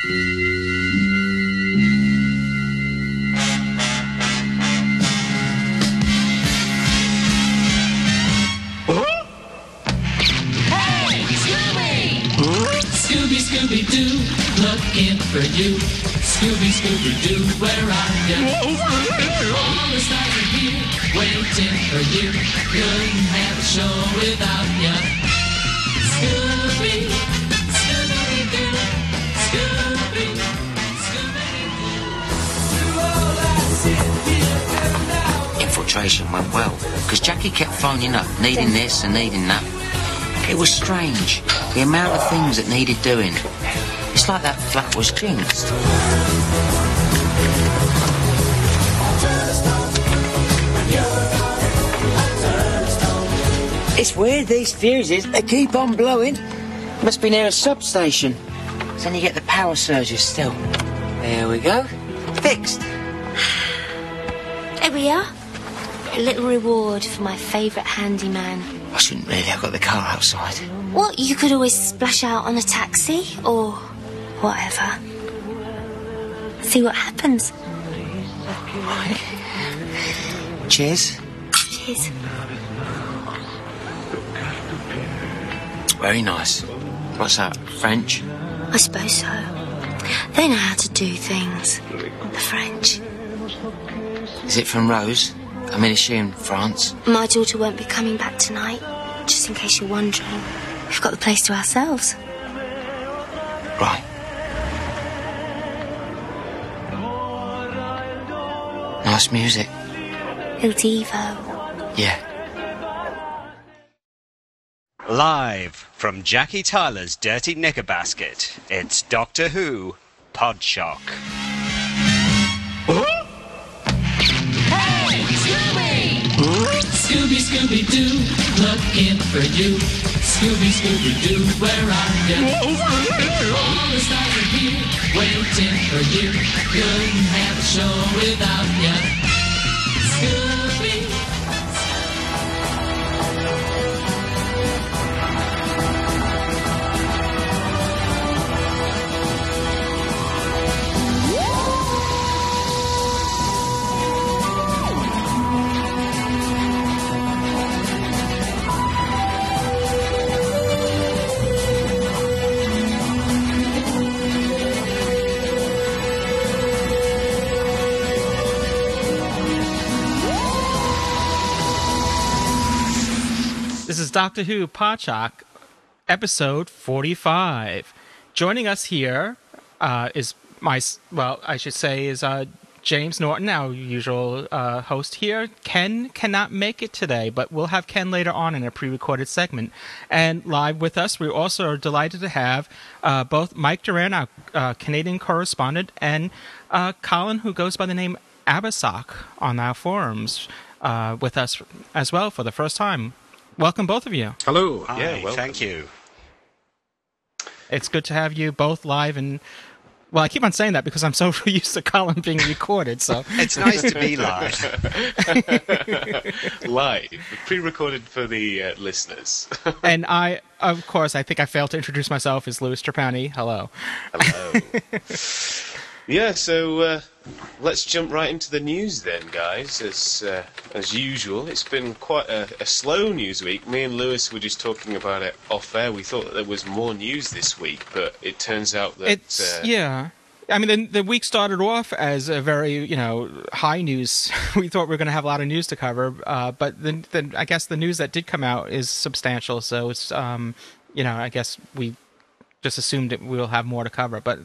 Hey, Scooby! Scooby, Doo, looking for you. Scooby, Scooby Doo, where are you? All the stars here, waiting for you. Couldn't have a show without you. Scooby Infiltration went well, because Jackie kept phoning up, needing this and needing that. It was strange, the amount of things that needed doing. It's like that flat was jinxed. It's weird, these fuses, they keep on blowing. Must be near a substation. Then you get the power surges still. There we go. Fixed. There we are. A little reward for my favourite handyman. I shouldn't really I've got the car outside. Well, you could always splash out on a taxi or whatever. See what happens. Cheers. Cheers. Very nice. What's that? French? I suppose so. They know how to do things. The French. Is it from Rose? I mean, is she in France? My daughter won't be coming back tonight. Just in case you're wondering. We've got the place to ourselves. Right. Nice music. Il Divo. Yeah. Live from Jackie Tyler's Dirty Knicker Basket, it's Doctor Who Podshock. Hey, Scooby, Scooby Doo, looking for you. Scooby, Scooby Doo, where are you? All the stars are here, waiting for you. Couldn't have a show without you. Scooby. This is Doctor Who Podshock, episode 45. Joining us here uh, is my, well, I should say, is uh, James Naughton, our usual uh, host here. Ken cannot make it today, but we'll have Ken later on in a pre recorded segment. And live with us, we also are delighted to have uh, both Mike Doran, our uh, Canadian correspondent, and uh, Colin, who goes by the name Abersoch on our forums, uh, with us as well for the first time. Welcome, both of you. Hello. Hi, yeah, well, thank you. It's good to have you both live and. Well, I keep on saying that because I'm so used to Colin being recorded. So It's nice to be live. live, pre-recorded for the uh, listeners. and I, of course, I think I failed to introduce myself as Louis Trapani. Hello. Hello. yeah, so uh, let's jump right into the news then, guys. As uh, as usual, it's been quite a, a slow news week. Me and Louis were just talking about it off air. We thought that there was more news this week, but it turns out that It's uh, yeah. I mean, the, the week started off as a very, you know, high news. we thought we were going to have a lot of news to cover, uh, but then, then I guess the news that did come out is substantial. So it's, um, you know, I guess we just assumed that we'll have more to cover. But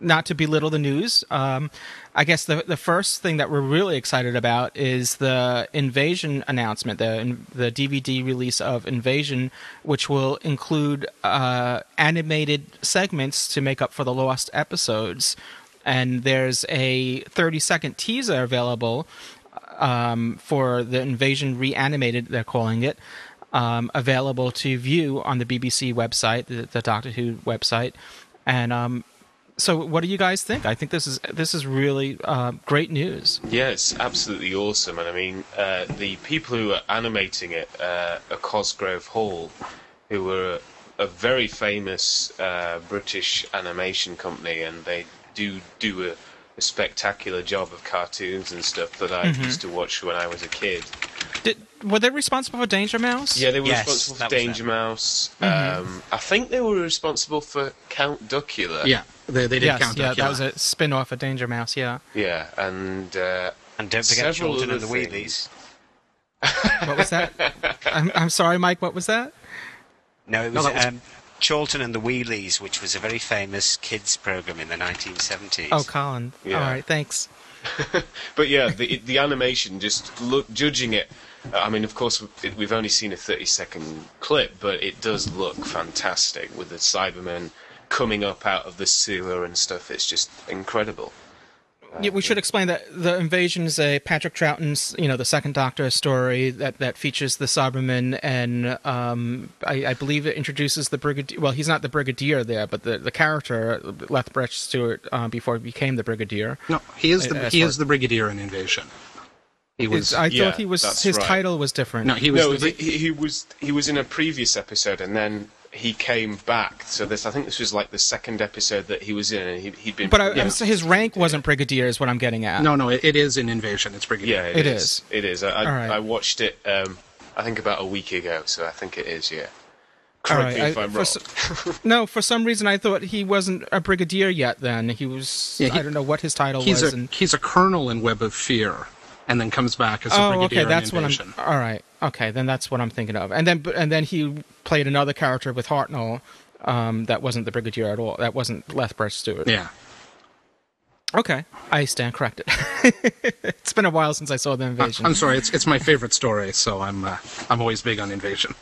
not to belittle the news, um, I guess the the first thing that we're really excited about is the Invasion announcement, the the DVD release of Invasion, which will include uh, animated segments to make up for the lost episodes. And there's a 30 second teaser available um, for the Invasion Reanimated, they're calling it, um, available to view on the BBC website, the, the Doctor Who website. And um, so, what do you guys think? I think this is this is really uh, great news. Yeah, it's absolutely awesome. And I mean, uh, the people who are animating it uh, at Cosgrove Hall, who were a very famous uh, British animation company, and they do do a, a spectacular job of cartoons and stuff that I Mm-hmm. used to watch when I was a kid. Did, were they responsible for Danger Mouse? Yeah, they were Yes, responsible for that was Danger Mouse. Mm-hmm. Um, I think they were responsible for Count Duckula. Yeah, they, they did Yes, count yeah, Duckula. that was a spin off of Danger Mouse, yeah. Yeah, and uh, And don't forget Several Chilton and the other Wheelies. What was that? I'm, I'm sorry, Mike, what was that? No, it No, was, that was- um, Chorlton and the Wheelies, which was a very famous kids program in the 1970s. Oh, Colin. Yeah. All right, thanks. But yeah, the the animation, just look, judging it. Uh, I mean, of course, we- we've only seen a thirty second clip, but it does look fantastic with the Cybermen coming up out of the sewer and stuff. It's just incredible. Yeah, we should explain that the invasion is a Patrick Troughton's, you know, the Second Doctor story that, that features the Cybermen, and um, I, I believe it introduces the brigadier. Well, he's not the brigadier there, but the, the character Lethbridge Stewart uh, before he became the brigadier. no, he is the he is the brigadier in Invasion. He was It's- I yeah, thought he was his right. title was different. no, he was no, the, he, he he was he was in a previous episode, and then he came back. So this, I think this was like the second episode that he was in, and he, he'd been. but I, Yeah. I'm- his rank wasn't brigadier, is what I'm getting at. no, no, it, it is an Invasion. It's brigadier. Yeah, It it is. is. It is. I, I, All right. I watched it. Um, I think about a week ago, so I think it is. Yeah. All Correct right, me if I- I'm for wrong. s- no, for some reason I thought he wasn't a brigadier yet. Then he was. Yeah, he- I don't know what his title He's was. a and, he's a colonel in Web of Fear, and then comes back as a oh, brigadier okay, that's in what I'm. Invasion. All right, okay, then that's what I'm thinking of. And then, and then he played another character with Hartnell. Um, that wasn't the brigadier at all. That wasn't Lethbridge Stewart. Yeah, Okay, I stand corrected. it's been a while since I saw the invasion. I'm sorry. It's it's my favorite story, so I'm uh, I'm always big on Invasion.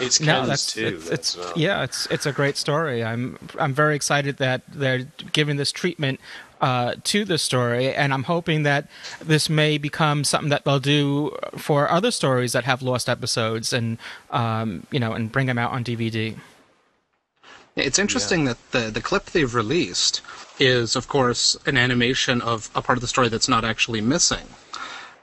It's No, Ken's that's too. it's, it's well. yeah, it's it's a great story. I'm I'm very excited that they're giving this treatment uh, to the story, and I'm hoping that this may become something that they'll do for other stories that have lost episodes, and um, you know, and bring them out on DVD. It's interesting that the the clip they've released is, of course, an animation of a part of the story that's not actually missing.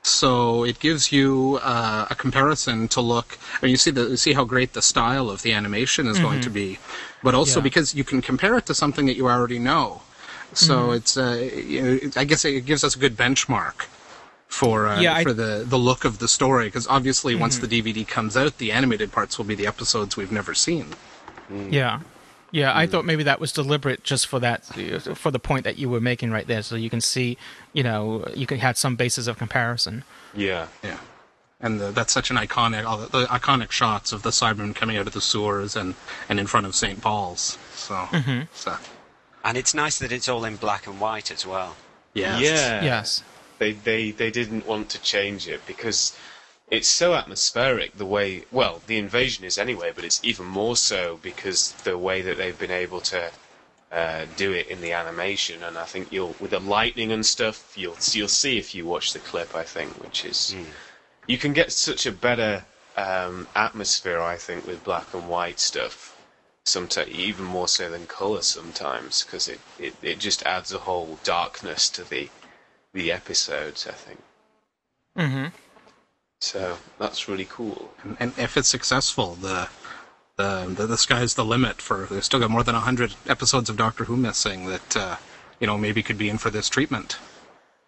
So it gives you uh, a comparison to look. I mean, you see the you see how great the style of the animation is going to be, but also Yeah. because you can compare it to something that you already know. So mm-hmm. it's uh, you know, it- I guess it gives us a good benchmark for uh, Yeah, I- for the the look of the story because obviously once mm-hmm. the DVD comes out, the animated parts will be the episodes we've never seen. Mm. Yeah. Yeah, I mm. thought maybe that was deliberate just for that, for the point that you were making right there, so you can see, you know, you can have some basis of comparison. Yeah. Yeah, and the, that's such an iconic, all the, the iconic shots of the Cybermen coming out of the sewers and, and in front of St. Paul's. So, mm-hmm. so And it's nice that it's all in black and white as well. yeah, Yeah. Yes. They, they they didn't want to change it because it's so atmospheric the way well the invasion is anyway, but it's even more so because the way that they've been able to uh, do it in the animation, and I think you'll with the lightning and stuff, you'll you'll see if you watch the clip. I think, which is you can get such a better um, atmosphere. I think with black and white stuff, sometimes even more so than color sometimes, because it, it it just adds a whole darkness to the the episodes. I think. hmm So that's really cool. and, and if it's successful, the, the the the sky's the limit for. They've still got more than hundred episodes of Doctor Who missing that uh, you know maybe could be in for this treatment.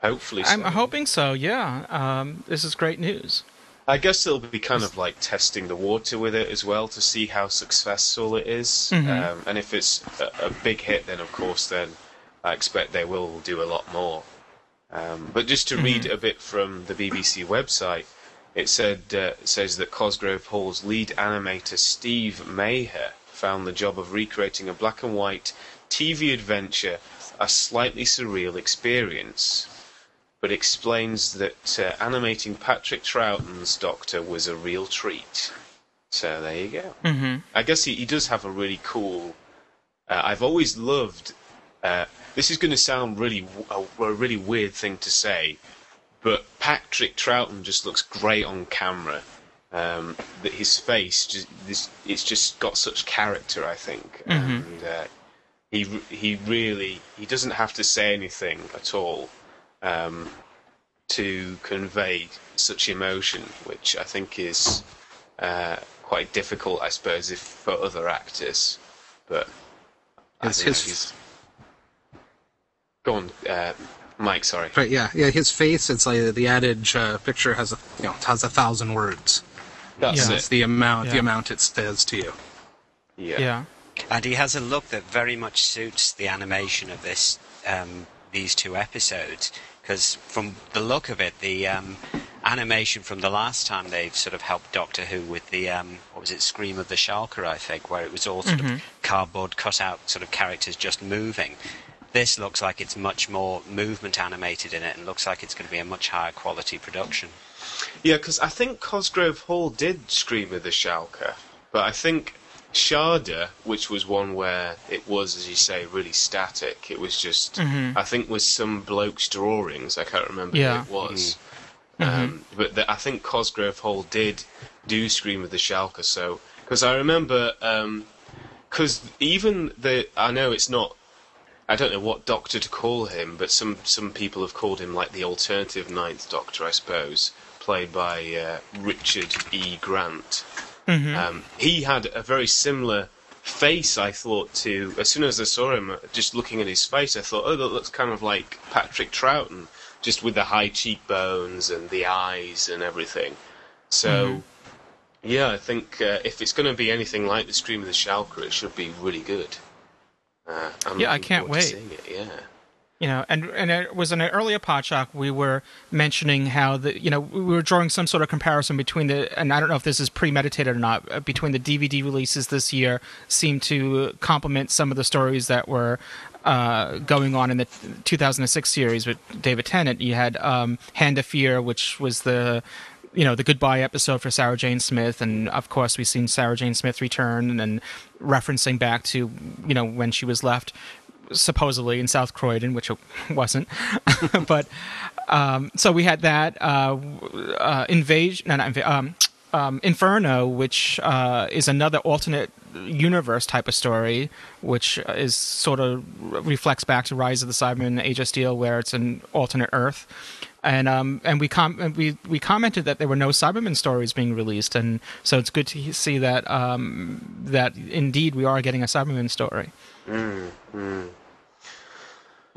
Hopefully, so. I'm hoping so. Yeah. Um, this is great news. I guess they'll be kind of like testing the water with it as well to see how successful it is. Um, and if it's a, a big hit, then of course, then I expect they will do a lot more. Um, but just to read a bit from the BBC website, it said uh, it says that Cosgrove Hall's lead animator Steve Maher found the job of recreating a black and white TV adventure a slightly surreal experience but explains that uh, animating Patrick Troughton's Doctor was a real treat. So there you go. hmm I guess he, he does have a really cool. Uh, I've always loved. Uh, this is going to sound really w- a, a really weird thing to say, but Patrick Troughton just looks great on camera. Um, that his face just this it's just got such character. I think, and uh, he he really he doesn't have to say anything at all um, to convey such emotion, which I think is uh, quite difficult, I suppose, if for other actors. But I His- his- he's- Go on, uh, Mike. Sorry. Right, yeah, yeah. His face. It's like the adage: uh, "Picture has a you know has a thousand words." That's Yeah. it. That's the amount. The amount it says to you. Yeah. Yeah. And he has a look that very much suits the animation of this, um, these two episodes. Because from the look of it, the um, animation from the last time they've sort of helped Doctor Who with the um, what was it, Scream of the Shalka, I think, where it was all sort of cardboard cut out sort of characters just moving. This looks like it's much more movement animated in it, and looks like it's going to be a much higher quality production. Yeah, because I think Cosgrove Hall did Scream of the Shalka, but I think Shada, which was one where it was, as you say, really static. It was just, I think, was some bloke's drawings. I can't remember Yeah. who it was. Um, but the, I think Cosgrove Hall did do Scream of the Shalka. So, because I remember, because even the, I know it's not. I don't know what Doctor to call him, but some some people have called him like the alternative Ninth Doctor, I suppose, played by uh, Richard E. Grant. Um, he had a very similar face, I thought, to. As soon as I saw him, just looking at his face, I thought, oh, that looks kind of like Patrick Troughton, just with the high cheekbones and the eyes and everything. So, yeah, I think uh, if it's going to be anything like the Scream of the Shalka, it should be really good. Uh, Yeah, I can't wait. seeing it, yeah. You know, and and it was in an earlier Podshock we were mentioning how the you know we were drawing some sort of comparison between the and I don't know if this is premeditated or not uh, between the DVD releases this year seem to complement some of the stories that were uh, going on in the 2006 series with David Tennant. You had um, Hand of Fear, which was the you know the goodbye episode for Sarah Jane Smith, and of course we've seen Sarah Jane Smith return and referencing back to you know when she was left supposedly in South Croydon, which it wasn't. but um, so we had that uh, uh, invasion, no, not inva- um, um, Inferno, which uh, is another alternate universe type of story, which is sort of reflects back to Rise of the Cybermen, Age of Steel, where it's an alternate Earth. And um and we com- we we commented that there were no Cybermen stories being released, and so it's good to see that um that indeed we are getting a Cybermen story.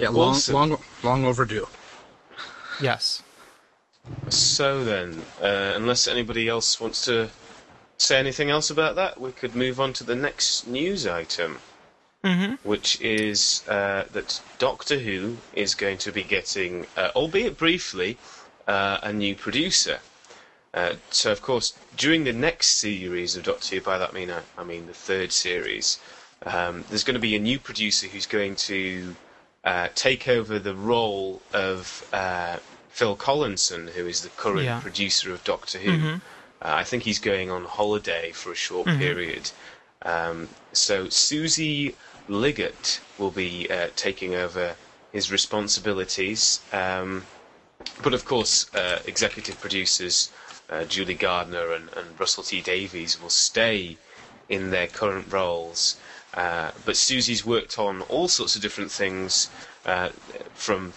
Yeah, long, Awesome. long, long overdue. Yes. So then, uh, unless anybody else wants to say anything else about that, we could move on to the next news item, mm-hmm. which is uh, that Doctor Who is going to be getting, uh, albeit briefly, uh, a new producer. Uh, so, of course, during the next series of Doctor Who, by that mean I, I mean the third series, um, there's going to be a new producer who's going to uh, take over the role of uh, Phil Collinson, who is the current Yeah. producer of Doctor Who. Uh, I think he's going on holiday for a short period. Um, so Susie Liggat will be uh, taking over his responsibilities. Um, but of course, uh, executive producers uh, Julie Gardner and, and Russell T Davies will stay in their current roles. Uh, but Susie's worked on all sorts of different things, uh, from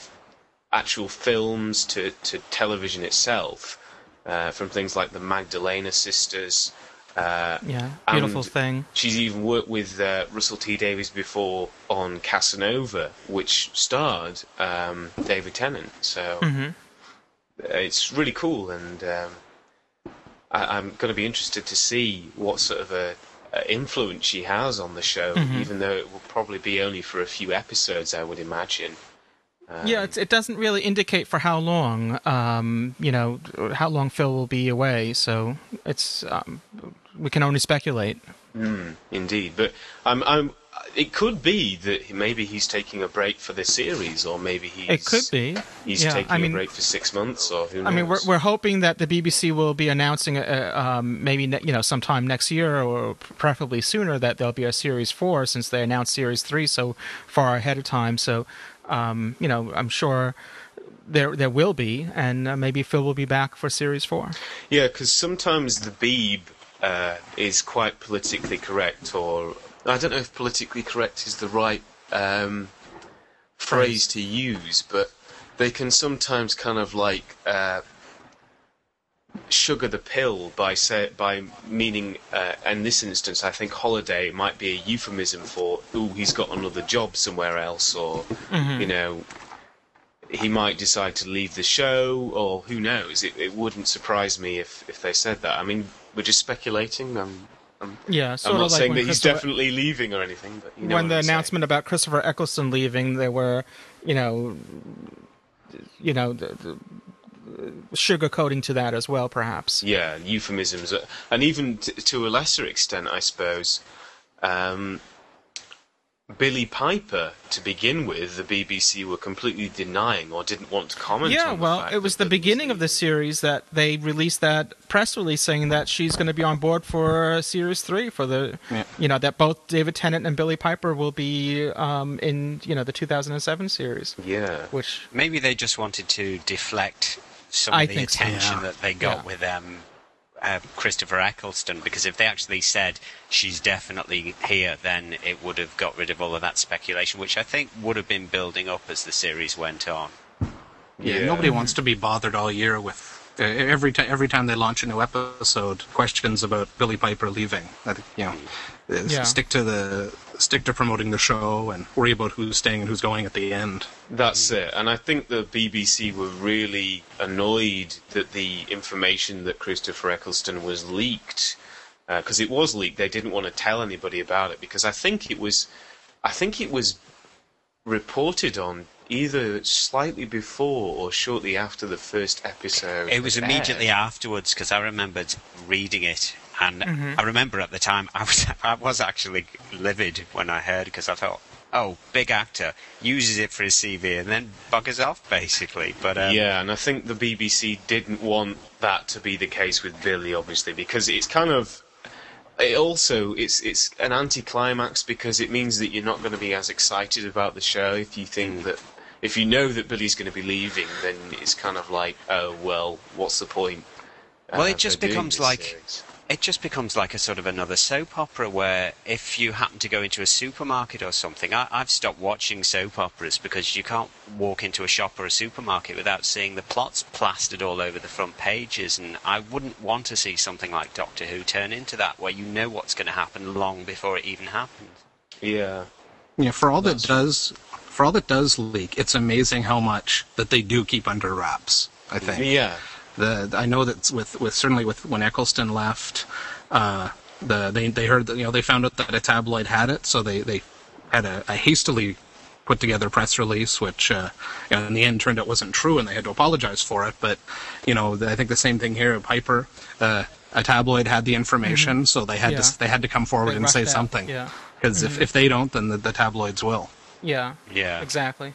actual films to, to television itself, uh, from things like the Magdalena Sisters. Uh, Yeah. Beautiful thing. She's even worked with uh, Russell T Davies before on Casanova, which starred um, David Tennant. So Mm-hmm. it's really cool, and um, I, I'm going to be interested to see what sort of a influence she has on the show, Mm-hmm. even though it will probably be only for a few episodes, I would imagine. yeah, it's, it doesn't really indicate for how long, um, you know, how long Phil will be away. So it's um, we can only speculate. Indeed, but I'm, I'm. It could be that maybe he's taking a break for the series, or maybe he's. It could be. He's yeah, taking I mean, a break for six months, or who knows? I mean, we're we're hoping that the BBC will be announcing, uh, um, maybe ne- you know, sometime next year or preferably sooner, that there'll be a series four, since they announced series three so far ahead of time. So, um, you know, I'm sure there there will be, and uh, maybe Phil will be back for series four. Yeah, because sometimes the Beeb uh, is quite politically correct, or I don't know if politically correct is the right um, phrase to use, but they can sometimes kind of like uh, sugar the pill by say by meaning uh, in this instance I think holiday might be a euphemism for oh he's got another job somewhere else or you know he might decide to leave the show or who knows? It, it wouldn't surprise me if if they said that. I mean we're just speculating I'm I'm, Yeah, sort I'm not of like saying that he's definitely leaving or anything but you know when the I'm saying. announcement about Christopher Eccleston leaving, there were, you know, you know, the, the sugarcoating to that as well, perhaps. Yeah, euphemisms, and even t- to a lesser extent, I suppose. Um, Billie Piper, to begin with, the BBC were completely denying or didn't want to comment Yeah, on. well, fact it was that the Billy beginning of the series that they released that press release saying that she's going to be on board for series three for the, Yeah. you know, that both David Tennant and Billie Piper will be um, in, you know, the 2007 series, Yeah, which Maybe they just wanted to deflect some I of the think so, attention yeah. that they got Yeah. with um, uh, Christopher Eccleston, because if they actually said she's definitely here, then it would have got rid of all of that speculation, which I think would have been building up as the series went on. Yeah, Yeah. nobody wants to be bothered all year with uh, every time every time they launch a new episode, questions about Billie Piper leaving. That you know, uh, Yeah. stick to the stick to promoting the show and worry about who's staying and who's going at the end. that's it. And I think the BBC were really annoyed that the information that Christopher Eccleston was leaked, because it was leaked. They didn't want to tell anybody about it because I think it was, I think it was reported on either slightly before or shortly after the first episode. It was immediately aired. afterwards because I remembered reading it, and I remember at the time I was I was actually livid when I heard because I thought, oh, big actor uses it for his CV and then buggers off basically. But um, yeah, and I think the BBC didn't want that to be the case with Billie, obviously, because it's kind of. It also it's it's an anticlimax because it means that you're not going to be as excited about the show if you think that if you know that Billie's going to be leaving, then it's kind of like oh well, what's the point? Well, uh, it just becomes like series? it just becomes like a sort of another soap opera where if you happen to go into a supermarket or something, I, I've stopped watching soap operas because you can't walk into a shop or a supermarket without seeing the plots plastered all over the front pages, and I wouldn't want to see something like Doctor Who turn into that, where you know what's going to happen long before it even happens. yeah. Yeah, for all that does for all that does leak, it's amazing how much that they do keep under wraps. I think. Yeah, the I know that with with certainly with when Eccleston left, uh, the they they heard that you know they found out that a tabloid had it, so they they had a, a hastily put together press release, which uh, you know, in the end turned out wasn't true, and they had to apologize for it. But you know, I think the same thing here. Piper, uh, a tabloid had the information, so they had Yeah. to they had to come forward They and say out, something. yeah. Because if, if they don't, then the, the tabloids will. Yeah, Yeah. exactly.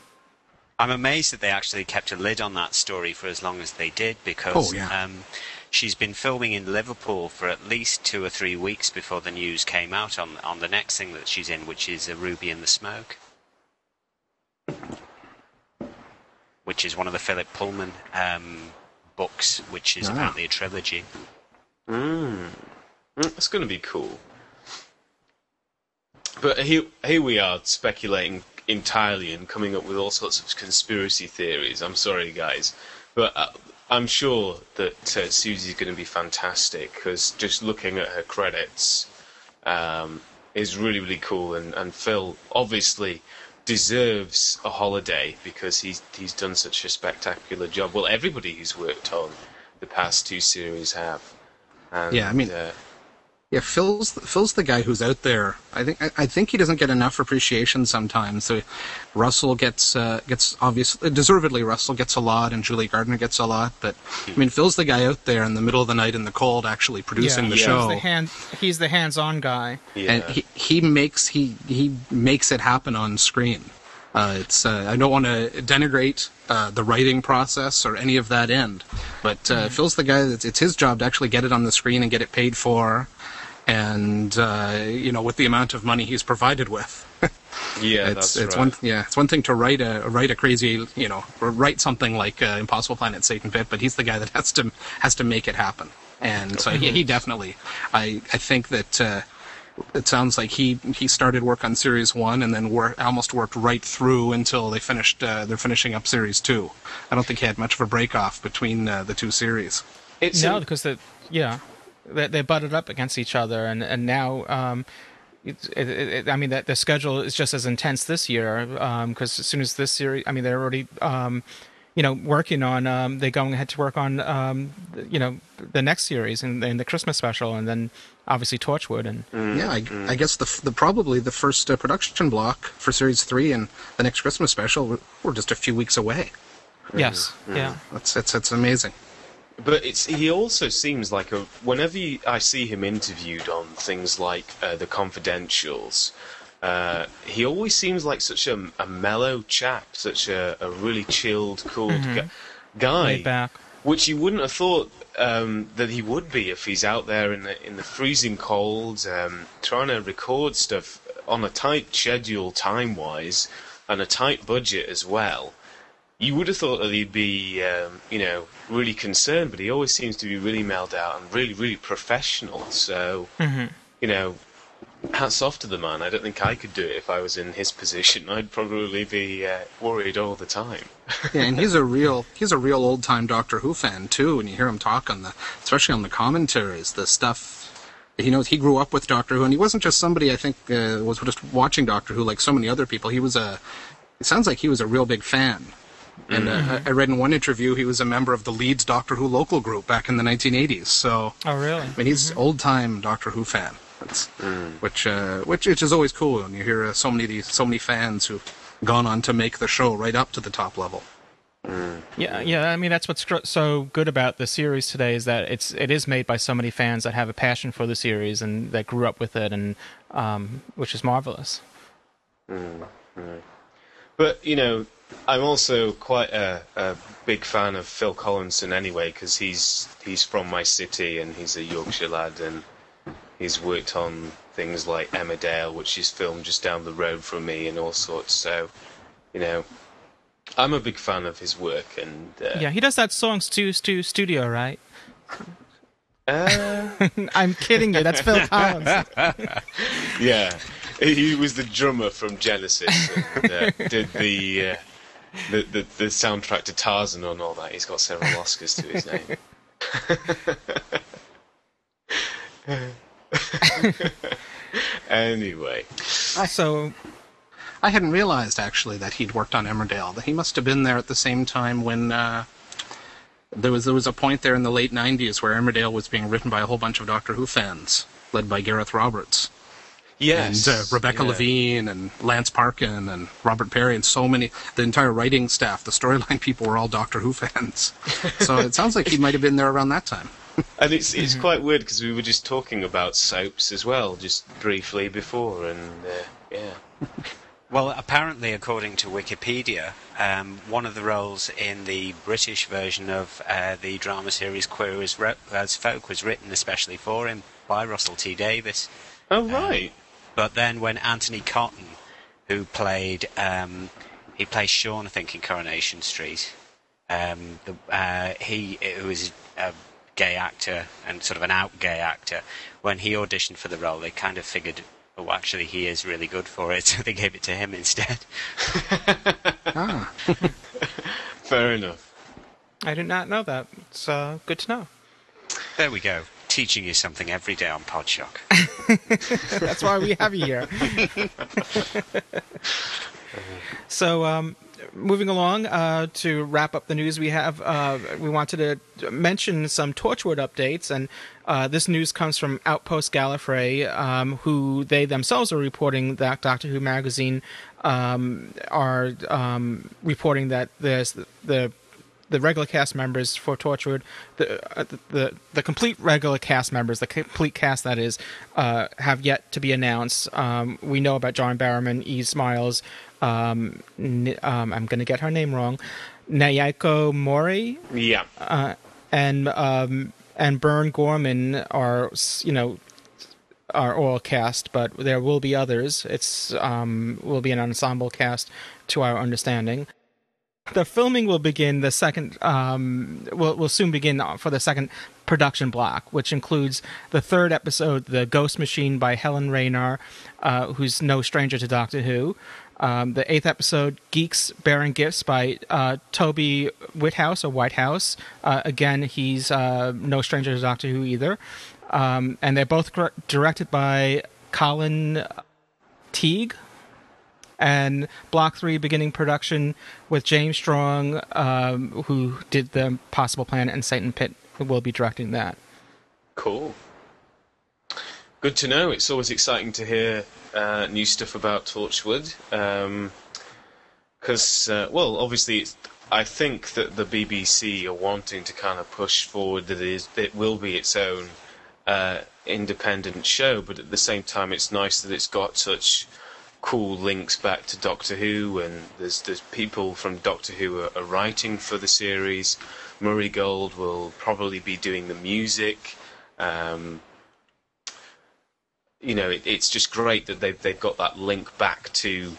I'm amazed that they actually kept a lid on that story for as long as they did because Oh, yeah. um, she's been filming in Liverpool for at least two or three weeks before the news came out on on the next thing that she's in, which is a Ruby in the Smoke, which is one of the Philip Pullman um, books, which is Ah. apparently a trilogy. Mm, That's going to be cool. But here, here we are speculating entirely and coming up with all sorts of conspiracy theories. I'm sorry, guys, but uh, I'm sure that uh, Susie's going to be fantastic because just looking at her credits um, is really, really cool. And, and Phil obviously deserves a holiday because he's he's done such a spectacular job. Well, everybody who's worked on the past two series have. And, Yeah, I mean- uh, Yeah, Phil's Phil's the guy who's out there. I think I, I think he doesn't get enough appreciation sometimes. So Russell gets uh, gets obviously deservedly Russell gets a lot, and Julie Gardner gets a lot. But I mean, Phil's the guy out there in the middle of the night in the cold, actually producing yeah, the he's show. The hand, he's the hands-on guy. yeah. and he he makes he he makes it happen on screen. Uh, it's uh, I don't want to denigrate uh, the writing process or any of that end, but uh, Phil's the guy that's it's his job to actually get it on the screen and get it paid for, and uh, you know with the amount of money he's provided with. yeah, it's that's it's right. one yeah it's one thing to write a write a crazy you know write something like uh, Impossible Planet Satan Pit, but he's the guy that has to has to make it happen. And so he, he definitely I I think that uh, it sounds like he he started work on series one and then work, almost worked right through until they finished uh, they're finishing up series two. I don't think he had much of a break off between uh, the two series. It's no, because the yeah, they, they butted up against each other, and and now um, it, it, it, I mean that the schedule is just as intense this year because as soon as this series, I mean they're already um, you know working on um, they're going ahead to work on um, the- you know the next series and, and the Christmas special, and then obviously Torchwood and Yeah, I, I guess the, the probably the first uh, production block for series three and the next Christmas special we're, we're just a few weeks away. yes, yeah. That's it's it's amazing. But it's he also seems like a whenever you, I see him interviewed on things like uh, the Confidentials, uh, he always seems like such a, a mellow chap, such a, a really chilled, cool gu- guy. Laid back. Which you wouldn't have thought um, that he would be if he's out there in the in the freezing cold, um, trying to record stuff on a tight schedule, time wise, and a tight budget as well. You would have thought that he'd be, um, you know, really concerned, but he always seems to be really mailed out and really, really professional. So, you know, hats off to the man. I don't think I could do it if I was in his position. I'd probably be uh, worried all the time. Yeah, and he's a real he's a real old time Doctor Who fan too. And you hear him talk on the especially on the commentaries, the stuff he knows. He grew up with Doctor Who, and he wasn't just somebody I think uh, was just watching Doctor Who like so many other people. He was a it sounds like he was a real big fan. And uh, I I read in one interview he was a member of the Leeds Doctor Who local group back in the 1980s. So Oh really? I mean, he's old time Doctor Who fan. That's, which, uh, which which is always cool when you hear uh, so many of these, so many fans who've gone on to make the show right up to the top level. Yeah, yeah. I mean, that's what's gr- so good about the series today is that it's it is made by so many fans that have a passion for the series and that grew up with it, and um, which is marvelous. But you know, I'm also quite a, a big fan of Phil Collinson anyway, because he's he's from my city and he's a Yorkshire lad, and he's worked on things like Emmerdale, which is filmed just down the road from me, and all sorts. So, you know, I'm a big fan of his work, and uh, Yeah, he does that song Stu Stu Studio, right? uh, I'm kidding you. That's Phil Collins. yeah, he was the drummer from Genesis and uh, did the, uh, the the the soundtrack to Tarzan and all that. He's got several Oscars to his name. anyway, so I hadn't realized actually that he'd worked on Emmerdale. That he must have been there at the same time when uh, there was there was a point there in the late '90s where Emmerdale was being written by a whole bunch of Doctor Who fans, led by Gareth Roberts yes, and uh, Rebecca yeah. Levene and Lance Parkin and Robert Perry and so many. The entire writing staff, the storyline people were all Doctor Who fans. so it sounds like he might have been there around that time. And it's it's Mm-hmm. quite weird because we were just talking about soaps as well, just briefly before, and uh, yeah. Well, apparently, according to Wikipedia, um, one of the roles in the British version of uh, the drama series Queer as, Ro- as Folk was written especially for him by Russell T Davies. Oh right. But then when Anthony Cotton, who played um, he plays Sean, I think, in Coronation Street, um, the, uh, he who was a gay actor and sort of an out gay actor, when he auditioned for the role, they kind of figured, oh, actually, he is really good for it, so they gave it to him instead. Ah, Fair enough. I did not know that. It's uh, good to know. There we go. Teaching you something every day on Podshock. That's why we have you here. so, um, moving along uh, to wrap up the news, we have uh, we wanted to mention some Torchwood updates, and uh, this news comes from Outpost Gallifrey, um, who they themselves are reporting that Doctor Who magazine um, are um, reporting that there's the, the the regular cast members for Torchwood, the, uh, the the complete regular cast members, the complete cast that is, uh, have yet to be announced. Um, we know about John Barrowman, E. Smiles. Um, N- um, I'm going to get her name wrong. Naoko Mori Yeah. uh, and um, and Burn Gorman are you know are all cast, but there will be others. It's um, will be an ensemble cast, to our understanding. The filming will begin the second. Um, will will soon begin for the second production block, which includes the third episode, "The Ghost Machine" by Helen Raynor, uh, who's no stranger to Doctor Who. Um, the eighth episode, Geeks Bearing Gifts by uh, Toby Whithouse or Whitehouse. Uh, again, he's uh, no stranger to Doctor Who either. Um, and they're both gr- directed by Colin Teague. And Block 3 beginning production with James Strong, um, who did The Possible Planet and Satan Pit, will be directing that. Cool. Good to know. It's always exciting to hear uh, new stuff about Torchwood. Because, uh, well, obviously, I think that the BBC are wanting to kind of push forward that it, is, it will be its own uh, independent show, but at the same time, it's nice that it's got such cool links back to Doctor Who, and there's there's people from Doctor Who are, are writing for the series. Murray Gold will probably be doing the music. Um, you know, it, it's just great that they've they've got that link back to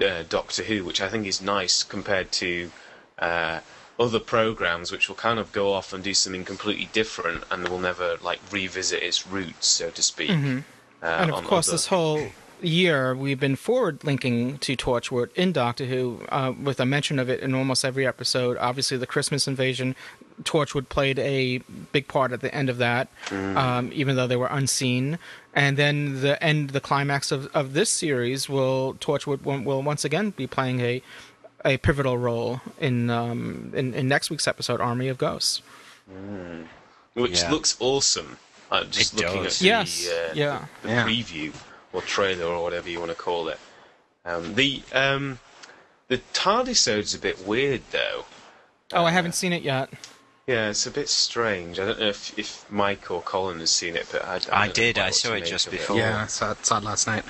uh, Doctor Who, which I think is nice compared to uh, other programs, which will kind of go off and do something completely different, and will never like revisit its roots, so to speak. Uh, Mm-hmm. and of course, other- this whole year we've been forward linking to Torchwood in Doctor Who, uh, with a mention of it in almost every episode. Obviously, the Christmas invasion, Torchwood played a big part at the end of that, um, even though they were unseen. And then the end, the climax of, of this series will Torchwood will, will once again be playing a a pivotal role in um, in, in next week's episode, Army of Ghosts. which Yeah. looks awesome. Uh, just It looking does. at the, Yes, uh, yeah. the, the Yeah. preview or trailer or whatever you want to call it. Um, the um, the TARDISode's a bit weird though. Oh, I haven't seen it yet. Yeah, it's a bit strange. I don't know if, if Mike or Colin has seen it, but I, I, I did, I saw it just of before. Yeah, I saw it, saw it last night.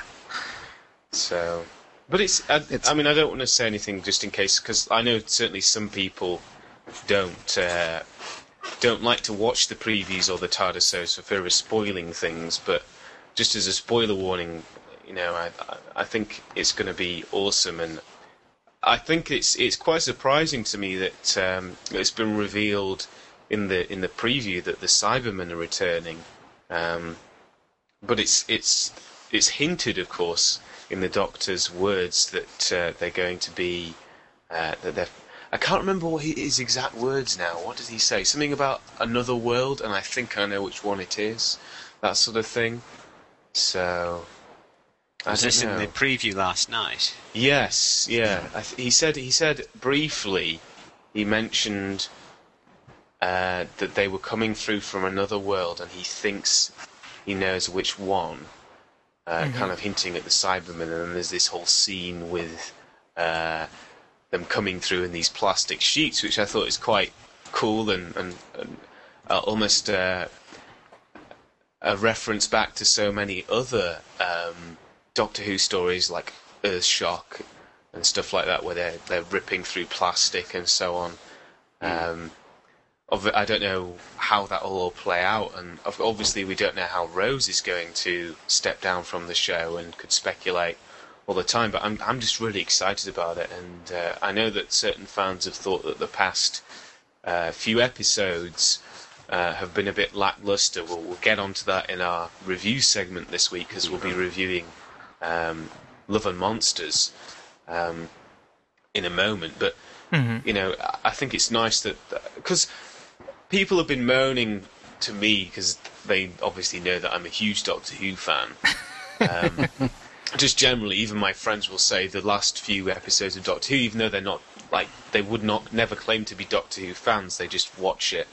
So, but it's. I, It's- I mean, I don't want to say anything just in case, because I know certainly some people don't uh, don't like to watch the previews or the TARDIS for fear of spoiling things. But just as a spoiler warning, you know, I I- think it's going to be awesome, and I think it's it's quite surprising to me that um, it's been revealed in the in the preview that the Cybermen are returning. Um, but it's it's it's hinted, of course, in the Doctor's words that uh, they're going to be uh, that they're. I can't remember what his exact words now. What did he say? Something about another world, and I think I know which one it is. That sort of thing. So. I Was don't this in the preview last night? Yes, yeah. I th- he said he said briefly. He mentioned uh, that they were coming through from another world, and he thinks he knows which one. Uh, Kind of hinting at the Cybermen, and then there's this whole scene with uh, them coming through in these plastic sheets, which I thought is quite cool and and, and uh, almost uh, a reference back to so many other um, Doctor Who stories like Earth Shock and stuff like that, where they're they're ripping through plastic and so on. Um, I don't know how that will all play out, and obviously we don't know how Rose is going to step down from the show, and could speculate all the time. But I'm I'm just really excited about it, and uh, I know that certain fans have thought that the past uh, few episodes uh, have been a bit lackluster. We'll, we'll get onto that in our review segment this week because we'll be reviewing um, Love and Monsters um, in a moment. But you know, I- I think it's nice that because people have been moaning to me because they obviously know that I'm a huge Doctor Who fan. Um, just generally, even my friends will say the last few episodes of Doctor Who, even though they're not like they would not never claim to be Doctor Who fans, they just watch it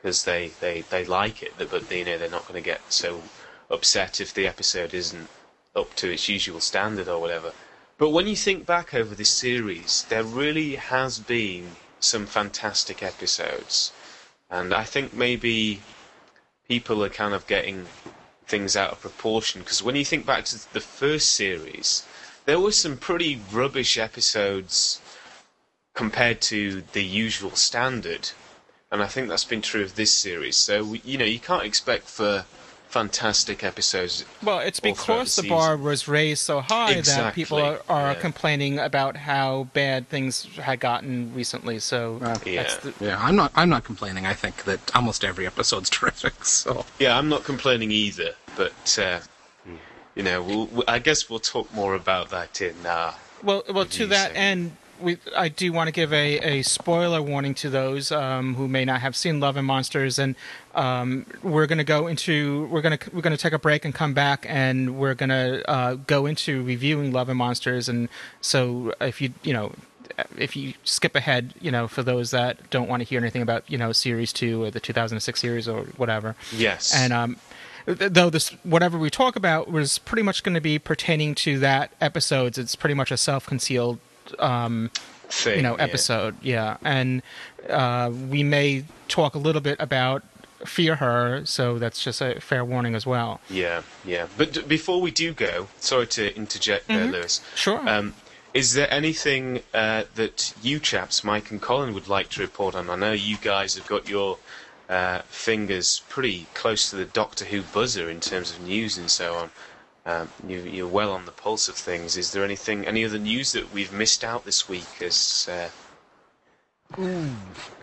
because they, they, they like it, but you know they're not going to get so upset if the episode isn't up to its usual standard or whatever. But when you think back over this series, there really has been some fantastic episodes, and I think maybe people are kind of getting things out of proportion because when you think back to the first series, there were some pretty rubbish episodes compared to the usual standard, and I think that's been true of this series. So you know you can't expect for fantastic episodes. Well, it's because the the bar was raised so high that people are, are yeah. complaining about how bad things had gotten recently. So that's Yeah. the, Yeah, I'm not. I'm not complaining. I think that almost every episode's terrific. So Yeah, I'm not complaining either, but uh, you know, we'll, we I guess we'll talk more about that in our Well, well, to that segment. end, we, I do want to give a, a spoiler warning to those um, who may not have seen Love and Monsters, and um, we're going to go into we're going to we're going to take a break and come back, and we're going to uh, go into reviewing Love and Monsters, and so if you you know. If you skip ahead, you know, for those that don't want to hear anything about, you know, series two or the 2006 series or whatever, Yes. and um, though this whatever we talk about was pretty much going to be pertaining to that episodes, it's pretty much a self-concealed um, Thing, you know episode yeah and uh, we may talk a little bit about fear her so that's just a fair warning as well Yeah, yeah. But d- before we do go, sorry to interject there, Louis. Sure. Um, is there anything uh, that you chaps, Mike and Colin, would like to report on? I know you guys have got your uh, fingers pretty close to the Doctor Who buzzer in terms of news and so on. Um, you, you're well on the pulse of things. Is there anything, any other news that we've missed out this week? As uh,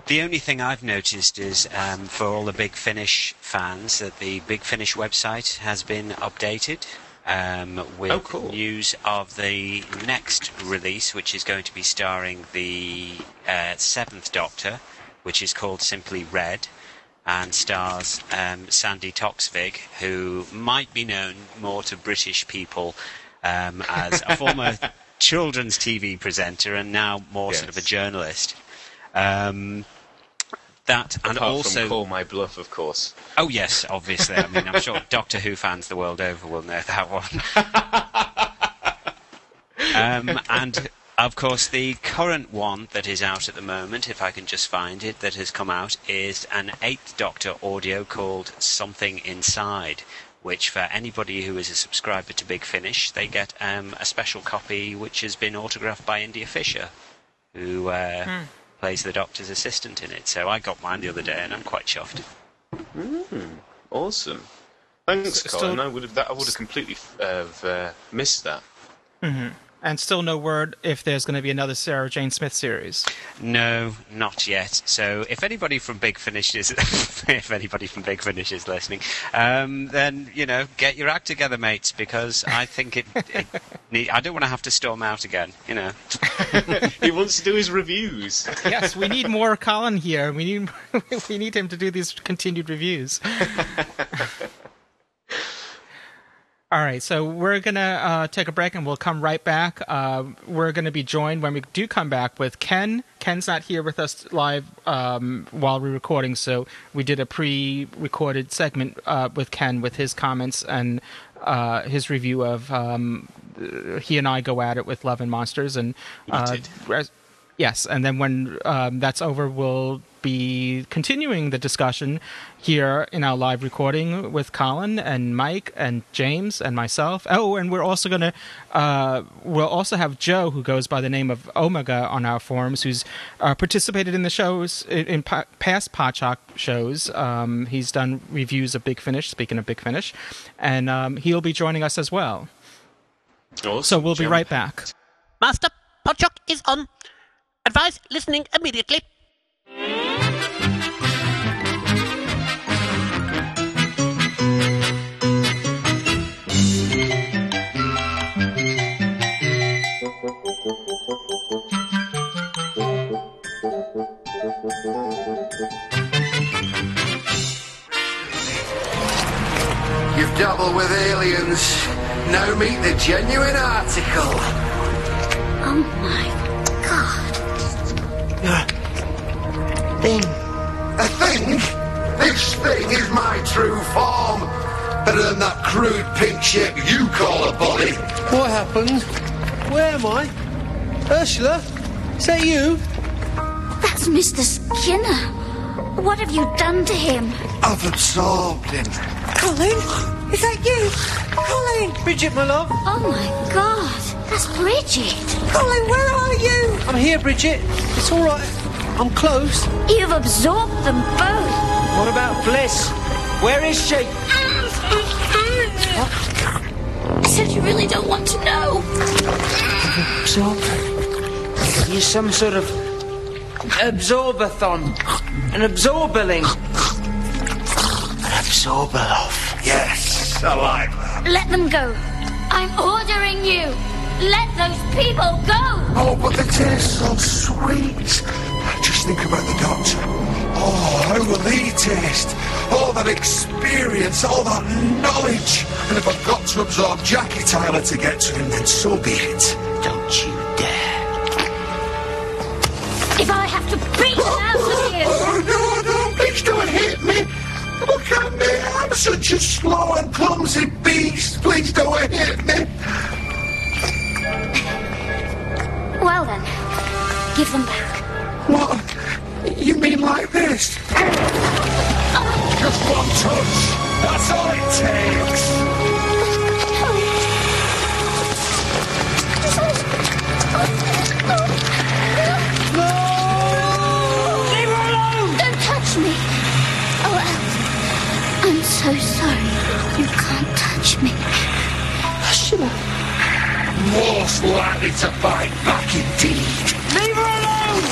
The only thing I've noticed is um, for all the Big Finish fans that the Big Finish website has been updated um, with Oh, cool. news of the next release, which is going to be starring the uh, Seventh Doctor, which is called simply Red, and stars um, Sandi Toksvig, who might be known more to British people um, as a former children's TV presenter and now more sort of a journalist. Um, that and apart also from Call My Bluff, of course. oh yes, obviously. I mean, I'm sure Doctor Who fans the world over will know that one. um, and of course, the current one that is out at the moment, if I can just find it, that has come out is an Eighth Doctor audio called "Something Inside." Which, for anybody who is a subscriber to Big Finish, they get um, a special copy which has been autographed by India Fisher, who uh, plays the Doctor's assistant in it. So I got mine the other day, and I'm quite chuffed. Awesome. Thanks, S- Colin. still- I would have that. I would have completely uh, missed that. And still no word if there's going to be another sarah jane smith series No, not yet. So if anybody from Big Finish is, if anybody from Big Finish is listening, um, then you know, get your act together, mates, because I think it. it need, I don't want to have to storm out again. You know. he wants to do his reviews. yes we need more colin here we need we need him to do these continued reviews All right, so we're gonna uh, take a break and we'll come right back. Uh, we're gonna be joined when we do come back with Ken. Ken's not here with us live um, while we're recording, so we did a pre-recorded segment uh, with Ken with his comments and uh, his review of. Um, he and I go at it with Love and Monsters, and uh, Yes, and then when um, that's over, we'll be continuing the discussion here in our live recording with Colin and Mike and James and myself. Oh, and we're also gonna uh, we'll also have Joe, who goes by the name of Omega, on our forums, who's uh, participated in the shows in, in pa- past Podshock shows. Um, he's done reviews of Big Finish. Speaking of Big Finish, and um, he'll be joining us as well. Awesome. So we'll be Jump. right back. Master, Podshock is on. Advise listening immediately. You've dabbled with aliens. Now meet the genuine article. Oh my god. A thing. A thing? This thing is my true form. Better than that crude pink shape you call a body. What happened? Where am I? Ursula? Is that you? That's Mr. Skinner. What have you done to him? I've absorbed him. Colin? Is that you? Colin! Bridget, my love. Oh my god. That's Bridget. Colin, where are you? I'm here, Bridget. It's all right. I'm close. You've absorbed them both. What about Bliss? Where is she? I said you really don't want to know. Absorb. You're some sort of absorbathon. An absorberling. Abzorbaloff. Yes, I like that. Let them go. I'm ordering you. let those people go! Oh, but the taste's so sweet. Just think about the doctor. Oh, how will he taste? All that experience, all that knowledge. And if I've got to absorb Jackie Tyler to get to him, then so be it. Don't you such a slow and clumsy beast. Please don't hit me. Well then, give them back. What? You mean like this? Just one touch. That's all it takes. So sorry. You can't touch me. Most likely to fight back indeed. Leave her alone!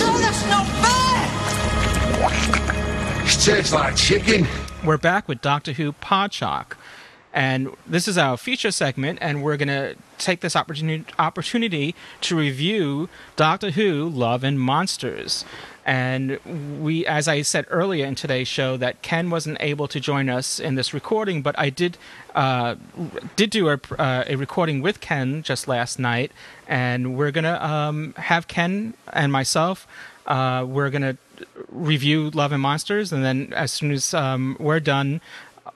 No, that's not fair! It tastes like chicken. We're back with Doctor Who Podshock. And this is our feature segment, and we're going to take this opportunity, opportunity to review Doctor Who Love and Monsters. And we, as I said earlier in today's show, that Ken wasn't able to join us in this recording, but I did uh, did do a, uh, a recording with Ken just last night, and we're gonna um, have Ken and myself. Uh, we're gonna review Love and Monsters, and then as soon as um, we're done,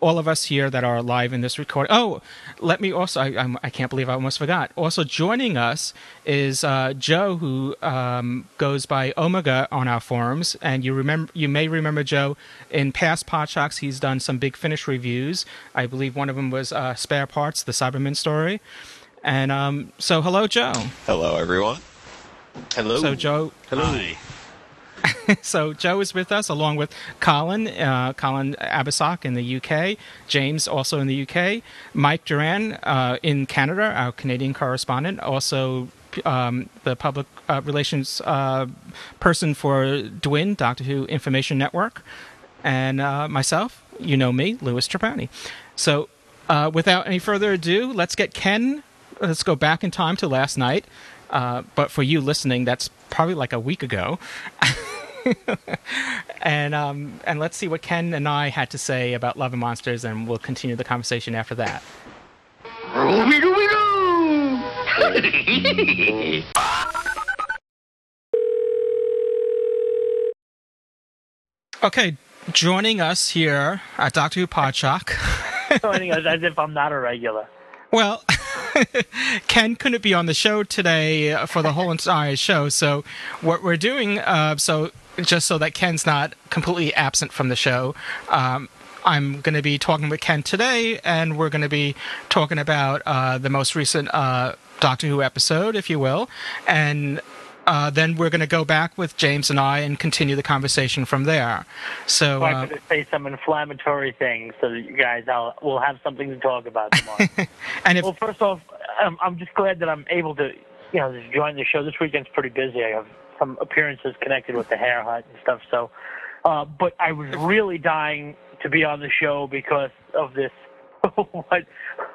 all of us here that are live in this recording. Oh, let me also, I, I'm, I can't believe I almost forgot. Also joining us is uh, Joe, who um, goes by Omega on our forums. And you remember, you may remember Joe in past Podshocks. He's done some big finish reviews. I believe one of them was uh, Spare Parts, the Cyberman story. And um, so, hello, Joe. Hello, everyone. Hello. So, Joe, Hello. so Joe is with us along with Colin, uh, Colin Abersoch in the UK, James also in the UK, Mike Doran uh, in Canada, our Canadian correspondent, also um, the public uh, relations uh, person for DWIN, Doctor Who Information Network, and uh, myself, you know me, Louis Trapani. So uh, without any further ado, let's get Ken. Let's go back in time to last night. But for you listening, that's probably like a week ago. and um, and let's see what Ken and I had to say about Love and Monsters, and we'll continue the conversation after that. Okay, joining us here at Doctor Who Podshock. joining us as if I'm not a regular. Well, Ken couldn't be on the show today uh, for the whole entire show. So, what we're doing, uh, so just so that Ken's not completely absent from the show, um, I'm going to be talking with Ken today, and we're going to be talking about uh, the most recent uh, Doctor Who episode, if you will, and. Uh, then we're going to go back with James and I and continue the conversation from there. So, I'm going to say some inflammatory things so that you guys I'll, will have something to talk about tomorrow. and if well, first off, um, I'm just glad that I'm able to, you know, just join the show. This weekend's pretty busy. I have some appearances connected with the Hair Hut and stuff. So, uh, but I was really dying to be on the show because of this what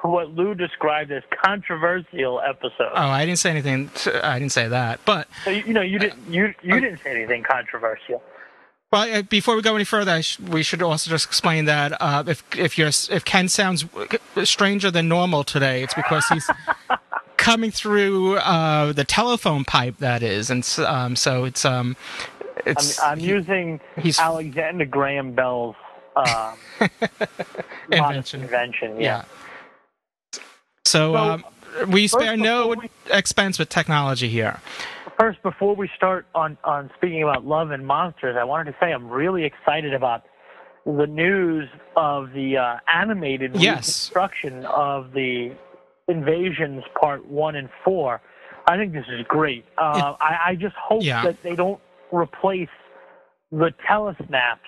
what Lou described as controversial episode. oh, I didn't say anything. I didn't say that, but So, you, you know, you didn't you you didn't say anything controversial. Well, uh, before we go any further, I sh- we should also just explain that uh, if if you're if Ken sounds stranger than normal today, it's because he's coming through uh, the telephone pipe. That is, and um, so it's um, it's I'm, I'm using he's- Alexander Graham Bell's um, modest Invention. invention. Yeah. so um, we spare no before expense with technology here. First, before we start on on speaking about love and monsters, I wanted to say I'm really excited about the news of the uh, animated Yes. reconstruction of the invasions part one and four. I think this is great. Uh, I, I just hope Yeah. that they don't replace the telesnaps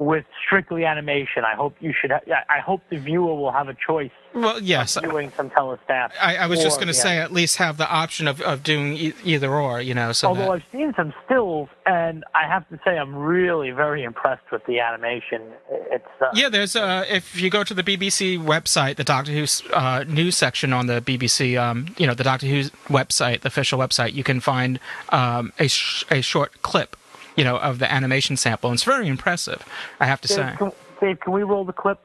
with strictly animation. I hope you should. Ha- I hope the viewer will have a choice. Well, yes. Doing some telestats. I, I was just going to the say at least have the option of, of doing e- either or, you know. So Although that, I've seen some stills, and I have to say I'm really very impressed with the animation. It's uh, yeah, there's uh, if you go to the BBC website, the Doctor Who uh, news section on the BBC, um, you know, the Doctor Who website, the official website, you can find um, a sh- a short clip, you know, of the animation sample. And it's very impressive, I have to Dave, say. Can, Dave, can we roll the clip?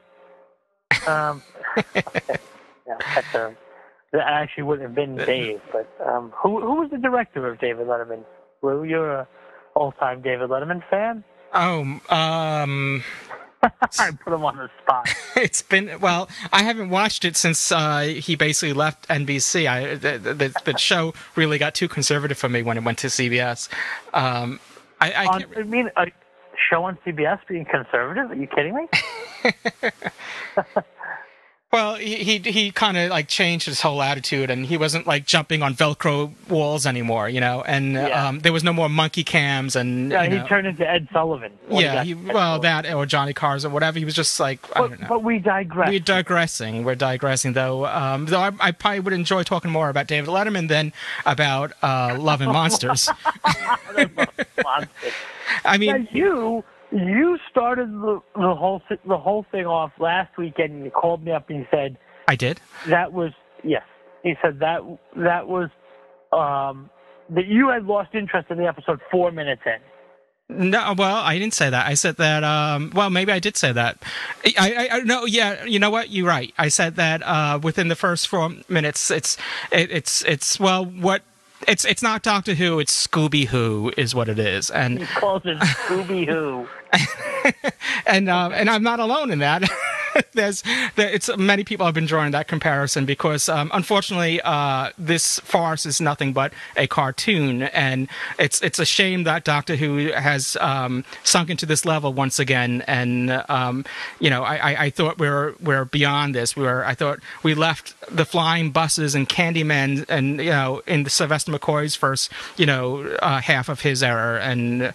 Um, yeah, a, that actually wouldn't have been Dave, but um, who who was the director of David Letterman? Well, you're a all-time David Letterman fan. Oh, um, I put him on the spot. it's been well. I haven't watched it since uh, he basically left NBC. I the, the, the show really got too conservative for me when it went to CBS. Um, I, I um, on, I mean, a show on CBS being conservative? Are you kidding me? Well, he he, he kind of like changed his whole attitude, and he wasn't like jumping on Velcro walls anymore, you know. And Yeah. um, there was no more monkey cams, and Yeah, he know, turned into Ed Sullivan. yeah, he, well, Sullivan. that or Johnny Carson or whatever. He was just like I don't know. But, but we digress. We're digressing. We're digressing, though. Um, though I, I probably would enjoy talking more about David Letterman than about uh, Love and Monsters. I mean, Now, you you started the the whole the whole thing off last weekend, and you called me up and you said I did. that was yes. He said that that was um, that you had lost interest in the episode four minutes in. No, well, I didn't say that. I said that. Um, well, maybe I did say that. I, I, I no, yeah. You know what? You're right. I said that uh, within the first four minutes. It's, it, it's, it's. Well, what? It's, it's not Doctor Who. It's Scooby Who is what it is, and He calls it Scooby Who. and uh, and I'm not alone in that. There's there, it's many people have been drawing that comparison because um, unfortunately uh, this farce is nothing but a cartoon, and it's it's a shame that Doctor Who has um, sunk into this level once again. And um, you know, I, I, I thought we were we're beyond this. We were I thought we left the flying buses and Candyman, and you know, in the Sylvester McCoy's first you know uh, half of his era, and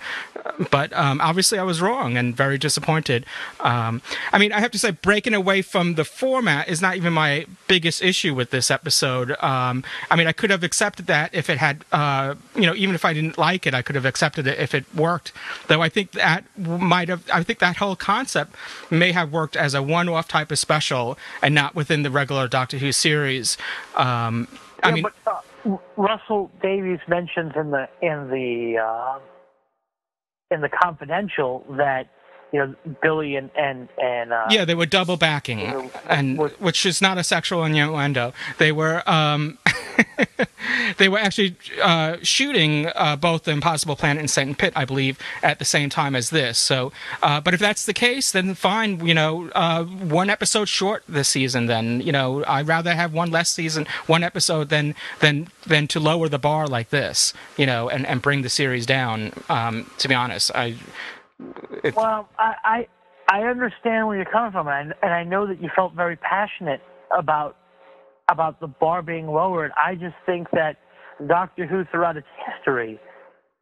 but um, obviously I was wrong and very disappointed. Um, I mean, I have to say, breaking away from the format is not even my biggest issue with this episode. Um, I mean, I could have accepted that if it had, uh, you know, even if I didn't like it, I could have accepted it if it worked. Though I think that might have, I think that whole concept may have worked as a one-off type of special and not within the regular Doctor Who series. Um, I Yeah, mean, but uh, Russell Davies mentions in the in the uh, in the confidential that you know Billie and and and uh, yeah, they were double backing, and which is not a sexual innuendo. They were um, they were actually uh, shooting uh, both the Impossible Planet and Satan Pit, I believe, at the same time as this. So, uh, but if that's the case, then fine. You know, uh, one episode short this season. Then you know, I'd rather have one less season, one episode than than than to lower the bar like this. You know, and and bring the series down. Um, to be honest, I. It, Well, I, I I understand where you're coming from, and I, and I know that you felt very passionate about about the bar being lowered. I just think that Doctor Who throughout its history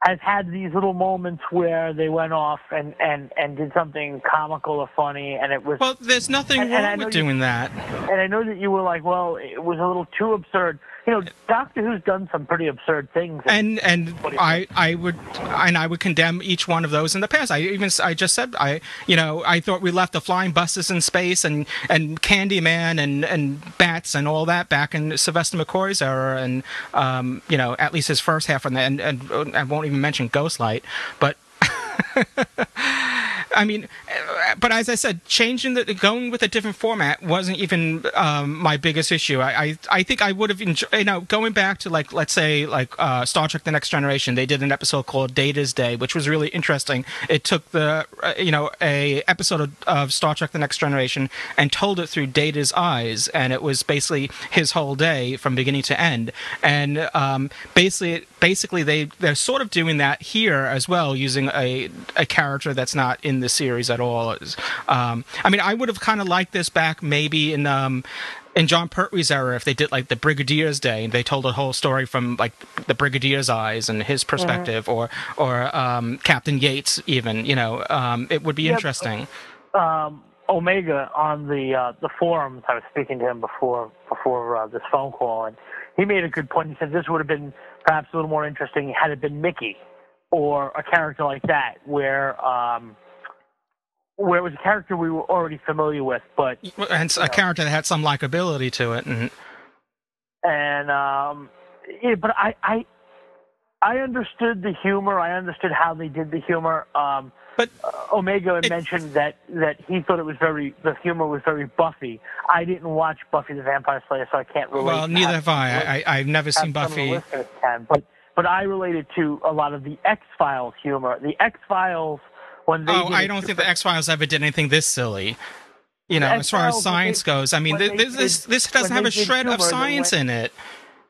has had these little moments where they went off and and and did something comical or funny, and it was well. There's nothing and, and wrong know with you- doing that. And I know that you were like, well, it was a little too absurd. You know, Doctor Who's done some pretty absurd things. and and I I would and I would condemn each one of those in the past. I even I just said I you know I thought we left the flying buses in space and and Candyman and and bats and all that back in Sylvester McCoy's era and um you know at least his first half and and and I won't even mention Ghostlight, but. I mean, uh, but as I said, changing the going with a different format wasn't even um, my biggest issue. I, I I think I would have enjoyed, you know, going back to like let's say like uh, Star Trek: The Next Generation. They did an episode called Data's Day, which was really interesting. It took the uh, you know a episode of, of Star Trek: The Next Generation and told it through Data's eyes, and it was basically his whole day from beginning to end. And um, basically, basically they they're sort of doing that here as well, using a a character that's not in the series at all. Um, I mean, I would have kind of liked this back maybe in um, in Jon Pertwee's era, if they did like the Brigadier's Day, and they told a whole story from like the Brigadier's eyes and his perspective, or or um, Captain Yates, even you know, um, it would be Yeah, interesting. um, Omega on the uh, the forums. I was speaking to him before before uh, this phone call, and he made a good point. He said this would have been perhaps a little more interesting had it been Mickey or a character like that, where um, where it was a character we were already familiar with, but and a character that had some likability to it, and and um, yeah, but I I I understood the humor. I understood how they did the humor. Um, but uh, Omega had mentioned that that he thought it was very the humor was very Buffy. I didn't watch Buffy the Vampire Slayer, so I can't relate. well, neither have I. I, I I've never seen Perhaps some of the Buffy. can, but but I related to a lot of the X Files humor. The X Files when they Oh, I don't think the X Files ever did anything this silly. You know, as far as science they- goes, I mean, when th- they this this, this doesn't have a shred humor, of science went- in it.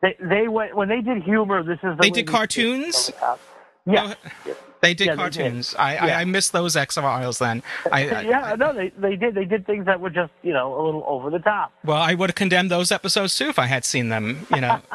They they went when they did humor. This is the They did cartoons. Yeah, oh, They did Yeah, they did. cartoons. I, Yeah. I I missed those X Files then. I, I yeah, no, they they did they did things that were just you know a little over the top. well, I would have condemned those episodes too if I had seen them. You know.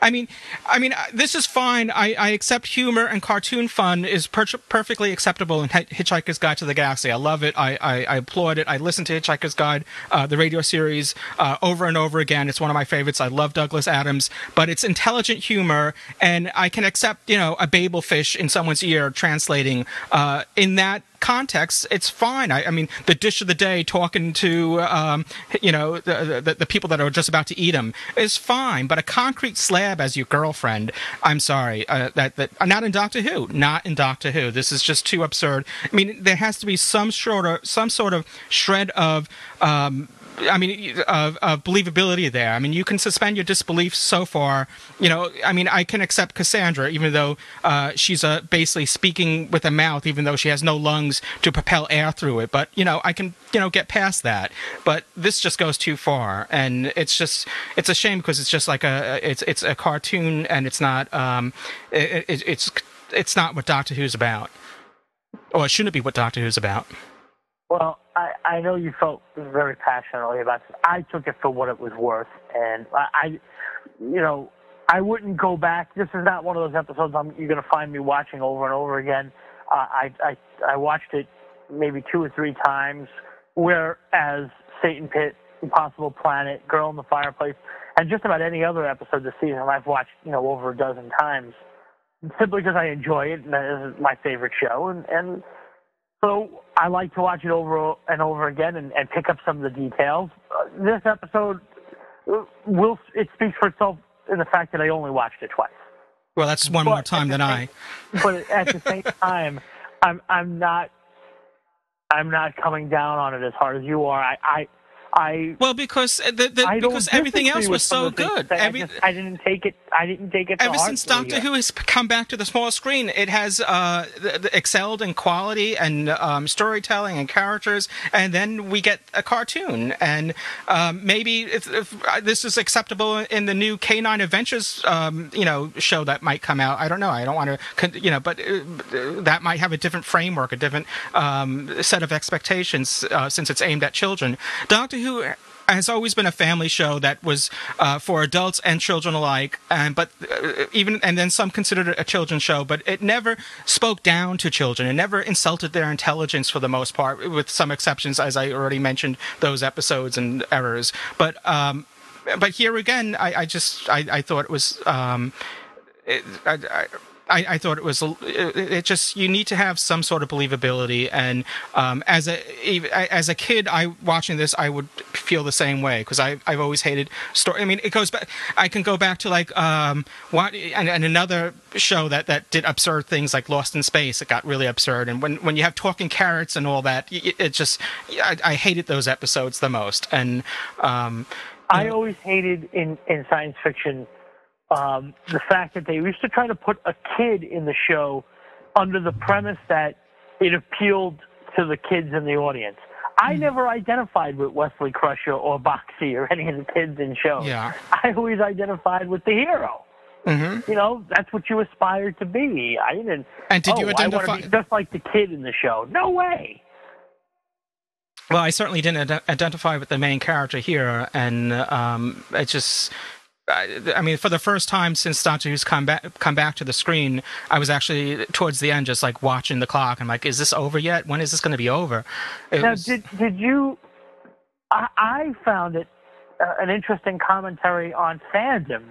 I mean, I mean, uh, this is fine. I, I accept humor and cartoon fun is per- perfectly acceptable in Hi- Hitchhiker's Guide to the Galaxy. I love it. I, I, I applaud it. I listen to Hitchhiker's Guide, uh, the radio series, uh, over and over again. It's one of my favorites. I love Douglas Adams, but it's intelligent humor, and I can accept, you know, a Babel fish in someone's ear translating. Uh, in that context, it's fine. I, I mean, the dish of the day talking to, um, you know, the, the, the people that are just about to eat them is fine. But a concrete slab as your girlfriend, I'm sorry, uh, that that not in Doctor Who, not in Doctor Who. This is just too absurd. I mean, there has to be some sort of some sort of shred of. Um, I mean, of, of believability there. I mean, you can suspend your disbelief so far. You know, I mean, I can accept Cassandra, even though uh, she's uh, basically speaking with a mouth, even though she has no lungs to propel air through it. But you know, I can you know get past that. But this just goes too far, and it's just it's a shame because it's just like a it's it's a cartoon, and it's not um it, it, it's it's not what Doctor Who's about, or it shouldn't be what Doctor Who's about. Well, I, know you felt very passionately about this. I took it for what it was worth, and I, I you know, I wouldn't go back. This is not one of those episodes I'm, you're going to find me watching over and over again. Uh, I, I, I watched it maybe two or three times, whereas Satan Pit, Impossible Planet, Girl in the Fireplace, and just about any other episode this season I've watched, you know, over a dozen times, simply because I enjoy it and it is my favorite show, and, and so I like to watch it over and over again and, and pick up some of the details. Uh, this episode uh, will it speaks for itself in the fact that I only watched it twice. Well, that's one more time than I. But at the same time, I'm I'm not I'm not coming down on it as hard as you are. I I, I well because the, the I because everything else was so the good. that I just- I didn't take it. I didn't take it. Ever since Doctor you. Who has come back to the small screen, it has uh, excelled in quality and um, storytelling and characters. And then we get a cartoon, and um, maybe if, if uh, this is acceptable in the new K9 Adventures, um, you know, show that might come out. I don't know. I don't want to, you know, but uh, that might have a different framework, a different um, set of expectations uh, since it's aimed at children. Doctor Who has always been a family show that was uh, for adults and children alike, and but uh, even and then some considered it a children's show, but it never spoke down to children. It never insulted their intelligence for the most part, with some exceptions, as I already mentioned, those episodes and errors. But um, but here again, I, I just I, I thought it was. Um, it, I, I, I, thought it was it, it just you need to have some sort of believability and um, as a as a kid I watching this I would feel the same way because I I've always hated story I mean it goes back I can go back to like um what and, and another show that that did absurd things like Lost in Space it got really absurd and when when you have talking carrots and all that it, it just I, I hated those episodes the most and um I always hated in in science fiction um, the fact that they used to try to put a kid in the show under the premise that it appealed to the kids in the audience. I Hmm. never identified with Wesley Crusher or Boxey or any of the kids in shows. Yeah. I always identified with the hero. Mm-hmm. You know, that's what you aspired to be. I didn't. And did oh, you I want identify- to be just like the kid in the show? No way. Well, I certainly didn't ad- identify with the main character here, and um, it just. I I mean, for the first time since Doctor Who's come back, come back to the screen, I was actually towards the end, just like watching the clock. I'm like, "Is this over yet? When is this going to be over?" It now, was- did did you? I, I found it uh, an interesting commentary on fandom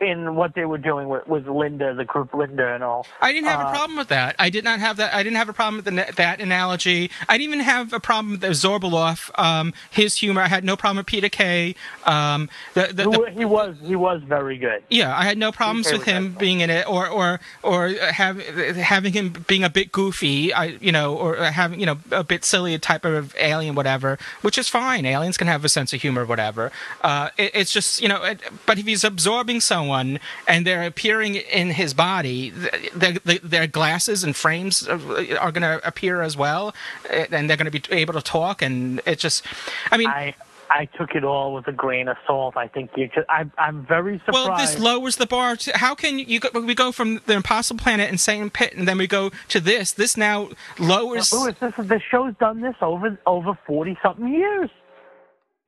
in what they were doing with, with Linda, the group Linda, and all. I didn't have Uh, a problem with that. I did not have that. I didn't have a problem with the, that analogy. I didn't even have a problem with the Zorbaloff, um, his humor. I had no problem with Peter Kay. Um, the, the, the, He was he was very good. yeah, I had no problems with him being in it, or or or have, having him being a bit goofy. I you know, or having you know a bit silly type of alien, whatever, which is fine. Aliens can have a sense of humor, whatever. Uh, it, it's just you know, it, but if he's absorbing someone and they're appearing in his body, th- their, their- their glasses and frames are, going to appear as well, eh, and they're going to be able to talk, and it just, I mean. I I took it all with a grain of salt. I think you. Just, I I'm very surprised. Well, this lowers the bar. To, how can you? Go, we go from the Impossible Planet and Satan Pit, and then we go to this. This now lowers. Louis, this is, the show's done this over over forty something years.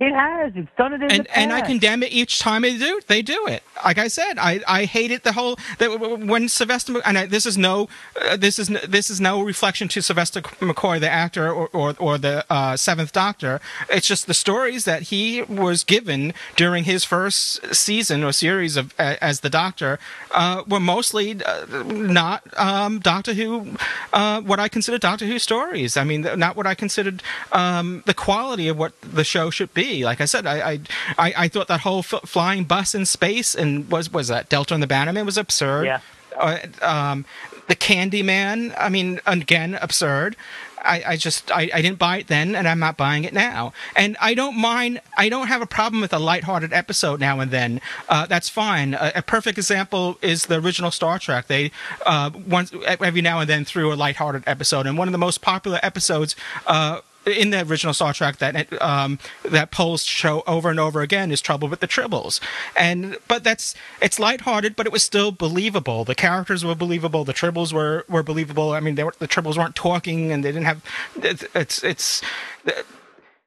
It has. It's done it in and the past. and I condemn it each time they do. They do it. Like I said, I I hated the whole that when Sylvester and I, this is no uh, this is n- this is no reflection to Sylvester McCoy, the actor, or or, or the uh, Seventh Doctor. It's just the stories that he was given during his first season or series of uh, as the Doctor uh, were mostly uh, not um, Doctor Who, uh, what I consider Doctor Who stories. I mean, not what I considered um, the quality of what the show should be. Like I said, I I, I, I thought that whole f- flying bus in space and was was that Delta and the Bannermen was absurd. Yeah. Uh, um, the Candyman, I mean, again, absurd. I, I just I, I didn't buy it then, and I'm not buying it now. And I don't mind. I don't have a problem with a lighthearted episode now and then. Uh, that's fine. A, a perfect example is the original Star Trek. They uh, once every now and then threw a lighthearted episode, and one of the most popular episodes. Uh, in the original Star Trek that um, that polls show over and over again is Trouble with the Tribbles, and but that's it's lighthearted, but it was still believable. The characters were believable. The Tribbles were were believable. I mean, were, the Tribbles weren't talking, and they didn't have. It's it's. it's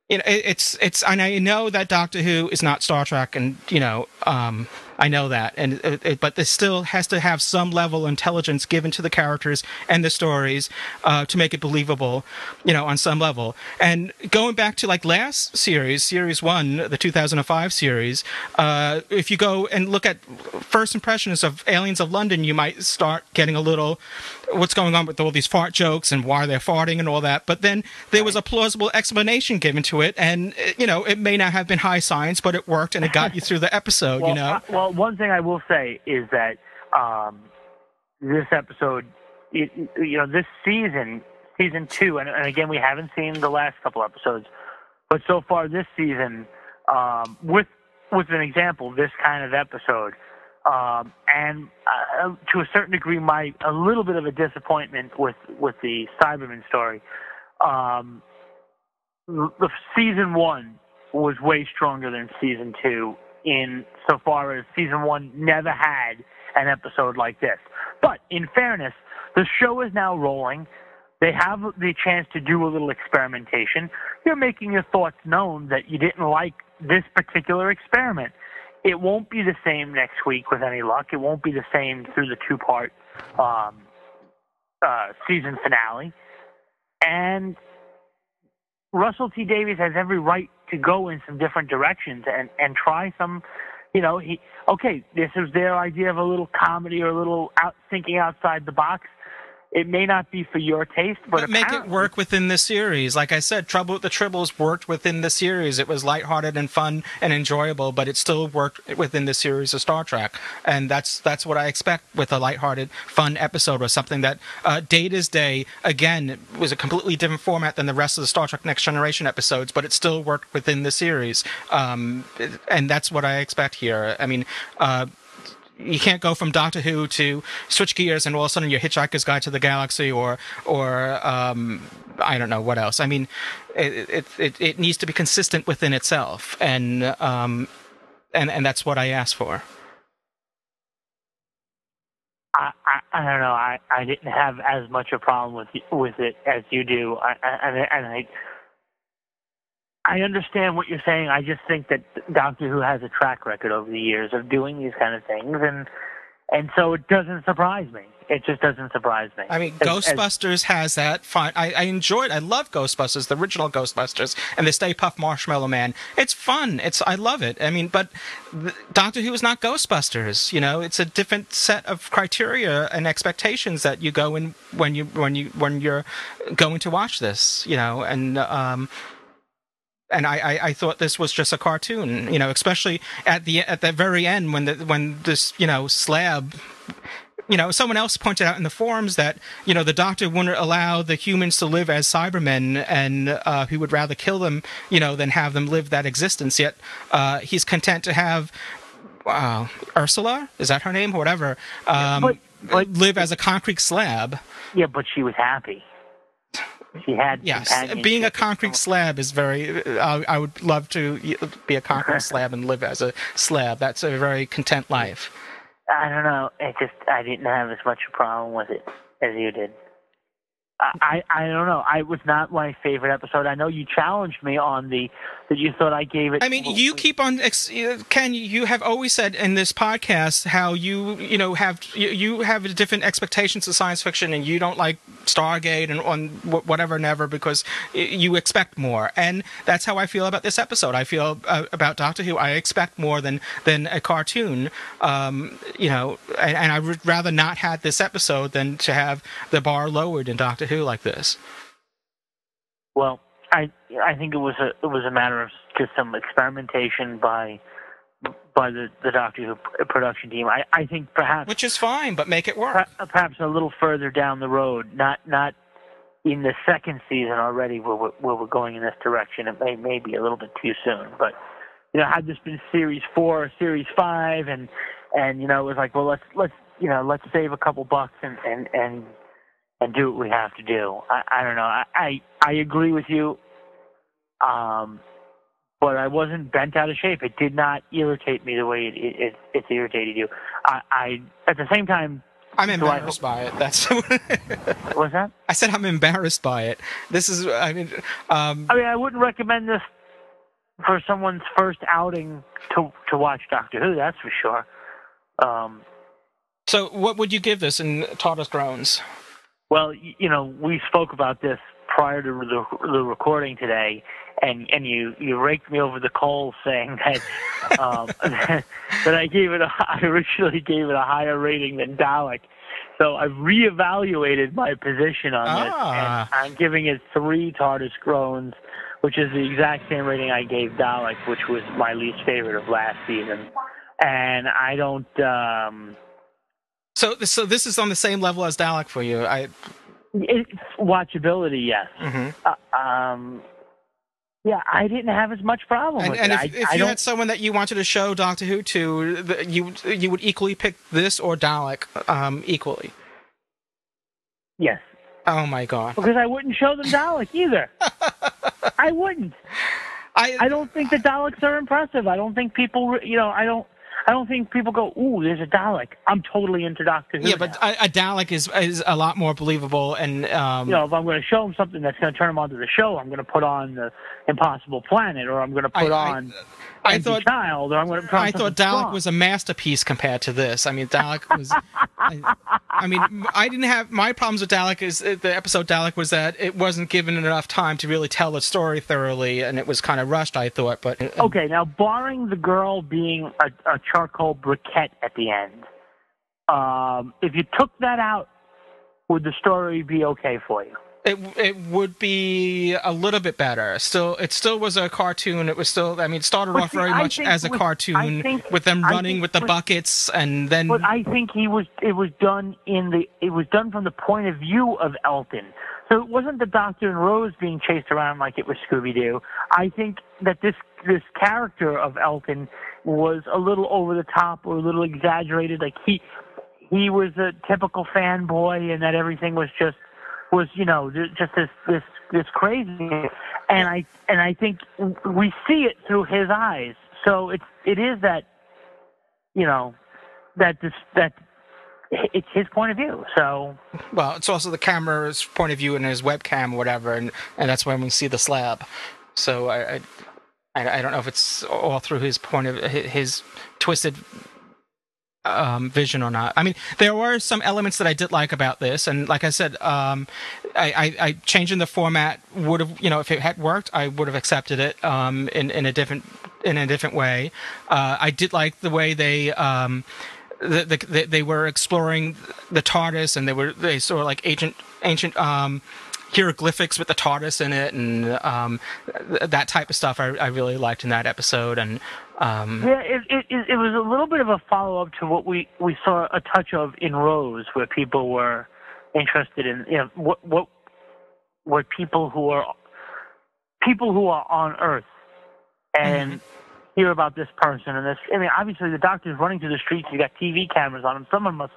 you know, it's it's, and I know that Doctor Who is not Star Trek, and you know, um, I know that, and it, it, but this still has to have some level of intelligence given to the characters and the stories uh, to make it believable, you know, on some level. And going back to like last series, series one, the 2005 series, uh, if you go and look at first impressions of Aliens of London, you might start getting a little what's going on with all these fart jokes and why they're farting and all that. But then there was a plausible explanation given to it, and uh, you know, it may not have been high science, but it worked and it got you through the episode. well, you know. I- well, one thing I will say is that um, this episode, it, you know, this season, season two, and, and again, we haven't seen the last couple episodes, but so far this season, um, with with an example, this kind of episode, um, and uh, to a certain degree, my a little bit of a disappointment with with the Cyberman story. Um, the season one was way stronger than season two in so far as season one never had an episode like this. But in fairness, the show is now rolling. They have the chance to do a little experimentation. You're making your thoughts known that you didn't like this particular experiment. It won't be the same next week with any luck. It won't be the same through the two part um, uh, season finale. And Russell T Davies has every right to go in some different directions and and try some. You know, he okay. This is their idea of a little comedy or a little out thinking outside the box. It may not be for your taste, but, But make it work within the series. Like I said, Trouble with the Tribbles worked within the series. It was lighthearted and fun and enjoyable, but it still worked within the series of Star Trek. And that's that's what I expect with a lighthearted, fun episode or something that uh, Data's Day again was a completely different format than the rest of the Star Trek Next Generation episodes, but it still worked within the series. Um, and that's what I expect here. I mean. Uh, you can't go from Doctor Who to switch gears and all of a sudden you're Hitchhiker's Guide to the Galaxy or or um, I don't know what else. I mean, it it, it it needs to be consistent within itself, and um, and and that's what I asked for. I, I, I don't know. I, I didn't have as much a problem with with it as you do. I, I, and I- I understand what you're saying. I just think that Doctor Who has a track record over the years of doing these kind of things, and and so it doesn't surprise me. It just doesn't surprise me. I mean, As- as- Ghostbusters has that. Fun. I, I enjoyed. I love Ghostbusters, the original Ghostbusters, and the Stay Puft Marshmallow Man. It's fun. It's I love it. I mean, but Doctor Who is not Ghostbusters. You know, it's a different set of criteria and expectations that you go in when you when you when you're going to watch this. You know, and um, and I, I, I thought this was just a cartoon, you know, especially at the at the very end when the when this you know slab, you know, someone else pointed out in the forums that you know the Doctor wouldn't allow the humans to live as Cybermen, and uh, he would rather kill them, you know, than have them live that existence. Yet uh, he's content to have. Uh, Ursula is that her name? Or whatever. Um, but- but- live as a concrete slab. yeah, but she was happy. She had Yes, being a concrete slab is very. Uh, I would love to be a concrete slab and live as a slab. That's a very content life. I don't know. It just I didn't have as much a problem with it as you did. I, I don't know. I was not my favorite episode. I know you challenged me on the that you thought I gave it. I mean, you keep on, Ken. You have always said in this podcast how you, you know, have you, have different expectations of science fiction, and you don't like Stargate and on wh- whatever, never because you expect more. And that's how I feel about this episode. I feel uh, about Doctor Who. I expect more than than a cartoon. Um, you know, and, and I would rather not have this episode than to have the bar lowered in Doctor Who like this. Well, I I think it was a it was a matter of just some experimentation by by the the Doctor Who production team. I I think perhaps Which is fine, but make it work. per- perhaps a little further down the road, not not in the second season already where we're, where we're going in this direction. It may may be a little bit too soon, but you know, had this been series four or series five, and and you know, it was like, well, let's let's you know, let's save a couple bucks and and and and do what we have to do. I I don't know. I I, I agree with you. Um, but I wasn't bent out of shape. It did not irritate me the way it it, it it's irritated you. I, I at the same time. I'm embarrassed by it. That's What's that? I said I'm embarrassed by it. This is, I mean, um, I mean, I wouldn't recommend this for someone's first outing to to watch Doctor Who. That's for sure. Um, so what would you give this in TARDIS groans? Well, you know, we spoke about this prior to the the recording today, and and you you raked me over the coals saying that um, that I gave it a, I originally gave it a higher rating than Dalek. So I've reevaluated my position on this, Ah. and I'm giving it three TARDIS groans, which is the exact same rating I gave Dalek, which was my least favorite of last season. And I don't. um So, so this is on the same level as Dalek for you. I, It's watchability, yes. Mhm. Uh, um, yeah, I didn't have as much problem and, with and it. if, I, if I you don't. had someone that you wanted to show Doctor Who to, you you would equally pick this or Dalek um, equally. yes, Oh my god! because I wouldn't show them Dalek either. I wouldn't. I I don't think the Daleks are impressive. I don't think people, you know, I don't. I don't think people go, "Ooh, there's a Dalek." I'm totally into Doctor Who. yeah, but now. a, a Dalek is is a lot more believable and um, you know, if I'm going to show them something that's going to turn them onto the show, I'm going to put on the Impossible Planet, or I'm going to put I- on I Empty thought Child, I'm going to I thought Dalek strong. was a masterpiece compared to this. I mean, Dalek was. I, I mean, I didn't have my problems with Dalek. Is uh, the episode Dalek was that it wasn't given enough time to really tell the story thoroughly, and it was kind of rushed. I thought, but uh, Okay, now barring the girl being a, a charcoal briquette at the end, um, if you took that out, would the story be okay for you? It it would be a little bit better. Still, it still was a cartoon. It was still. I mean, it started But off see, very I much as a with- cartoon think- with them running think with the buckets, and then But I think he was. It was done in the. It was done from the point of view of Elton. So it wasn't the Doctor and Rose being chased around like it was Scooby Doo. I think that this this character of Elton was a little over the top or a little exaggerated. Like he he was a typical fanboy, and that everything was just was you know just this this this crazy. And I and I think we see it through his eyes. So it's it is that you know that this that it's his point of view. So well, it's also the camera's point of view and his webcam or whatever, and and that's when we see the slab. So I, I I don't know if it's all through his point of his twisted um, vision or not. I mean, there were some elements that I did like about this, and like I said, um, I, I, I changing the format would have, you know, if it had worked, I would have accepted it um, in in a different in a different way. Uh, I did like the way they. Um, the, the, they, were exploring the TARDIS, and they were they of like ancient ancient um, hieroglyphics with the TARDIS in it, and um, th- that type of stuff. I, I really liked in that episode, and um, Yeah, it, it it was a little bit of a follow up to what we we saw a touch of in Rose, where people were interested in you know what what what people who are people who are on Earth and hear about this person and this. I mean, obviously the doctor's running through the streets. You got TV cameras on him. Someone must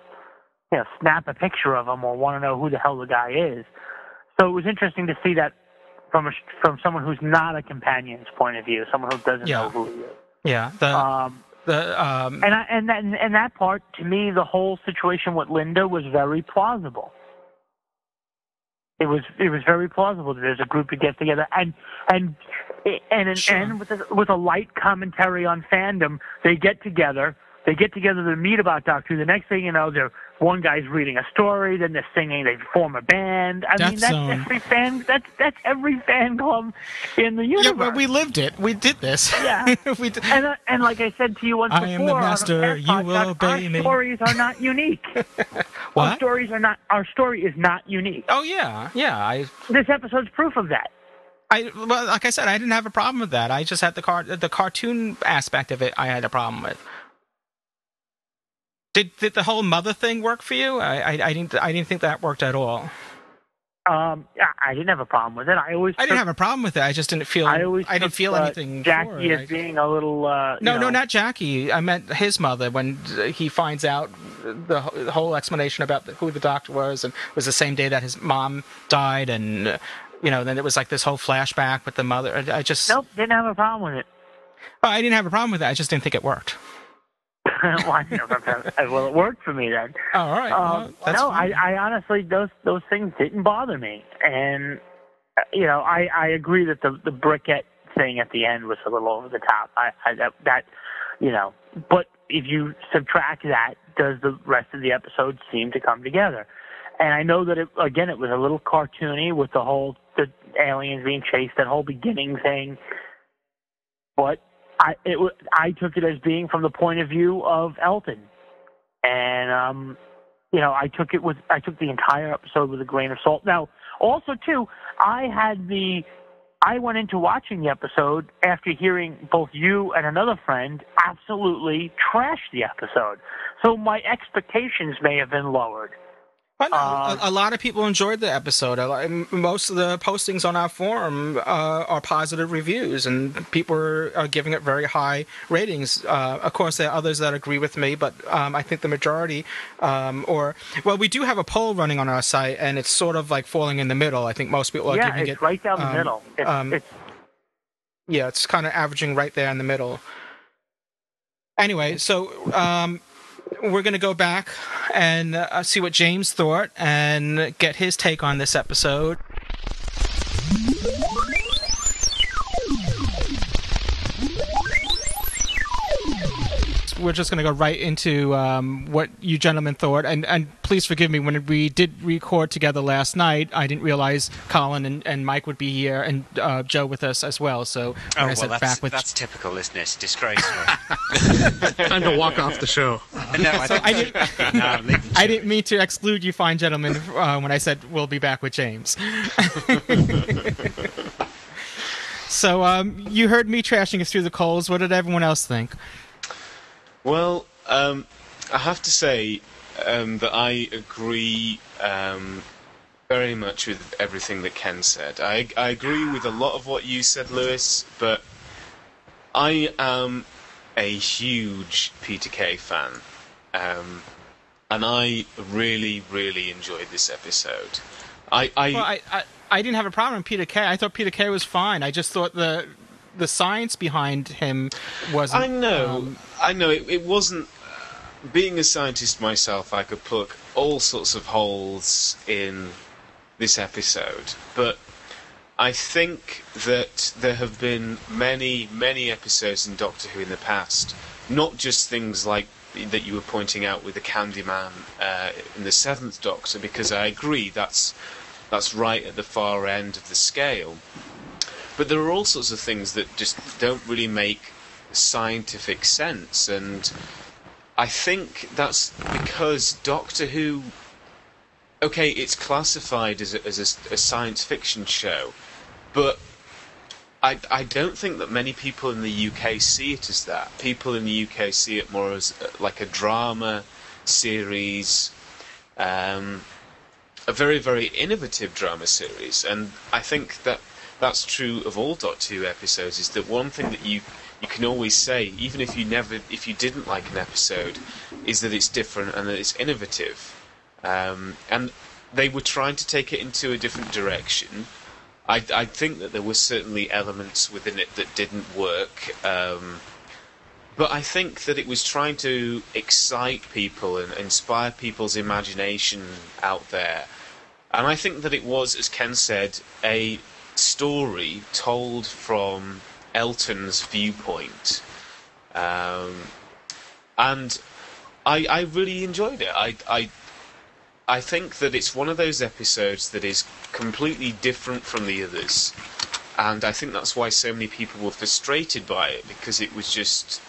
you know snap a picture of him or want to know who the hell the guy is. So it was interesting to see that from a, from someone who's not a companion's point of view, someone who doesn't Yeah. know who he is. Yeah, the Um, the um, and I, and that and that part to me, the whole situation with Linda was very plausible. It was it was very plausible that there's a group that gets together and and and and, and with a, with a light commentary on fandom, they get together. They get together to meet about Doctor Who. The next thing you know, they're one guy's reading a story, then they're singing. They form a band. I Death mean, that's Zone. every fan. That's that's every fan club in the universe. yeah, but we lived it. We did this. Yeah. we did. And, uh, and like I said to you once I before, am the master, you will obey our me. stories are not unique. what? Our stories are not. Our story is not unique. Oh yeah, yeah. I This episode's proof of that. I well, like I said, I didn't have a problem with that. I just had the car the cartoon aspect of it. I had a problem with. Did did the whole mother thing work for you? I I, I didn't I didn't think that worked at all. Um, yeah, I didn't have a problem with it. I always. I didn't have a problem with it. I just didn't feel. I always. I didn't took, feel uh, anything. Jackie it. as being a little. Uh, No, you no, not Jackie. I meant his mother when he finds out the, whole explanation about the, who the doctor was, and it was the same day that his mom died, and uh, you know, then it was like this whole flashback with the mother. I, I just, Nope, didn't have a problem with it. Oh, I didn't have a problem with that. I just didn't think it worked. well, I didn't have a problem. well, it worked for me then. All right. Um, well, no. I, I honestly those those things didn't bother me, and uh, you know I I agree that the the briquette thing at the end was a little over the top. I, I that that you know, but if you subtract that, does the rest of the episode seem to come together? And I know that it again it was a little cartoony with the whole the aliens being chased, that whole beginning thing, but I it I took it as being from the point of view of Elton, and um, you know I took it with I took the entire episode with a grain of salt. Now, also too, I had the I went into watching the episode after hearing both you and another friend absolutely trash the episode, so my expectations may have been lowered. No, Um, a, a lot of people enjoyed the episode. A lot- m- Most of the postings on our forum uh, are positive reviews, and people are, are giving it very high ratings. Uh, of course, there are others that agree with me, but um, I think the majority, um, or well, we do have a poll running on our site, and it's sort of like falling in the middle. I think most people are yeah, giving it's it right down the um, middle. It's, um, it's yeah, it's kind of averaging right there in the middle. Anyway, so um, we're going to go back and uh, see what James thought and get his take on this episode. We're just going to go right into um, what you gentlemen thought, and, and please forgive me when we did record together last night. I didn't realize Colin and, and Mike would be here, and uh, Joe with us as well. So Oh, when I well, said that's, back with that's typical, isn't it? It's disgraceful. Time to walk off the show. no, I, think I didn't. no, I didn't mean to exclude you, fine gentlemen, uh, when I said we'll be back with James. so, um, you heard me trashing us through the coals. What did everyone else think? Well, um, I have to say um, that I agree um, very much with everything that Ken said. I, I agree with a lot of what you said, Louis, but I am a huge Peter Kay fan. Um, and I really, really enjoyed this episode. I, I, Well, I, I, I didn't have a problem with Peter Kay. I thought Peter Kay was fine. I just thought the the science behind him wasn't. I know, um, I know. It, it wasn't. Being a scientist myself, I could poke all sorts of holes in this episode, but I think that there have been many, many episodes in Doctor Who in the past, not just things like that you were pointing out with the Kandy Man uh, in the Seventh Doctor, because I agree that's that's right at the far end of the scale. But there are all sorts of things that just don't really make scientific sense, and I think that's because Doctor Who. Okay, it's classified as a, as a, a science fiction show, but I, I don't think that many people in the UK see it as that. People in the UK see it more as uh, like a drama series, um, a very, very innovative drama series. And I think that that's true of all Doctor Who episodes, is that one thing that you you can always say, even if you never, if you didn't like an episode, is that it's different and that it's innovative. Um, and they were trying to take it into a different direction. I, I think that there were certainly elements within it that didn't work. Um, but I think that it was trying to excite people and inspire people's imagination out there. And I think that it was, as Ken said, a story told from Elton's viewpoint. Um, and I, I really enjoyed it. I, I, I think that it's one of those episodes that is completely different from the others. And I think that's why so many people were frustrated by it because it was just.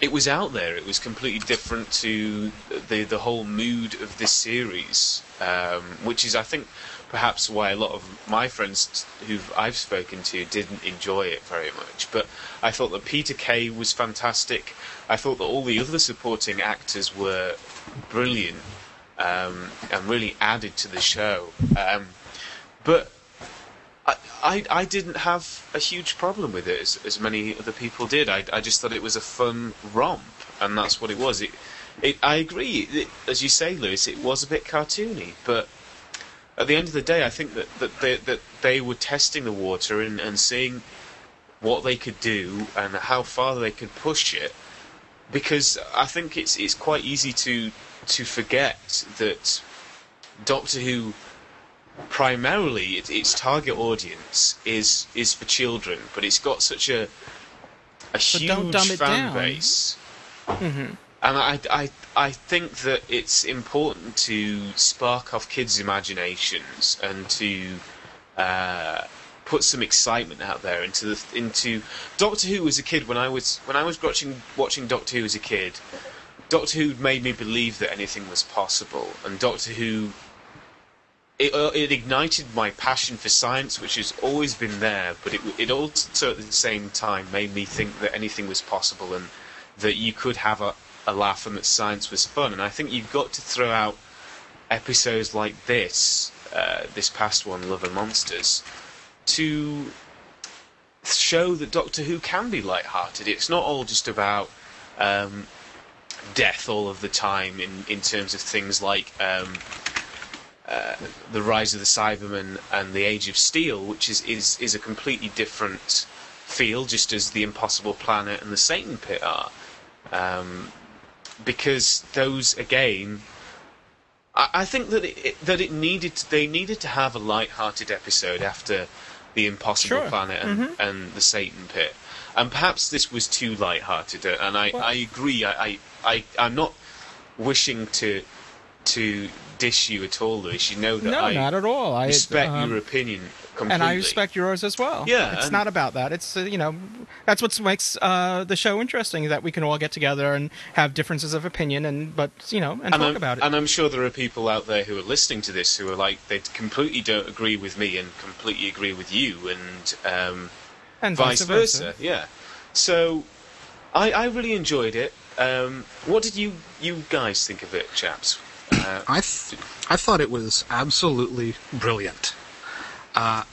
It was out there. It was completely different to the the whole mood of this series, um, which is, I think, perhaps why a lot of my friends who I've spoken to didn't enjoy it very much. But I thought that Peter Kay was fantastic. I thought that all the other supporting actors were brilliant um, and really added to the show. Um, but I, I, I didn't have a huge problem with it as, as many other people did. I, I just thought it was a fun romp, and that's what it was. It, it I agree, it, as you say, Louis, it was a bit cartoony, but at the end of the day, I think that, that, they, that they were testing the water and, and seeing what they could do and how far they could push it. Because I think it's it's quite easy to to forget that Doctor Who primarily it, its target audience is is for children, but it's got such a a huge don't dumb it fan down. base. Mm-hmm. And I, I, I think that it's important to spark off kids' imaginations and to uh, put some excitement out there into the, into Doctor Who as a kid. When I was when I was watching watching Doctor Who as a kid, Doctor Who made me believe that anything was possible, and Doctor Who it, uh, it ignited my passion for science, which has always been there, but it, it also at the same time made me think that anything was possible and that you could have a, a laugh and that science was fun. And I think you've got to throw out episodes like this, uh, this past one, Love and Monsters, to show that Doctor Who can be light-hearted. It's not all just about um, death all of the time in, in terms of things like um, uh, the rise of the Cybermen and the Age of Steel, which is, is, is a completely different feel, just as the Impossible Planet and the Satan Pit are. Um, because those again, I, think that it, that it needed they needed to have a light-hearted episode after the Impossible Sure. Planet and, Mhm. and the Satan Pit, and perhaps this was too light-hearted. uh, And I, Well- I agree. I, I, I I'm not wishing to to dish you at all, Louis. You know that No, I not at all. I respect um, your opinion completely. and I respect yours as well. Yeah, it's and- not about that. It's uh, you know, that's what makes uh, the show interesting. That we can all get together and have differences of opinion, and but you know, and, talk I'm, about it. And I'm sure there are people out there who are listening to this who are like they completely don't agree with me and completely agree with you, and um, And vice, vice versa. versa. Yeah. So I, I really enjoyed it. Um, what did you you guys think of it, chaps? Uh, I th- I thought it was absolutely brilliant. Uh,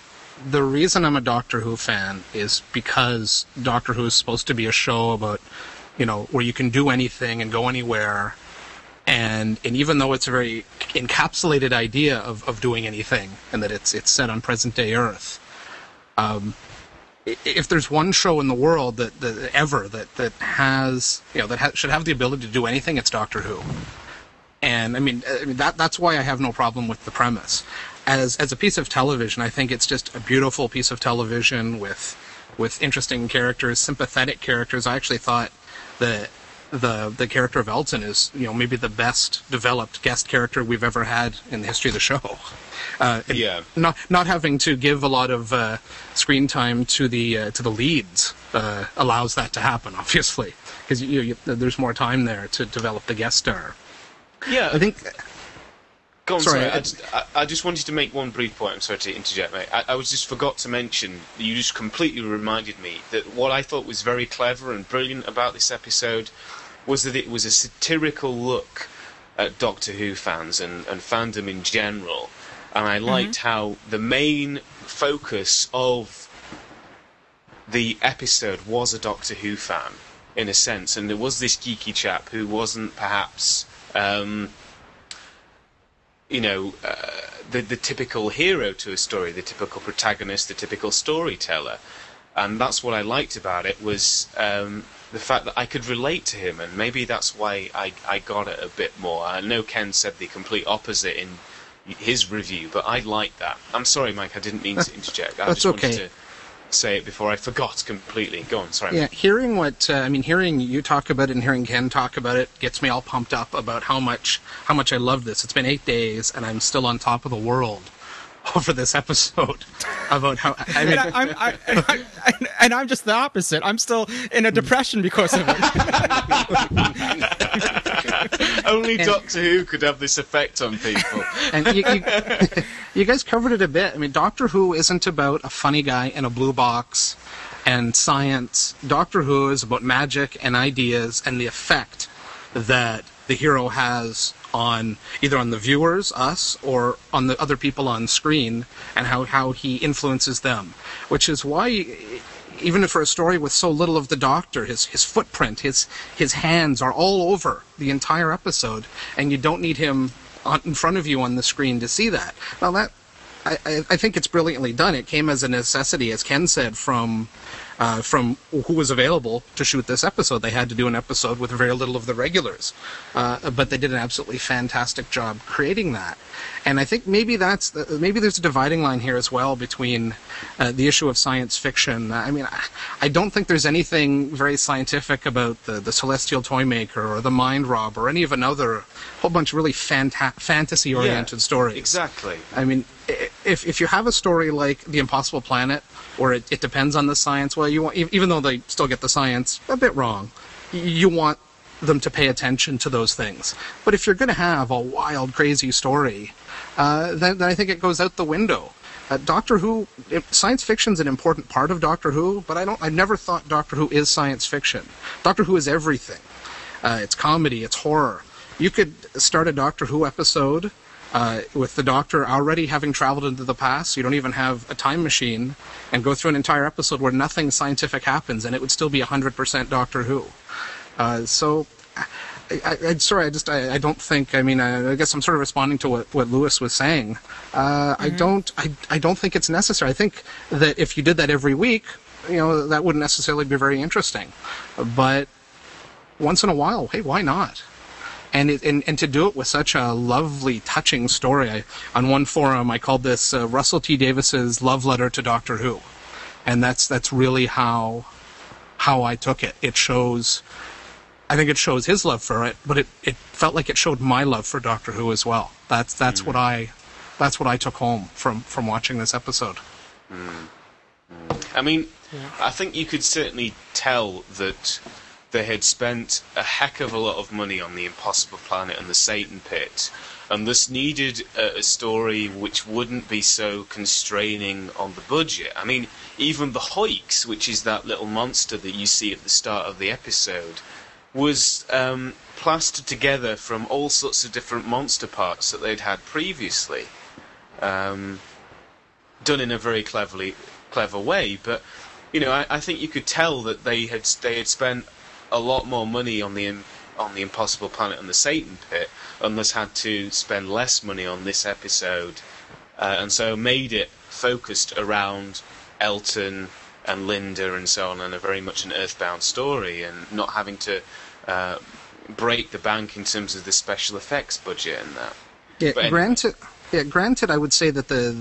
the reason I'm a Doctor Who fan is because Doctor Who is supposed to be a show about, you know, where you can do anything and go anywhere, and and even though it's a very encapsulated idea of, of doing anything, and that it's it's set on present day Earth, um, if there's one show in the world that, that ever that that has you know that ha- should have the ability to do anything, it's Doctor Who and I mean, I mean that that's why I have no problem with the premise. As as a piece of television, I think it's just a beautiful piece of television with with interesting characters, sympathetic characters. I actually thought that the the character of Elton is you know maybe the best developed guest character we've ever had in the history of the show. Uh, Yeah. Not not having to give a lot of uh, screen time to the uh, to the leads uh, allows that to happen, obviously, because you, you, there's more time there to develop the guest star. Yeah, I think. Go on, Sorry, sorry. I, I- just, I, I just wanted to make one brief point. I'm sorry to interject, mate. I, I was just forgot to mention. You just completely reminded me that what I thought was very clever and brilliant about this episode was that it was a satirical look at Doctor Who fans and, and fandom in general. And I liked how the main focus of the episode was a Doctor Who fan, in a sense, and there was this geeky chap who wasn't perhaps. Um, you know, uh, the the typical hero to a story, the typical protagonist, the typical storyteller, and that's what I liked about it was um, the fact that I could relate to him, and maybe that's why I I got it a bit more. I know Ken said the complete opposite in his review, but I liked that. I'm sorry, Mike, I didn't mean to interject. I That's just wanted okay. to say it before I forgot completely. Go on, sorry. Yeah, hearing what uh, I mean, hearing you talk about it and hearing Ken talk about it gets me all pumped up about how much how much I love this. It's been eight days and I'm still on top of the world over this episode about how I mean. and, I, I'm, I, and, I, and I'm just the opposite. I'm still in a depression because of it. Only Doctor Who could have this effect on people. and you, you, you guys covered it a bit. I mean, Doctor Who isn't about a funny guy in a blue box and science. Doctor Who is about magic and ideas and the effect that the hero has on either on the viewers, us, or on the other people on screen, and how, how he influences them. Which is why even for a story with so little of the doctor, his his footprint, his his hands are all over the entire episode, and you don't need him on, in front of you on the screen to see that. Now that I, I, I think it's brilliantly done. It came as a necessity, as Ken said, from uh, from who was available to shoot this episode. They had to do an episode with very little of the regulars, uh, but they did an absolutely fantastic job creating that. And I think maybe that's the, maybe there's a dividing line here as well between uh, the issue of science fiction. I mean, I, I don't think there's anything very scientific about the, the Celestial Toymaker or the Mind Rob or any of another whole bunch of really fanta- fantasy oriented stories. Exactly. I mean, if if you have a story like The Impossible Planet, where it, it depends on the science, well, you want, even though they still get the science a bit wrong, you want them to pay attention to those things. But if you're going to have a wild, crazy story, uh, then, then I think it goes out the window. Uh, Doctor Who, it, science fiction's an important part of Doctor Who, but I don't. I've never thought Doctor Who is science fiction. Doctor Who is everything. Uh, it's comedy, it's horror. You could start a Doctor Who episode uh, with the Doctor already having traveled into the past. You don't even have a time machine, and go through an entire episode where nothing scientific happens, and it would still be 100% Doctor Who. Uh, so, I, I, sorry, I just I, I don't think. I mean, I, I guess I'm sort of responding to what, what Louis was saying. Uh, I don't I, I don't think it's necessary. I think that if you did that every week, you know, that wouldn't necessarily be very interesting. But once in a while, hey, why not? And, it, and and to do it with such a lovely, touching story. I, on one forum, I called this uh, Russell T Davies's love letter to Doctor Who, and that's that's really how how I took it. It shows, I think it shows his love for it, but it, it felt like it showed my love for Doctor Who as well. That's that's mm. what I that's what I took home from from watching this episode. Mm. I mean, I think you could certainly tell that they had spent a heck of a lot of money on the Impossible Planet and the Satan Pit, and thus needed a, a story which wouldn't be so constraining on the budget. I mean, even the Hoix, which is that little monster that you see at the start of the episode, was um, plastered together from all sorts of different monster parts that they'd had previously. Um, done in a very cleverly clever way. But you know, I, I think you could tell that they had they had spent a lot more money on the on the Impossible Planet and the Satan Pit, and thus had to spend less money on this episode, uh, and so made it focused around Elton and Linda and so on, and a very much an earthbound story, and not having to. Uh, break the bank in terms of the special effects budget and that. Yeah, anyway. granted, Yeah, granted, I would say that the,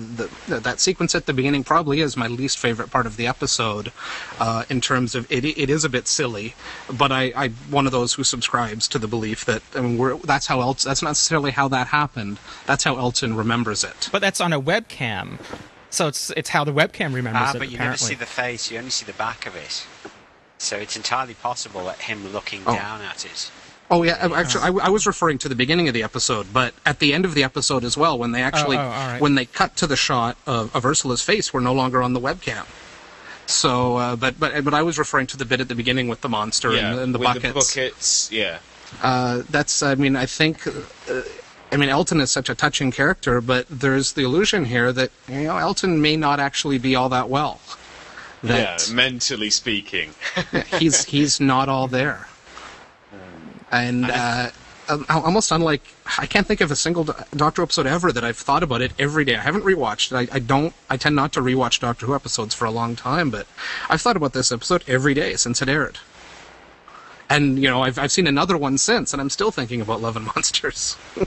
the that sequence at the beginning probably is my least favorite part of the episode, uh, in terms of it. It is a bit silly, but I, I'm one of those who subscribes to the belief that I mean, we're, that's how else. That's not necessarily how that happened. That's how Elton remembers it. But that's on a webcam, so it's it's how the webcam remembers Ah, it. but you never see the face, you only see the back of it. So it's entirely possible that him looking Oh. down at it. Oh yeah, uh, actually, I, I was referring to the beginning of the episode, but at the end of the episode as well, when they actually, oh, all right. when they cut to the shot of, of Ursula's face, we're no longer on the webcam. So, uh, but but but I was referring to the bit at the beginning with the monster yeah, and, and the with buckets. the buckets. Yeah. Uh, that's, I mean, I think, uh, I mean, Elton is such a touching character, but there's the illusion here that you know Elton may not actually be all that well. That yeah, mentally speaking. he's he's not all there, and uh, almost unlike I can't think of a single Do- Doctor episode ever that I've thought about it every day. I haven't rewatched. it. I, I don't. I tend not to rewatch Doctor Who episodes for a long time, but I've thought about this episode every day since it aired. And you know, I've I've seen another one since, and I'm still thinking about Love and Monsters.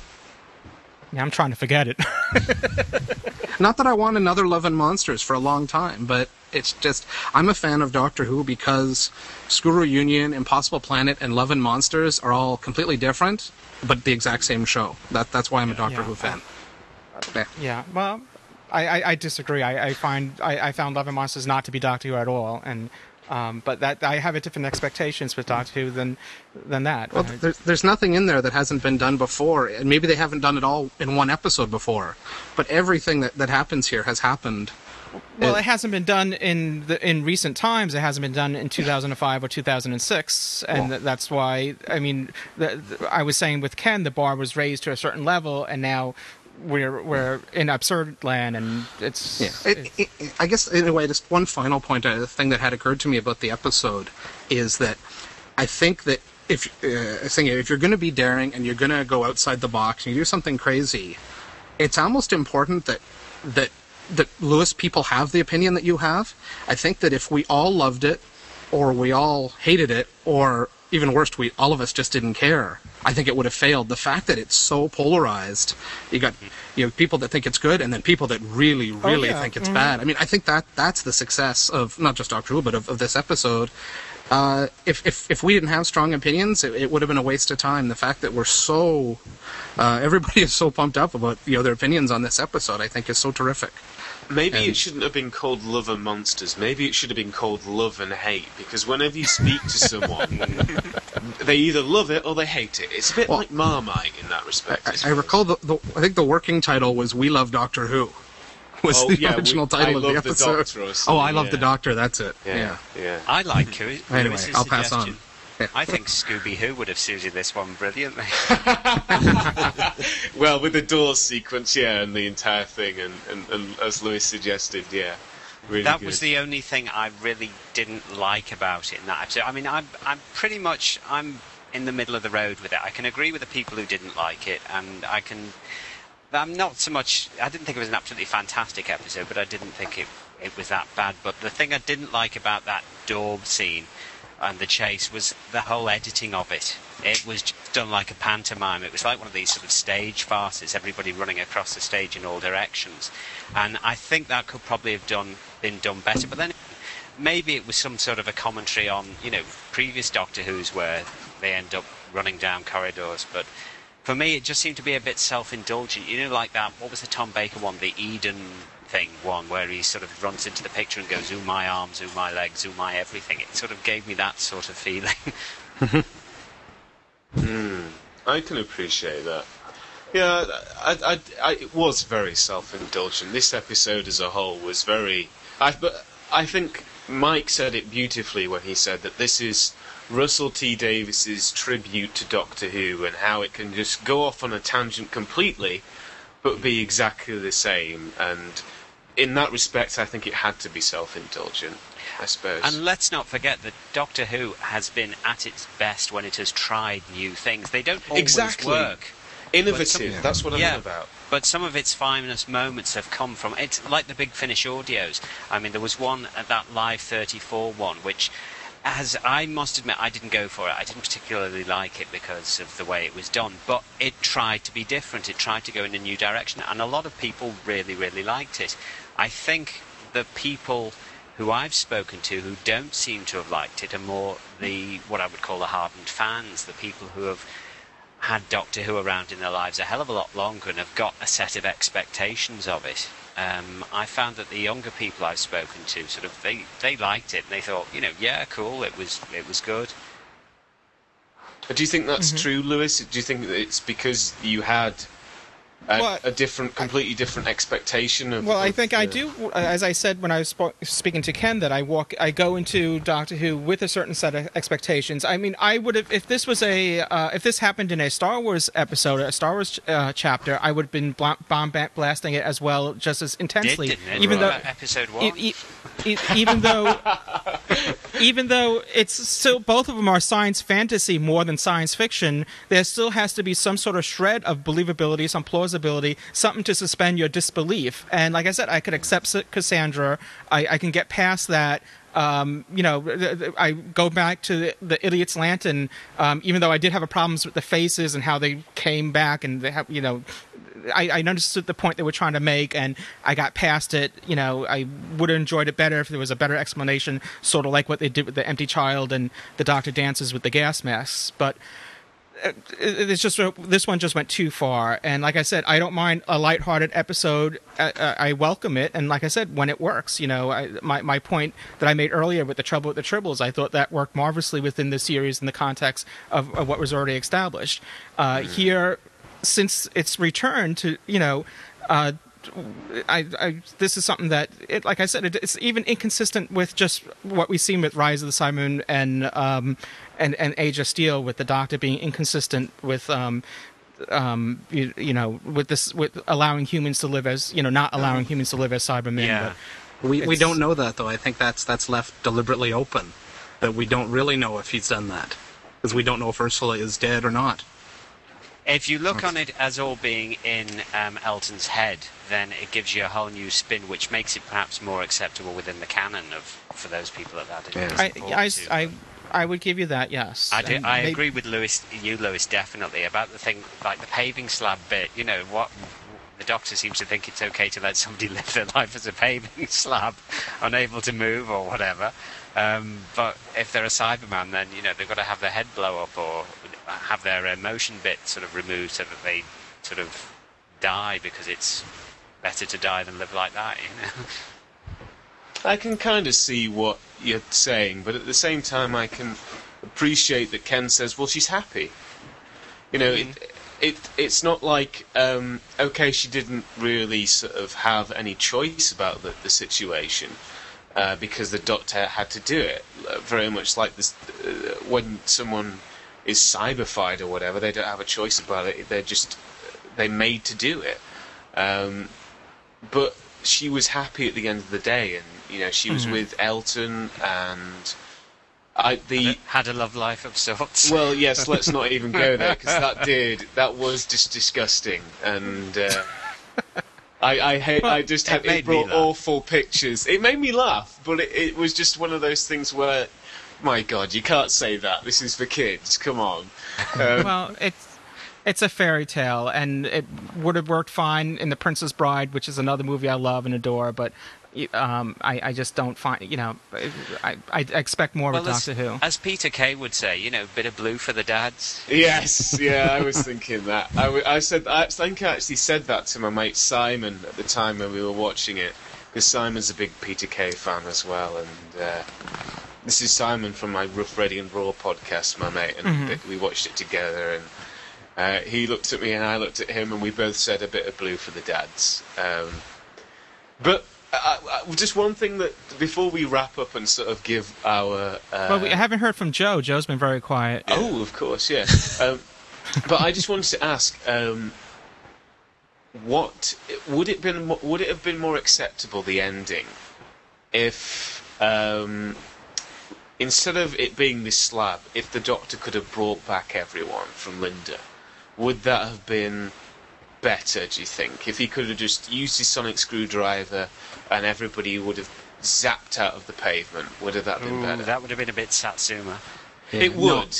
Yeah, I'm trying to forget it. Not that I want another Love and Monsters for a long time, but it's just I'm a fan of Doctor Who because School Reunion, Impossible Planet, and Love and Monsters are all completely different, but the exact same show. That that's why I'm a Doctor Yeah. Who fan. Yeah. yeah, well, I, I, I disagree. I, I find I, I found Love and Monsters not to be Doctor Who at all, and um, but that I have a different expectations with Doctor Who than than that. Well, there's, there's nothing in there that hasn't been done before, and maybe they haven't done it all in one episode before. But everything that, that happens here has happened. Well, It- it hasn't been done in the in recent times. It hasn't been done in 2005 or 2006, and Well- that's why. I mean, the, the, I was saying with Ken, the bar was raised to a certain level, and now we're we're in absurd land, and it's Yeah. It, it, it- I guess in a way, just one final point, a thing that had occurred to me about the episode is that I think that if uh, saying if you're going to be daring and you're going to go outside the box and you do something crazy, it's almost important that that that Louis people have the opinion that you have. I think that if we all loved it, or we all hated it, or even worse, we all of us just didn't care. I think it would have failed. The fact that it's so polarized, you got you know people that think it's good, and then people that really, really yeah. think it's Mhm. bad. I mean, I think that that's the success of not just Doctor Who, but of, of this episode. Uh, if, if if we didn't have strong opinions, it, it would have been a waste of time. The fact that we're so uh, everybody is so pumped up about you know their opinions on this episode, I think, is so terrific. Maybe And- it shouldn't have been called Love and Monsters. Maybe it should have been called Love and Hate. Because whenever you speak to someone, mm. they either love it or they hate it. It's a bit Well- like Marmite in that respect. I, I recall the, the I think the working title was "We Love Doctor Who." Was Oh, the yeah, we- original I title of the Love the episode? Doctor or oh, I something, love the. Doctor. That's it. yeah, yeah. yeah. I like Louis, Anyway, I'll pass on. I think Scooby Who would have suited this one brilliantly. well, with the door sequence, yeah, and the entire thing, and, and, and as Louis suggested, yeah, really that good. was the only thing I really didn't like about it in that episode. I mean, I'm, I'm pretty much I'm in the middle of the road with it. I can agree with the people who didn't like it, and I can. I'm not so much. I didn't think it was an absolutely fantastic episode, but I didn't think it it was that bad. But the thing I didn't like about that door scene and the chase was the whole editing of it. It was done like a pantomime. It was like one of these sort of stage farces, everybody running across the stage in all directions. And I think that could probably have done been done better. But then maybe it was some sort of a commentary on, you know, previous Doctor Who's where they end up running down corridors. But for me, it just seemed to be a bit self-indulgent. You know, like that. What was the Tom Baker one? The Eden thing one where he sort of runs into the picture and goes, "Ooh my arms, ooh my legs, ooh my everything." It sort of gave me that sort of feeling. Hmm. I can appreciate that. Yeah, I, I, I, it was very self-indulgent. This episode as a whole was very. I, but I think Mike said it beautifully when he said that this is Russell T Davies's tribute to Doctor Who and how it can just go off on a tangent completely, but be exactly the same. And in that respect, I think it had to be self-indulgent. I suppose. And let's not forget that Doctor Who has been at its best when it has tried new things. They don't always Exactly. work. Innovative. But some- That's what I'm yeah, about. But some of its finest moments have come from it's like the Big Finish audios. I mean, there was one at that Live 34 one, which as I must admit, I didn't go for it. I didn't particularly like it because of the way it was done. But it tried to be different. It tried to go in a new direction, and a lot of people really, really liked it. I think the people who I've spoken to who don't seem to have liked it are more the what I would call the hardened fans, the people who have had Doctor Who around in their lives a hell of a lot longer and have got a set of expectations of it. Um, I found that the younger people I've spoken to sort of they, they liked it and they thought, you know, yeah, cool, it was it was good. Do you think that's Mhm. true, Louis? Do you think it's because you had a, Well, a different, completely different expectation of? Well, I of think I the- do. As I said when I was spo- speaking to Ken, that I walk, I go into Doctor Who with a certain set of expectations. I mean, I would have if this was a uh, if this happened in a Star Wars episode, a Star Wars uh, chapter, I would have been bla- bomb ba- blasting it as well, just as intensely. Did, didn't it? even though episode one. e- e- e- even though even though it's still both of them are science fantasy more than science fiction, there still has to be some sort of shred of believability, some plausibility, something to suspend your disbelief. And like I said, I could accept Cassandra. I, I can get past that. Um, you know, I go back to the, the Idiot's Lantern, um, even though I did have a problems with the faces and how they came back, and they have, you know, I, I understood the point they were trying to make, and I got past it. You know, I would have enjoyed it better if there was a better explanation, sort of like what they did with the empty child and the doctor dances with the gas masks. But it's just this one just went too far. And like I said, I don't mind a lighthearted episode. I, I I welcome it, and like I said, when it works, you know, I, my my point that I made earlier with the trouble with the tribbles, I thought that worked marvelously within the series in the context of, of what was already established. Uh, Here, since it's return to you know. Uh, I, I, this is something that, it, like I said, it, it's even inconsistent with just what we've seen with Rise of the Cybermen and um, and and Age of Steel, with the Doctor being inconsistent with um, um, you, you know, with this with allowing humans to live as you know, not allowing humans to live as Cybermen. Yeah. but We we don't know that though. I think that's that's left deliberately open. That we don't really know if he's done that because we don't know if Ursula is dead or not. If you look on it as all being in um, Elton's head, then it gives you a whole new spin, which makes it perhaps more acceptable within the canon of for those people at that that is I, I, to. I, I would give you that. Yes, I, do, I maybe- agree with Louis, you, Louis, definitely about the thing like the paving slab bit. You know what? The doctor seems to think it's okay to let somebody live their life as a paving slab, unable to move or whatever. Um, but if they're a Cyberman, then you know they've got to have their head blow up or have their emotion bit sort of removed so that they sort of die because it's better to die than live like that. You know. I can kind of see what you're saying, but at the same time, I can appreciate that Ken says, "Well, she's happy." You know, it, it it's not like um, okay, she didn't really sort of have any choice about the, the situation uh, because the doctor had to do it. Uh, Very much like this, uh, when someone is cyberfied or whatever, they don't have a choice about it. They're just they're made to do it. Um, but she was happy at the end of the day, and you know she was Mhm. with Elton, and I the had a love life of sorts. Well, yes, let's not even go there because that did that was just disgusting, and uh, I I hate I just had made it brought awful pictures. It made me laugh, but it, it was just one of those things where, my God, you can't say that. This is for kids. Come on. Um, well, it's it's a fairy tale, and it would have worked fine in The Princess Bride, which is another movie I love and adore. But um, I, I just don't find you know I, I expect more of a as, Doctor Who. as Peter Kay would say, you know, a bit of blue for the dads. Yes, yeah, I was thinking that. I, w- I said, I think I actually said that to my mate Simon at the time when we were watching it, because Simon's a big Peter Kay fan as well, and uh, this is Simon from my Rough Ready and Raw podcast, my mate, and Mhm. we watched it together, and uh, he looked at me and I looked at him, and we both said a bit of blue for the dads. Um, but uh, uh, just one thing that before we wrap up and sort of give our uh, well, we haven't heard from Joe. Joe's been very quiet. Oh, of course, yeah. um, but I just wanted to ask, um, what would it been? Would it have been more acceptable the ending if um, instead of it being this slab, if the Doctor could have brought back everyone from Linda, would that have been better? Do you think if he could have just used his sonic screwdriver and everybody would have zapped out of the pavement? Would have that been Ooh, better? that would have been a bit Satsuma. It No. would.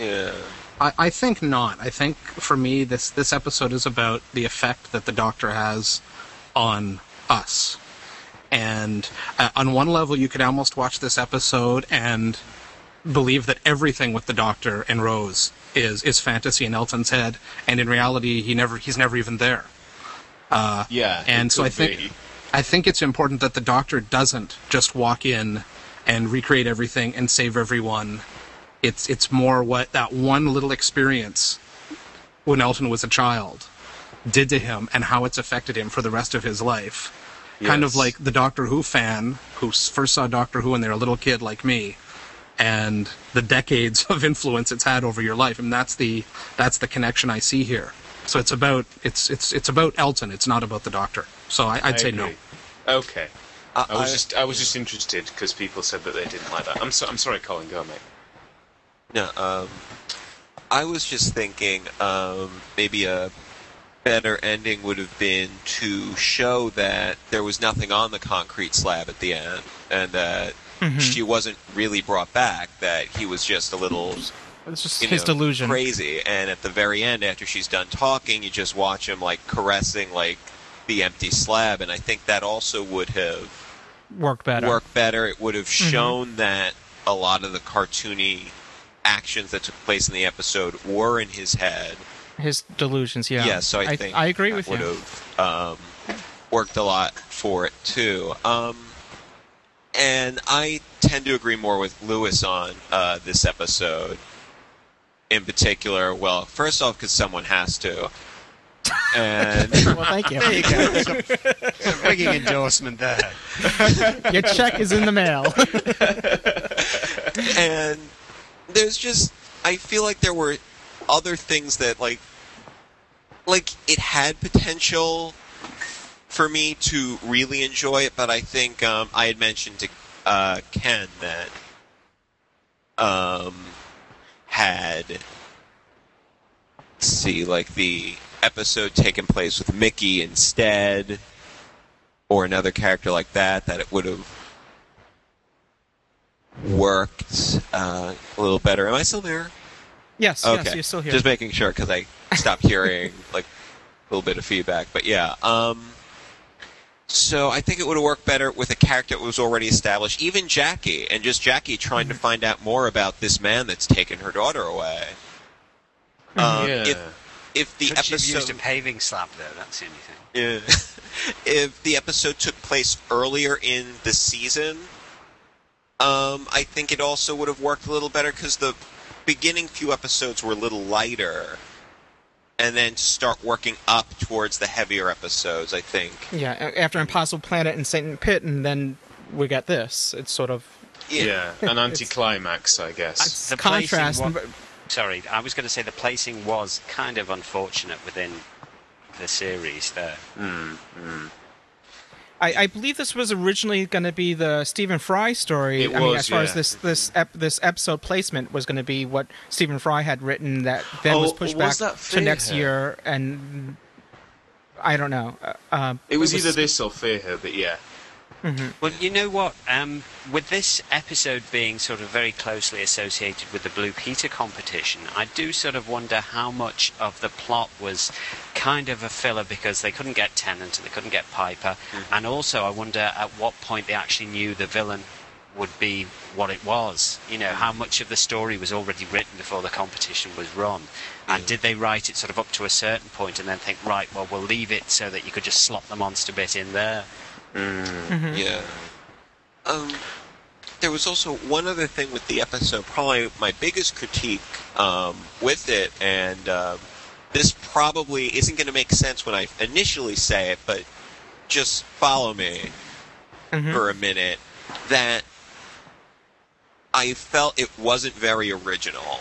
Yeah. I, I think not. I think for me, this this episode is about the effect that the Doctor has on us. And uh, on one level, you could almost watch this episode and believe that everything with the Doctor and Rose is is fantasy in Elton's head, and in reality, he never he's never even there. Uh, Yeah. and so I think be. I think it's important that the Doctor doesn't just walk in and recreate everything and save everyone. It's it's more what that one little experience when Elton was a child did to him and how it's affected him for the rest of his life. Kind of like the Doctor Who fan who first saw Doctor Who when they were a little kid like me, and the decades of influence it's had over your life. And that's the that's the connection I see here. So it's about it's it's it's about Elton. It's not about the Doctor. So I, I'd I say agree. no. Okay. I- I was I- just I was just interested because people said that they didn't like that. I'm so, I'm sorry, Colin. Go on, mate. No, um, I was just thinking um, maybe a better ending would have been to show that there was nothing on the concrete slab at the end, and that Mhm. she wasn't really brought back. That he was just a little. It's just his know, delusion. Crazy, and at the very end, after she's done talking, you just watch him like caressing like the empty slab, and I think that also would have Worked better. worked better. It would have Mhm. shown that a lot of the cartoony actions that took place in the episode were in his head. His delusions, yeah. Yeah. so I, think I agree that with would you. have um, worked a lot for it too. Um, and I tend to agree more with Louis on uh, this episode. In particular, well, first off, because someone has to, and well, thank you. There you go. Some, some ringing endorsement there. Your check is in the mail. and there's just I feel like there were other things that like like it had potential for me to really enjoy it, but I think um, I had mentioned to uh, Ken that um, had see like the episode taking place with Mickey instead, or another character like that, that it would have worked uh, a little better. Am I still there? Yes, Okay. yes, you're still here. Just making sure because I stopped hearing like a little bit of feedback. But yeah, um, so I think it would have worked better with a character that was already established, even Jackie, and just Jackie trying to find out more about this man that's taken her daughter away. Um, Yeah. If, if the Could she have episode used a paving slab though? That's the only thing. yeah. if the episode took place earlier in the season, um, I think it also would have worked a little better because the beginning few episodes were a little lighter, and then start working up towards the heavier episodes, I think. yeah, after Impossible Planet and Satan Pit, and then we got this. It's sort of Yeah, an anticlimax, I guess. The contrast. placing wa- sorry, I was going to say the placing was kind of unfortunate within the series there. Mm, mm. I, I believe this was originally going to be the Stephen Fry story. It I mean, was, as far as this this ep, this episode placement was going to be what Stephen Fry had written that then was Oh, pushed was back to next year, and I don't know. Uh, uh, It was either this or Fear Her, but yeah. Well, you know what? Um, with this episode being sort of very closely associated with the Blue Peter competition, I do sort of wonder how much of the plot was kind of a filler because they couldn't get Tennant and they couldn't get Piper, and also I wonder at what point they actually knew the villain would be what it was. You know, how much of the story was already written before the competition was run, and did they write it sort of up to a certain point and then think, right, well, we'll leave it so that you could just slot the monster bit in there. Mm-hmm. Yeah. Um, there was also one other thing with the episode. Probably my biggest critique um, with it, and um, this probably isn't going to make sense when I initially say it, but just follow me Mhm. for a minute. That I felt it wasn't very original.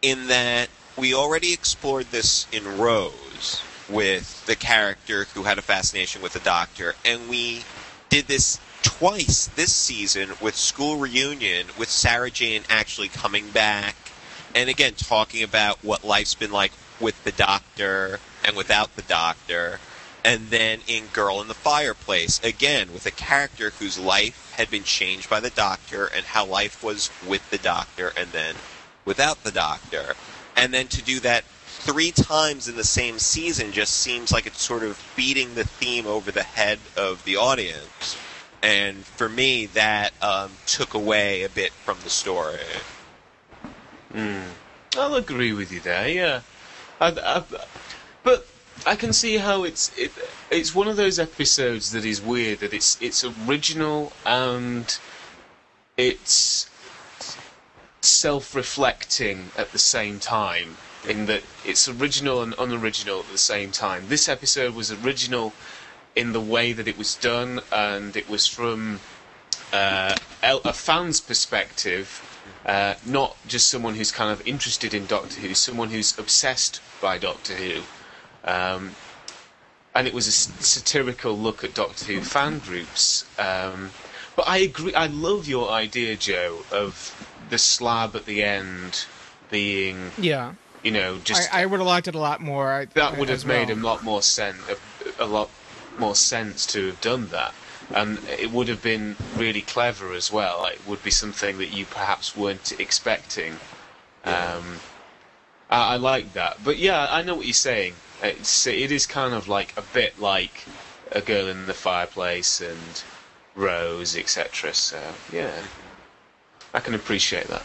In that we already explored this in Rose with the character who had a fascination with the Doctor, and we did this twice this season with School Reunion with Sarah Jane actually coming back and again talking about what life's been like with the Doctor and without the Doctor. And then in Girl in the Fireplace, again, with a character whose life had been changed by the doctor and how life was with the doctor and then without the doctor. And then to do that three times in the same season just seems like it's sort of beating the theme over the head of the audience. And for me, that um, took away a bit from the story. Hmm. I'll agree with you there. Yeah, I, I, but I can see how it's it, it's one of those episodes that is weird. That it's it's original and it's self-reflecting at the same time. In that it's original and unoriginal at the same time. This episode was original in the way that it was done, and it was from uh, a fan's perspective, uh, not just someone who's kind of interested in Doctor Who, someone who's obsessed by Doctor Who. Um, and it was a satirical look at Doctor Who fan groups. Um, but I agree. I love your idea, Joe, of the slab at the end being, Yeah. You know, just I, I would have liked it a lot more. I- that would have made well. a lot more sense, a, a lot more sense to have done that, and it would have been really clever as well. It would be something that you perhaps weren't expecting. Um, I, I like that, but yeah, I know what you're saying. It's it is kind of like a bit like a girl in the fireplace and Rose, etc. So yeah, I can appreciate that.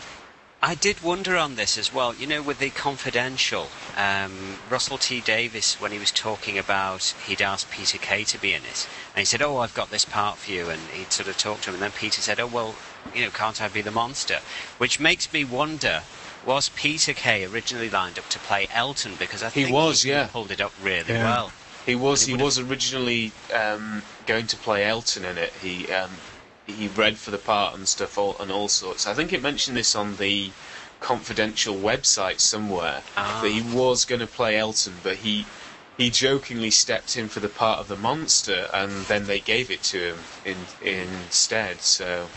I did wonder on this as well. You know, with the confidential, um, Russell T Davies, when he was talking about, he'd asked Peter Kay to be in it, and he said, "Oh, I've got this part for you," and he'd sort of talked to him, and then Peter said, "Oh, well, you know, can't I be the monster?" Which makes me wonder. Was Peter Kay originally lined up to play Elton? Because I think He was, he yeah. pulled it up really Yeah. well. He was. He was originally um, going to play Elton in it. He um, he read for the part and stuff, all, and all sorts. I think it mentioned this on the confidential website somewhere Ah. that he was going to play Elton, but he he jokingly stepped in for the part of the monster, and then they gave it to him in, instead. So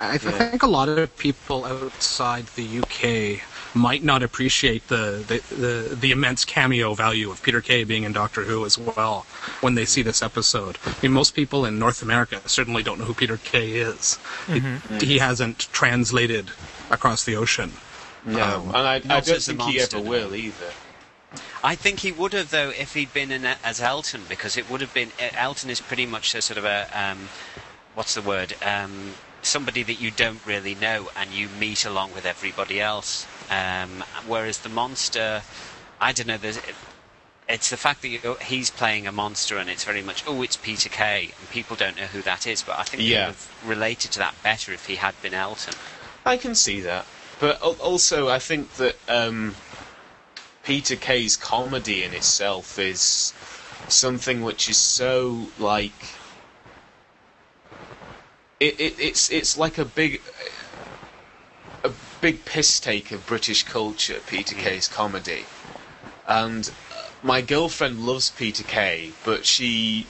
I, th- Yeah. think a lot of people outside the UK might not appreciate the, the, the, the immense cameo value of Peter Kay being in Doctor Who as well when they see this episode. I mean, most people in North America certainly don't know who Peter Kay is. He- Mhm. He, hasn't translated across the ocean. no, Um, and I, I don't as the think he ever no. will either. I think he would have though if he'd been in it as Elton because it would have been Elton is pretty much a sort of a um, what's the word um, somebody that you don't really know and you meet along with everybody else. Um, whereas the monster, I don't know. There's, it's the fact that he's playing a monster and it's very much oh it's Peter Kay and people don't know who that is. But I think Yeah. would have related to that better if he had been Elton. I can see that, but also I think that um, Peter Kay's comedy in itself is something which is so like it, it it's it's like a big big piss take of British culture. Peter Kay's comedy, and uh, my girlfriend loves Peter Kay, but she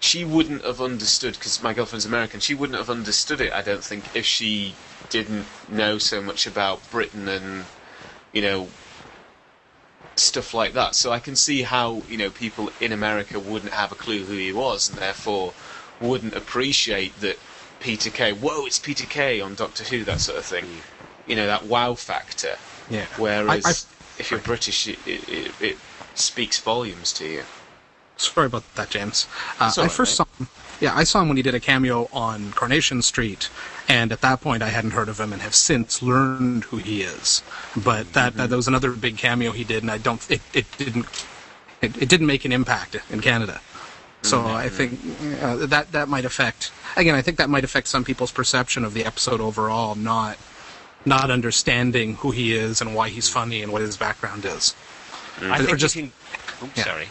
she wouldn't have understood because my girlfriend's American. She wouldn't have understood it. I don't think if she didn't know so much about Britain and you know stuff like that. So I can see how you know people in America wouldn't have a clue who he was, and therefore wouldn't appreciate that Peter Kay. Whoa, it's Peter Kay on Doctor Who, that sort of thing. You know that wow factor. Yeah. Whereas I- I- if you're British, it, it, it, speaks volumes to you. Sorry about that, James. Uh, I right, first saw him. Yeah, I saw him when he did a cameo on Coronation Street, and at that point I hadn't heard of him and have since learned who he is. But that that, that was another big cameo he did, and I don't. It, it didn't. It, it didn't make an impact in Canada. So I think uh, that that might affect. Again, I think that might affect some people's perception of the episode overall, not not understanding who he is and why he's funny and what his background is. I Or think just- you can. Oh, yeah. sorry.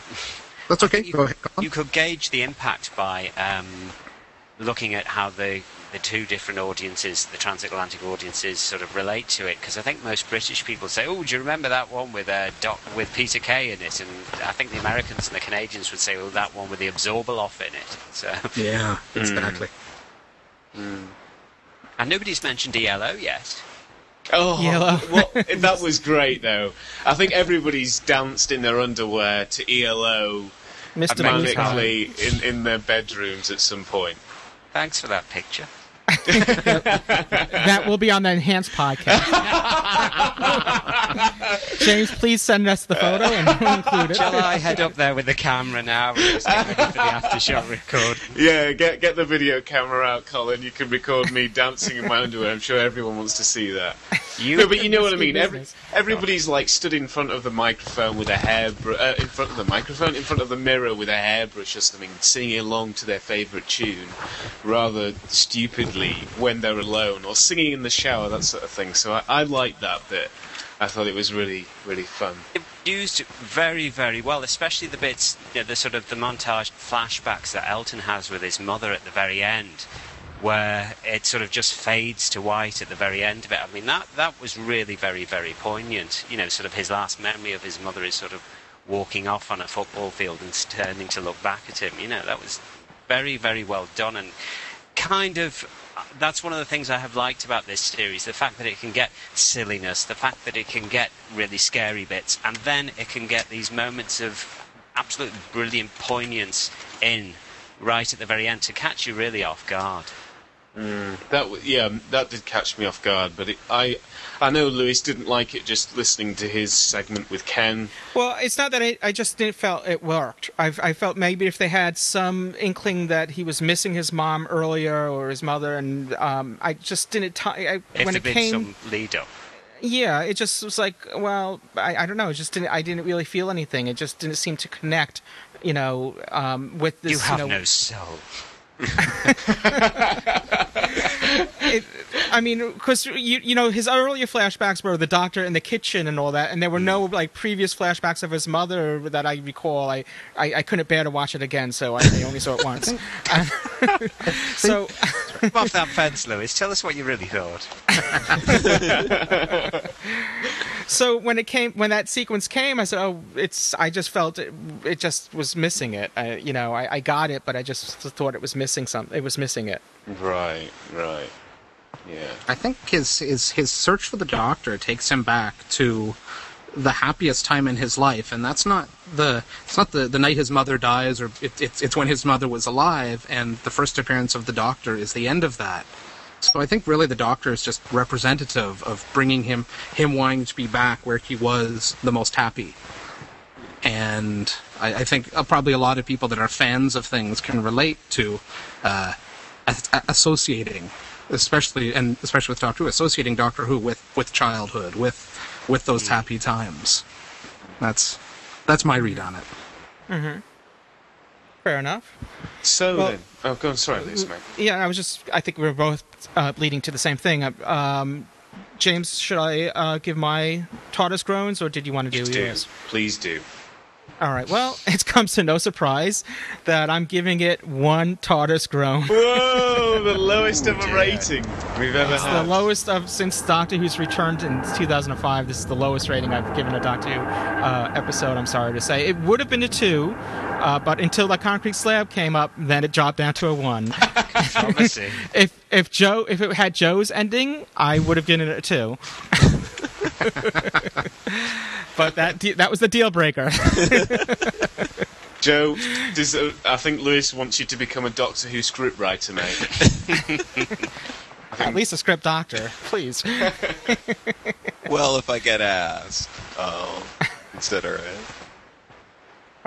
That's okay. You, Go ahead. you could gauge the impact by um, looking at how the the two different audiences, the transatlantic audiences, sort of relate to it. Because I think most British people say, "Oh, do you remember that one with uh, Doc, with Peter Kay in it?" And I think the Americans and the Canadians would say, "Oh, that one with the Abzorbaloff in it." So, Yeah, exactly. and nobody's mentioned ELO yet. Oh, Yellow. well, eh, that was great though. I think everybody's danced in their underwear to ELO Mr. Blue manically in, in their bedrooms at some point. Thanks for that picture. that will be on the enhanced podcast. James, please send us the photo and we'll include it. Shall I head up there with the camera now and just get ready for the aftershock record? Yeah, get get the video camera out, Colin. You can record me dancing in my underwear. I'm sure everyone wants to see that. You no, but you know what I mean. Every, everybody's like stood in front of the microphone with a hairbrush, uh, in front of the microphone, in front of the mirror with a hairbrush or something, singing along to their favourite tune, rather stupidly when they're alone, or singing in the shower, that sort of thing. So I, I liked that bit. I thought it was really, really fun. It used very, very well, especially the bits, you know, the sort of the montage flashbacks that Elton has with his mother at the very end, where it sort of just fades to white at the very end of it. I mean, that that was really very, very poignant. You know, sort of his last memory of his mother is sort of walking off on a football field and turning to look back at him. You know, that was very, very well done and kind of that's one of the things I have liked about this series the fact that it can get silliness, the fact that it can get really scary bits, and then it can get these moments of absolutely brilliant poignance in right at the very end to catch you really off guard. Mm, that w- yeah, that did catch me off guard. But it, I, I know Louis didn't like it just listening to his segment with Ken. Well, it's not that I, I just didn't felt it worked. I, I felt maybe if they had some inkling that he was missing his mom earlier or his mother, and um, I just didn't. T- I, If when there'd it been came, some lead up. yeah, it just was like, well, I, I don't know. It just didn't. I didn't really feel anything. It just didn't seem to connect. You know, um, with this. You have know, no soul. It, I mean, because you you know his earlier flashbacks were the doctor in the kitchen and all that, and there were no mm. like previous flashbacks of his mother that I recall. I I, I couldn't bear to watch it again, so I, I only saw it once. so off that fence, Louis. Tell us what you really thought. so when it came when that sequence came, I said, oh, it's. I just felt it, it just was missing it. I, you know, I, I got it, but I just thought it was missing something. It was missing it. Right, right, yeah. I think his his his search for the doctor takes him back to the happiest time in his life, and that's not the it's not the, the night his mother dies, or it, it's it's when his mother was alive, and the first appearance of the doctor is the end of that. So I think really the doctor is just representative of bringing him him wanting to be back where he was the most happy. And I, I think uh, probably a lot of people that are fans of things can relate to uh, as- associating, especially and especially with Doctor Who, associating Doctor Who with with childhood, with with those happy times. That's that's my read on it. Mm-hmm. Fair enough. So Well- then, oh, go on. Sorry, Louis, mate. Yeah, I was just. I think we're both uh, leading to the same thing. Uh, Um, James, should I uh, give my TARDIS groans, or did you want to do Do yours? please do. All right. Well, it comes to no surprise that I'm giving it one TARDIS groan. Whoa, the lowest ever rating we've ever It's the lowest of since Doctor Who's returned in 2005. This is the lowest rating I've given a Doctor Who uh, episode. I'm sorry to say. It would have been a two, uh, but until the concrete slab came up, then it dropped down to a one. Promising. if if Joe if it had Joe's ending, I would have given it a two. but that de- that was the deal breaker. Joe, does, uh, I think Louis wants you to become a Doctor Who scriptwriter, mate. At least a script doctor, please. Well, if I get asked, I'll consider it.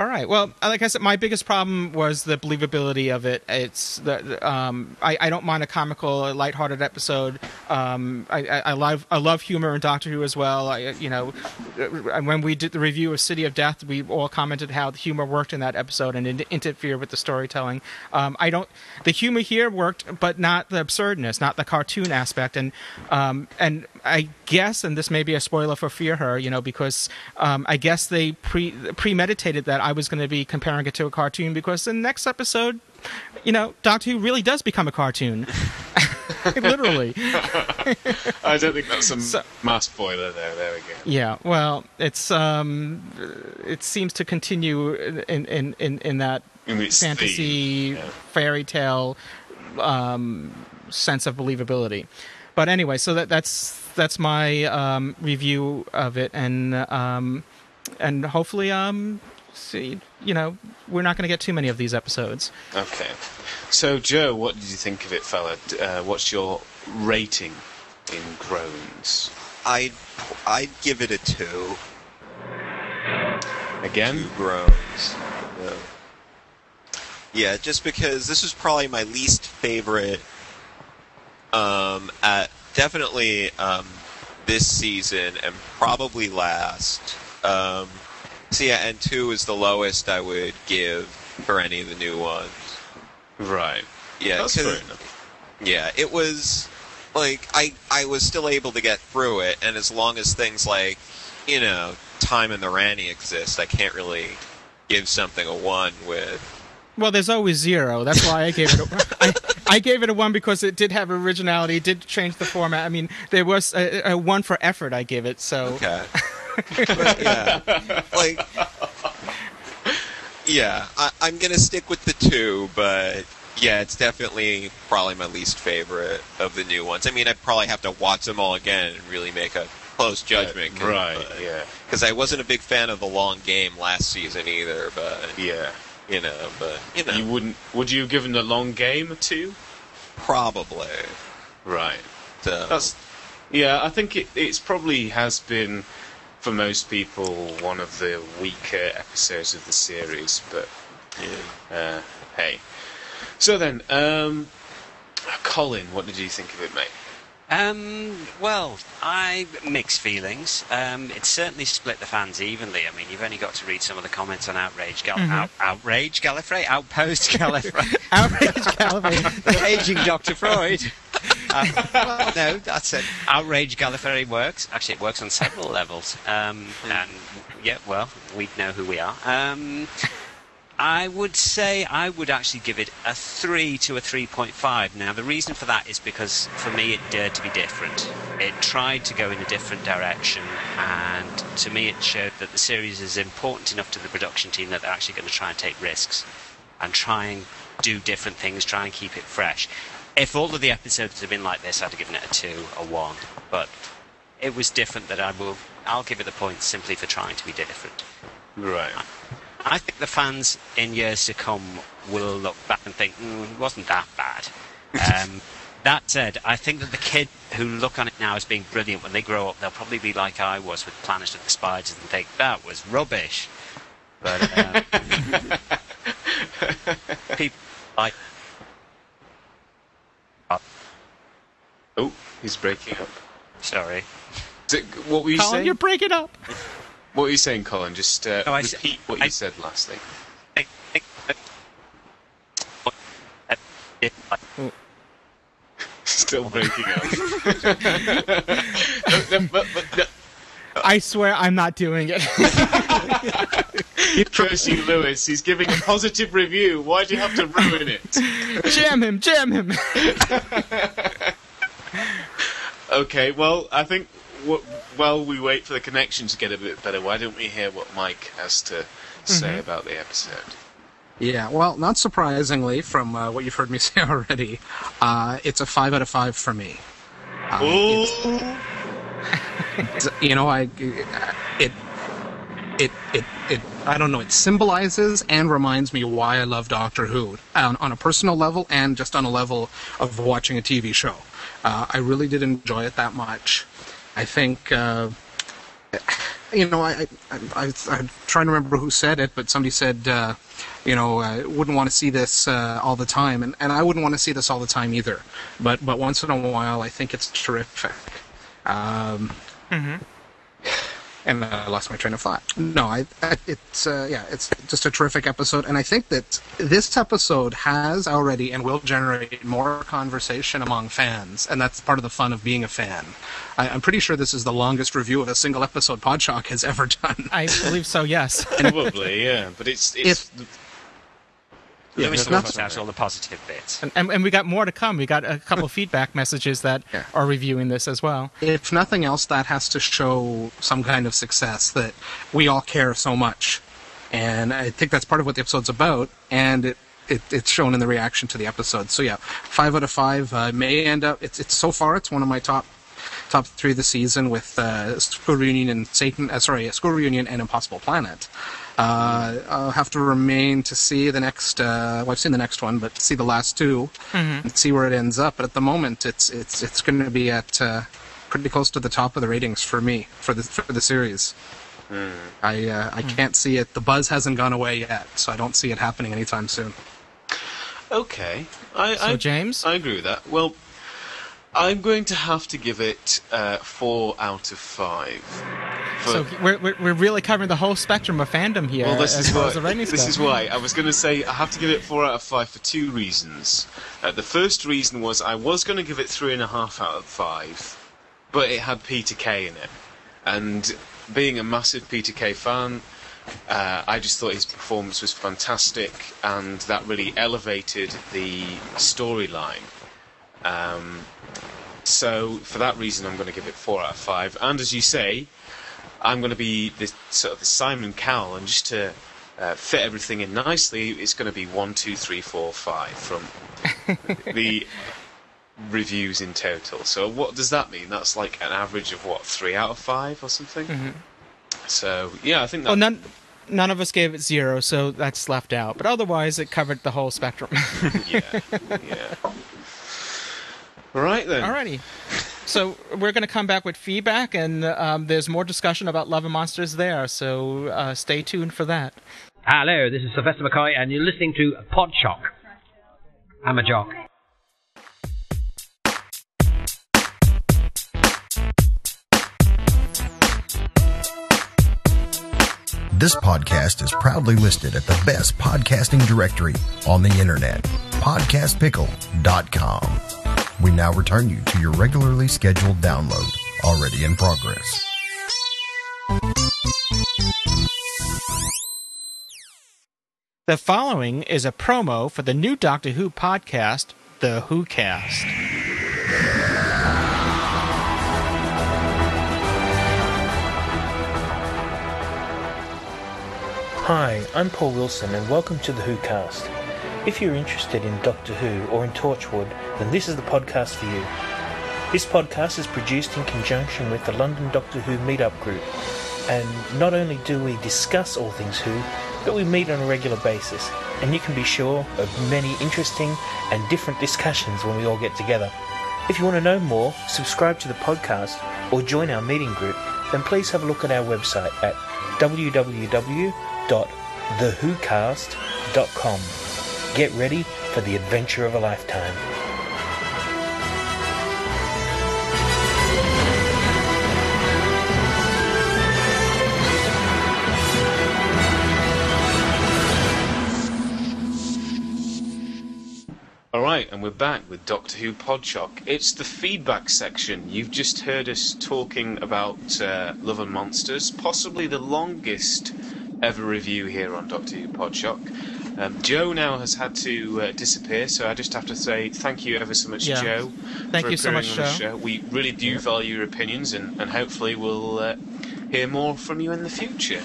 All right. Well, like I said, my biggest problem was the believability of it. It's the, um, I, I don't mind a comical, lighthearted episode. Um, I, I, I love I love humor in Doctor Who as well. I, you know, uh, when we did the review of City of Death, we all commented how the humor worked in that episode and it interfered with the storytelling. Um, I don't. The humor here worked, but not the absurdness, not the cartoon aspect. And um, and I guess, and this may be a spoiler for Fear Her, you know, because um, I guess they pre premeditated that I was going to be comparing it to a cartoon because the next episode, you know, Doctor Who really does become a cartoon, literally. I don't think that's a mass spoiler there. There we go. Yeah, well, it's um, it seems to continue in in in, in that In fantasy fairy tale um, sense of believability. But anyway, so that that's that's my um, review of it, and um, and hopefully um, see, you know, we're not going to get too many of these episodes. Okay. So, Joe, what did you think of it, fella? Uh, what's your rating in groans? I'd I'd give it a two. Again? Two groans. Yeah. Yeah, just because this is probably my least favorite. Um, at definitely um, this season and probably last. Um, so yeah, and two is the lowest I would give for any of the new ones. Right. Yeah, That's fair enough. yeah, it was like I I was still able to get through it, and as long as things like you know time and the Rani exist, I can't really give something a one with. Well, there's always zero. That's why I gave it. A, I, I gave it a one because it did have originality. It did change the format. I mean, there was a, a one for effort. I gave it. So Okay. But, yeah, like yeah, I, I'm gonna stick with the two, but yeah, it's definitely probably my least favorite of the new ones. I mean, I'd probably have to watch them all again and really make a close judgment. Right, yeah. Because I wasn't a big fan of the long game last season either, but Yeah. You know, but you know, You wouldn't. Would you have given the long game a two? probably. Right. So, That's. Yeah, I think it it's probably has been for most people one of the weaker episodes of the series, but uh, hey. So then, um, Colin, what did you think of it, mate? Um, well, I mixed feelings. Um, it certainly split the fans evenly. I mean, you've only got to read some of the comments on Outrage, Gal- Mhm. out- Outrage Gallifrey, Outpost Gallifrey, outrage Gallifrey. the aging Doctor Freud. Uh, well, no, that's it. Outrage Gallifrey works. Actually, it works on several levels. Um, and yeah, well, we know who we are. Um, I would say I would actually give it a 3 to a 3.5. Now, the reason for that is because for me it dared to be different. It tried to go in a different direction, and to me it showed that the series is important enough to the production team that they're actually going to try and take risks and try and do different things, try and keep it fresh. If all of the episodes had been like this, I'd have given it a 2, a 1. But it was different that I will. I'll give it the point simply for trying to be different. Right. Think the fans in years to come will look back and think, mm, it wasn't that bad. Um, that said, I think that the kids who look on it now as being brilliant, when they grow up, they'll probably be like I was with Planet of the Spiders and think, that was rubbish. But uh, people like. Oh, he's breaking up. Sorry. D- What were you Colin, saying? you're breaking up. What are you saying, Colin? Just uh, No, I s- repeat what I- you said lastly. Still breaking up. No, no, but- but- no. I swear I'm not doing it. Percy Louis, he's giving a positive review. Why do you have to ruin it? jam him, jam him. Okay, well, I think w- while we wait for the connection to get a bit better, why don't we hear what Mike has to say Mhm. about the episode? Yeah, well, not surprisingly, from uh, what you've heard me say already, uh, it's a five out of five for me. Um, it's- it's- you know, I it it it it I don't know. It symbolizes and reminds me why I love Doctor Who on, on a personal level and just on a level of watching a TV show. Uh, I really did enjoy it that much. I think. Uh, you know, I, I, I, I'm trying to remember who said it, but somebody said, uh, you know, uh, wouldn't want to see this uh, all the time, and, and I wouldn't want to see this all the time either. But but once in a while, I think it's terrific. Um, Mm-hmm. And I lost my train of thought. No, I, I it's uh, yeah, it's just a terrific episode, and I think that this episode has already and will generate more conversation among fans, and that's part of the fun of being a fan. I, I'm pretty sure this is the longest review of a single episode Podshock has ever done. I believe so. Yes. Probably, yeah. But it's it's Yeah, Louis there's will nothing- put out all the positive bits. And, and, and we got more to come. We got a couple feedback messages that are reviewing this as well. if nothing else, that has to show some kind of success that we all care so much. And I think that's part of what the episode's about, and it, it it's shown in the reaction to the episode. So yeah, five out of five uh, may end up. It's it's so far it's one of my top top three of the season with uh, School Reunion and Satan. Uh, sorry, School Reunion and Impossible Planet. Uh, I'll have to remain to see the next. Uh, well, I've seen the next one, but see the last 2 Mhm. and see where it ends up. But at the moment, it's it's it's going to be at uh, pretty close to the top of the ratings for me for the for the series. I uh, I can't see it. The buzz hasn't gone away yet, so I don't see it happening anytime soon. Okay. I, So, I, James? I agree with that. Well, I'm going to have to give it uh, four out of five. For- So we're, we're we're really covering the whole spectrum of fandom here. well, this is why. This is why I was going to say I have to give it four out of five for two reasons. Uh, the first reason was I was going to give it three and a half out of five, but it had Peter Kay in it, and being a massive Peter Kay fan, uh, I just thought his performance was fantastic, and that really elevated the storyline. Um, so for that reason, I'm going to give it four out of five. And as you say, I'm going to be the sort of the Simon Cowell, and just to uh, fit everything in nicely, it's going to be one, two, three, four, five from the reviews in total. So what does that mean? That's like an average of what three out of five or something. Mhm. So yeah, I think that. Well, none none of us gave it zero, so that's left out. But otherwise, it covered the whole spectrum. yeah, yeah. Right then. Alrighty. So we're going to come back with feedback, and um, there's more discussion about Love and Monsters there. So uh, stay tuned for that. Hello, this is Sylvester McCoy, and you're listening to Podshock. I'm a jock. This podcast is proudly listed at the best podcasting directory on the internet, podcastpickle.com. We now return you to your regularly scheduled download, already in progress. The following is a promo for the new Doctor Who podcast, The Who Cast. Hi, I'm Paul Wilson, and welcome to the Who Cast. If you're interested in Doctor Who or in Torchwood, then this is the podcast for you. This podcast is produced in conjunction with the London Doctor Who Meetup Group, and not only do we discuss all things Who, but we meet on a regular basis, and you can be sure of many interesting and different discussions when we all get together. If you want to know more, subscribe to the podcast, or join our meeting group, then please have a look at our website at www.thewhocast.com. Get ready for the adventure of a lifetime. All right, and we're back with Doctor Who Podshock. It's the feedback section. You've just heard us talking about uh, Love and Monsters, possibly the longest ever review here on Doctor Who Podshock. Um, Joe now has had to uh, disappear, so I just have to say thank you ever so much, Yeah. Joe. Thank for you so appearing much, on the Joe. show. We really do value your opinions, and, and hopefully we'll uh, hear more from you in the future.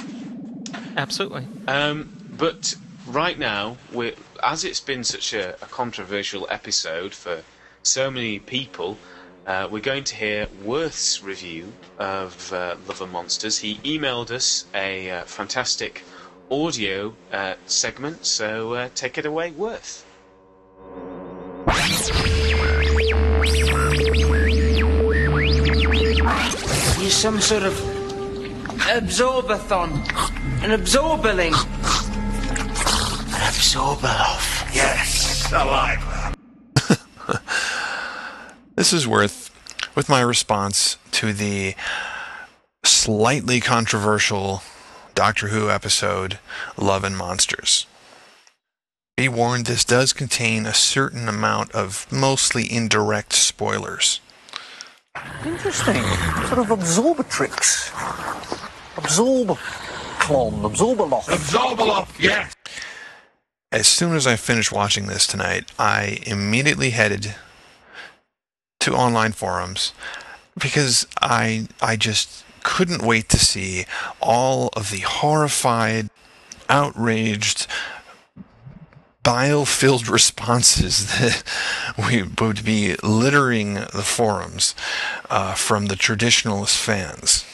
Absolutely. Um, but right now, we're, as it's been such a, a controversial episode for so many people, uh, we're going to hear Worth's review of uh, Love and Monsters. He emailed us a uh, fantastic audio uh, segment, so uh, take it away, Worth. You're some sort of absorbathon. An absorberling. An absorbeloff. Yes, I like that. This is worth with my response to the slightly controversial Doctor Who episode Love and Monsters. Be warned, this does contain a certain amount of mostly indirect spoilers. Interesting. Sort of absorbatrix. Absorb clon. Abzorbaloff. Abzorbaloff, yes. As soon as I finished watching this tonight, I immediately headed to online forums because I I just couldn't wait to see all of the horrified, outraged, bile-filled responses that we would be littering the forums uh, from the traditionalist fans.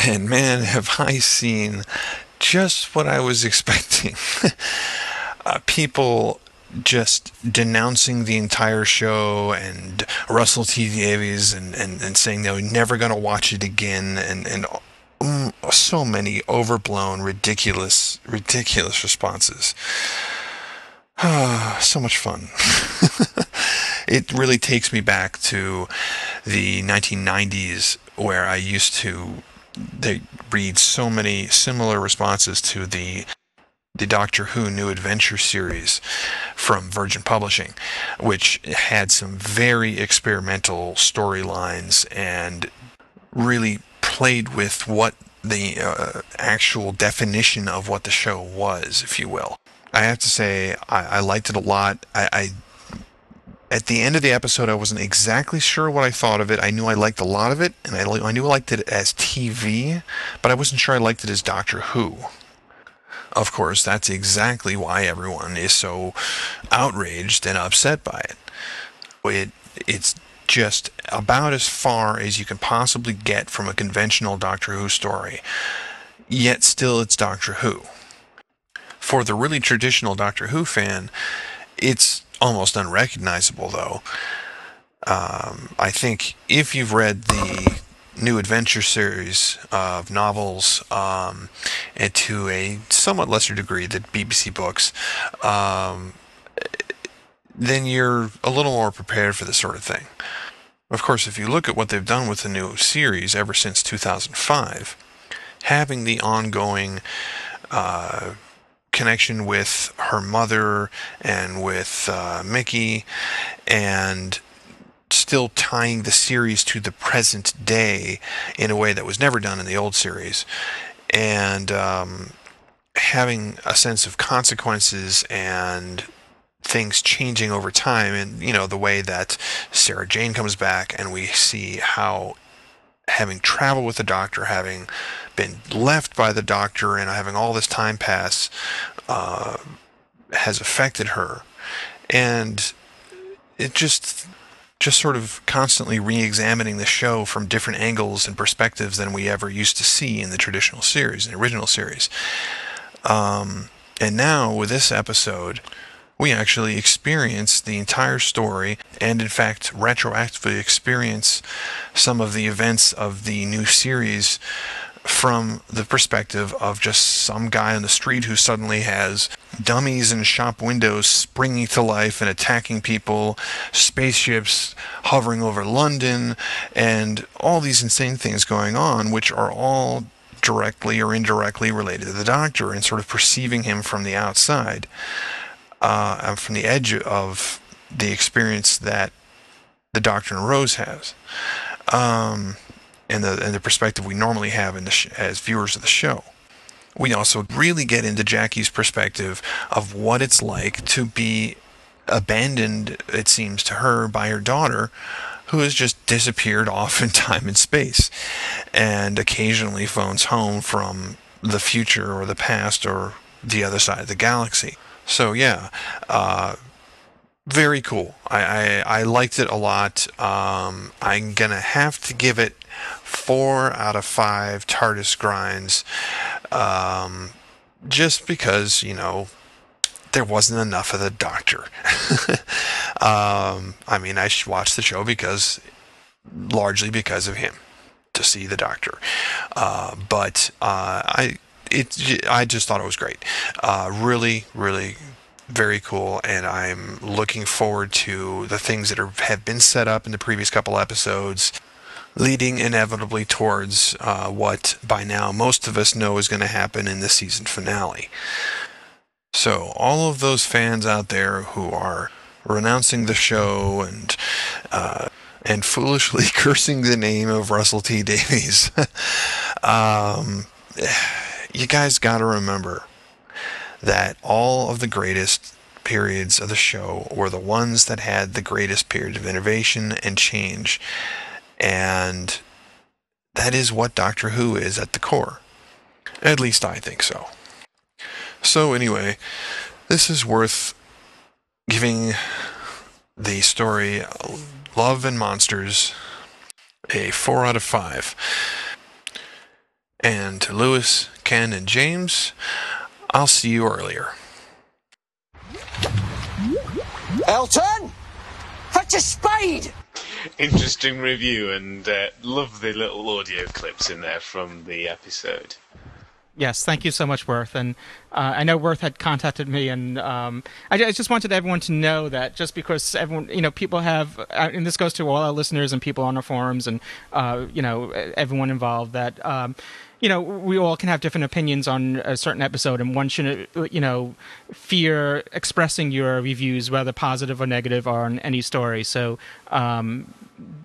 And man, have I seen just what I was expecting. uh, people just denouncing the entire show and Russell T Davies and, and, and saying they were never going to watch it again and, and um, so many overblown, ridiculous, ridiculous responses. so much fun. it really takes me back to the 1990s where I used to they read so many similar responses to the the Doctor Who New Adventure series from Virgin Publishing, which had some very experimental storylines and really played with what the uh, actual definition of what the show was, if you will. I have to say, I, I liked it a lot. I, I at the end of the episode, I wasn't exactly sure what I thought of it. I knew I liked a lot of it, and I, I knew I liked it as TV, but I wasn't sure I liked it as Doctor Who. Of course, that's exactly why everyone is so outraged and upset by it. It it's just about as far as you can possibly get from a conventional Doctor Who story. Yet still it's Doctor Who. For the really traditional Doctor Who fan, it's almost unrecognizable though. Um, I think if you've read the new adventure series of novels, um, and to a somewhat lesser degree, the BBC books, um, then you're a little more prepared for this sort of thing. Of course, if you look at what they've done with the new series ever since 2005, having the ongoing uh, connection with her mother and with uh, Mickey, and still tying the series to the present day in a way that was never done in the old series, and um, having a sense of consequences and things changing over time and you know the way that Sarah Jane comes back and we see how having traveled with the doctor having been left by the doctor and having all this time pass uh, has affected her. And it just just sort of constantly re-examining the show from different angles and perspectives than we ever used to see in the traditional series, the original series. Um, and now with this episode, we actually experience the entire story and in fact retroactively experience some of the events of the new series from the perspective of just some guy on the street who suddenly has dummies in shop windows springing to life and attacking people, spaceships hovering over London, and all these insane things going on, which are all directly or indirectly related to the Doctor and sort of perceiving him from the outside, uh, from the edge of the experience that the Doctor and Rose has. Um, and the and the perspective we normally have in the sh- as viewers of the show. We also really get into Jackie's perspective of what it's like to be abandoned, it seems to her, by her daughter, who has just disappeared off in time and space, and occasionally phones home from the future or the past or the other side of the galaxy. So yeah, uh, very cool. I, I, I liked it a lot. Um, I'm gonna have to give it four out of five TARDIS grinds, um, just because you know there wasn't enough of the Doctor. um, I mean, I watched the show because largely because of him to see the Doctor, uh, but uh, I it I just thought it was great. Uh, really, really very cool, and I'm looking forward to the things that are, have been set up in the previous couple episodes, leading inevitably towards uh, what by now most of us know is going to happen in the season finale. So, all of those fans out there who are renouncing the show and uh, and foolishly cursing the name of Russell T Davies, um, you guys got to remember that all of the greatest periods of the show were the ones that had the greatest period of innovation and change. And that is what Doctor Who is at the core. At least I think so. So, anyway, this is worth giving the story Love and Monsters a 4 out of 5. And to Louis, Ken, and James. I'll see you earlier. Elton! Fetch a spade! Interesting review and uh, lovely little audio clips in there from the episode. Yes, thank you so much, Worth. And uh, I know Worth had contacted me, and um, I, I, just wanted everyone to know that just because everyone, you know, people have, uh, and this goes to all our listeners and people on our forums, and uh, you know, everyone involved, that um, you know, we all can have different opinions on a certain episode, and one shouldn't, you know, fear expressing your reviews, whether positive or negative, on any story. So, um,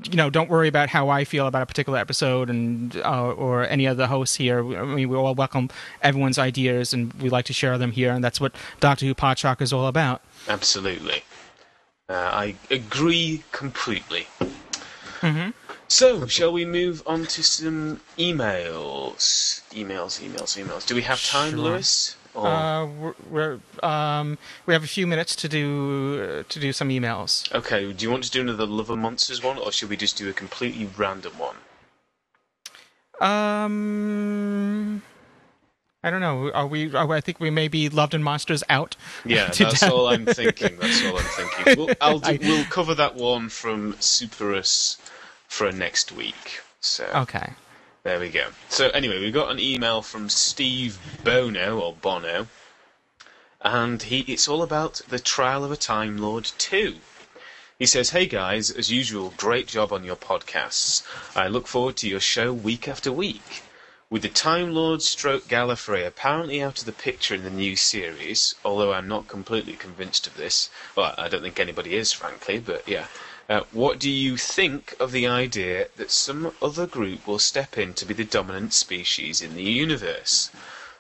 you know, don't worry about how I feel about a particular episode and uh, or any of the hosts here. I mean, we all welcome everyone's ideas, and we like to share them here, and that's what Doctor Who Podshock is all about. Absolutely, uh, I agree completely. Mm-hmm. So, shall we move on to some emails? Emails, emails, emails. Do we have time, Sure. Louis? Or- Uh, we're, we're um, we have a few minutes to do to do some emails. Okay, do you want to do another Love and Monsters one, or should we just do a completely random one? Um, I don't know. Are we? Are, I think we may be Loved and Monsters out. Yeah, that's all I'm thinking. That's all I'm thinking. We'll, I'll do, we'll cover that one from Superus for next week. So Okay. there we go. So anyway, we got an email from Steve Bono or Bono, and he it's all about the Trial of a Time Lord two. He says, "Hey guys, as usual, great job on your podcasts. I look forward to your show week after week." With the Time Lord stroke Gallifrey apparently out of the picture in the new series, although I'm not completely convinced of this, well, I don't think anybody is, frankly, but yeah. Uh, what do you think of the idea that some other group will step in to be the dominant species in the universe?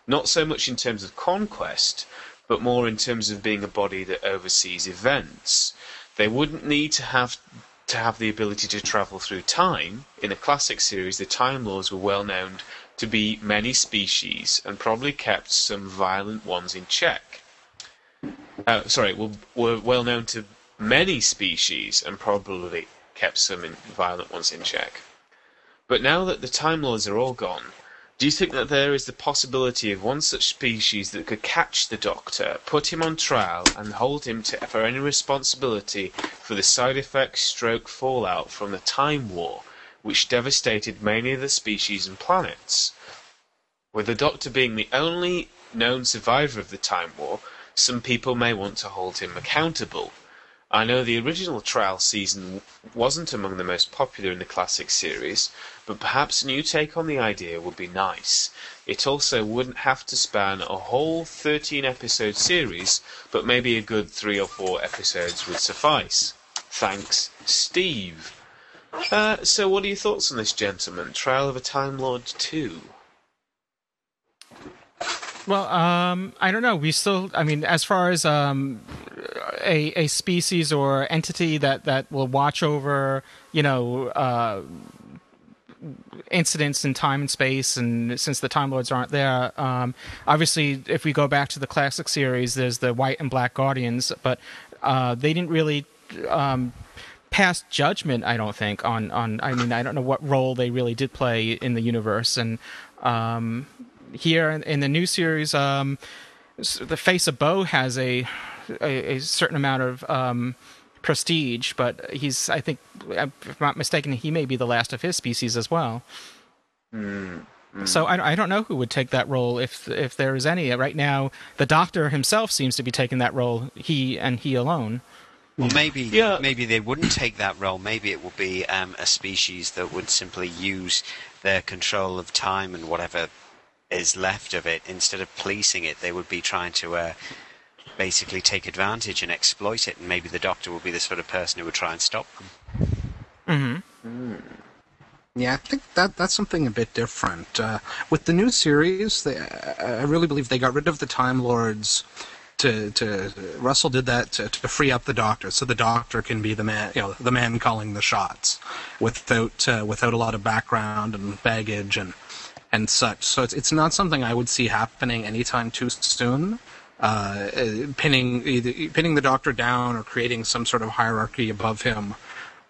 Not so much in terms of conquest, but more in terms of being a body that oversees events. They wouldn't need to have to have the ability to travel through time. In a classic series, the Time Lords were well known to be many species and probably kept some violent ones in check. Uh, sorry, were, were well known to many species and probably kept some violent ones in check. But now that the Time Lords are all gone, do you think that there is the possibility of one such species that could catch the Doctor, put him on trial, and hold him to, for any responsibility for the side effects stroke fallout from the Time War, which devastated many of the species and planets? With the Doctor being the only known survivor of the Time War, some people may want to hold him accountable. I know the original trial season wasn't among the most popular in the classic series, but perhaps a new take on the idea would be nice. It also wouldn't have to span a whole 13 episode series, but maybe a good 3 or 4 episodes would suffice. Thanks, Steve. Uh, so, what are your thoughts on this, gentleman? Trial of a Time Lord 2? Well, um, I don't know. We still, I mean, as far as um, a a species or entity that that will watch over, you know, uh, incidents in time and space, and since the Time Lords aren't there, um, obviously, if we go back to the classic series, there's the White and Black Guardians, but uh, they didn't really. Um, pass judgment i don't think on on i mean i don't know what role they really did play in the universe and um here in, in the new series, um, the face of Boe has a a, a certain amount of um, prestige, but he's I think if I'm not mistaken, he may be the last of his species as well. Mm. So I, I don't know who would take that role if if there is any right now. The Doctor himself seems to be taking that role. He and he alone. Well, maybe yeah. maybe they wouldn't take that role. Maybe it would be um, a species that would simply use their control of time and whatever is left of it instead of policing it. They would be trying to uh, basically take advantage and exploit it. And maybe the Doctor would be the sort of person who would try and stop them. Mm-hmm. Yeah, I think that that's something a bit different. Uh, with the new series, they, I really believe they got rid of the Time Lords. To, to Russell did that to, to free up the Doctor, so the Doctor can be the man, you know, the man calling the shots, without uh, without a lot of background and baggage and and such. So it's it's not something I would see happening anytime too soon. Uh, pinning either pinning the Doctor down or creating some sort of hierarchy above him,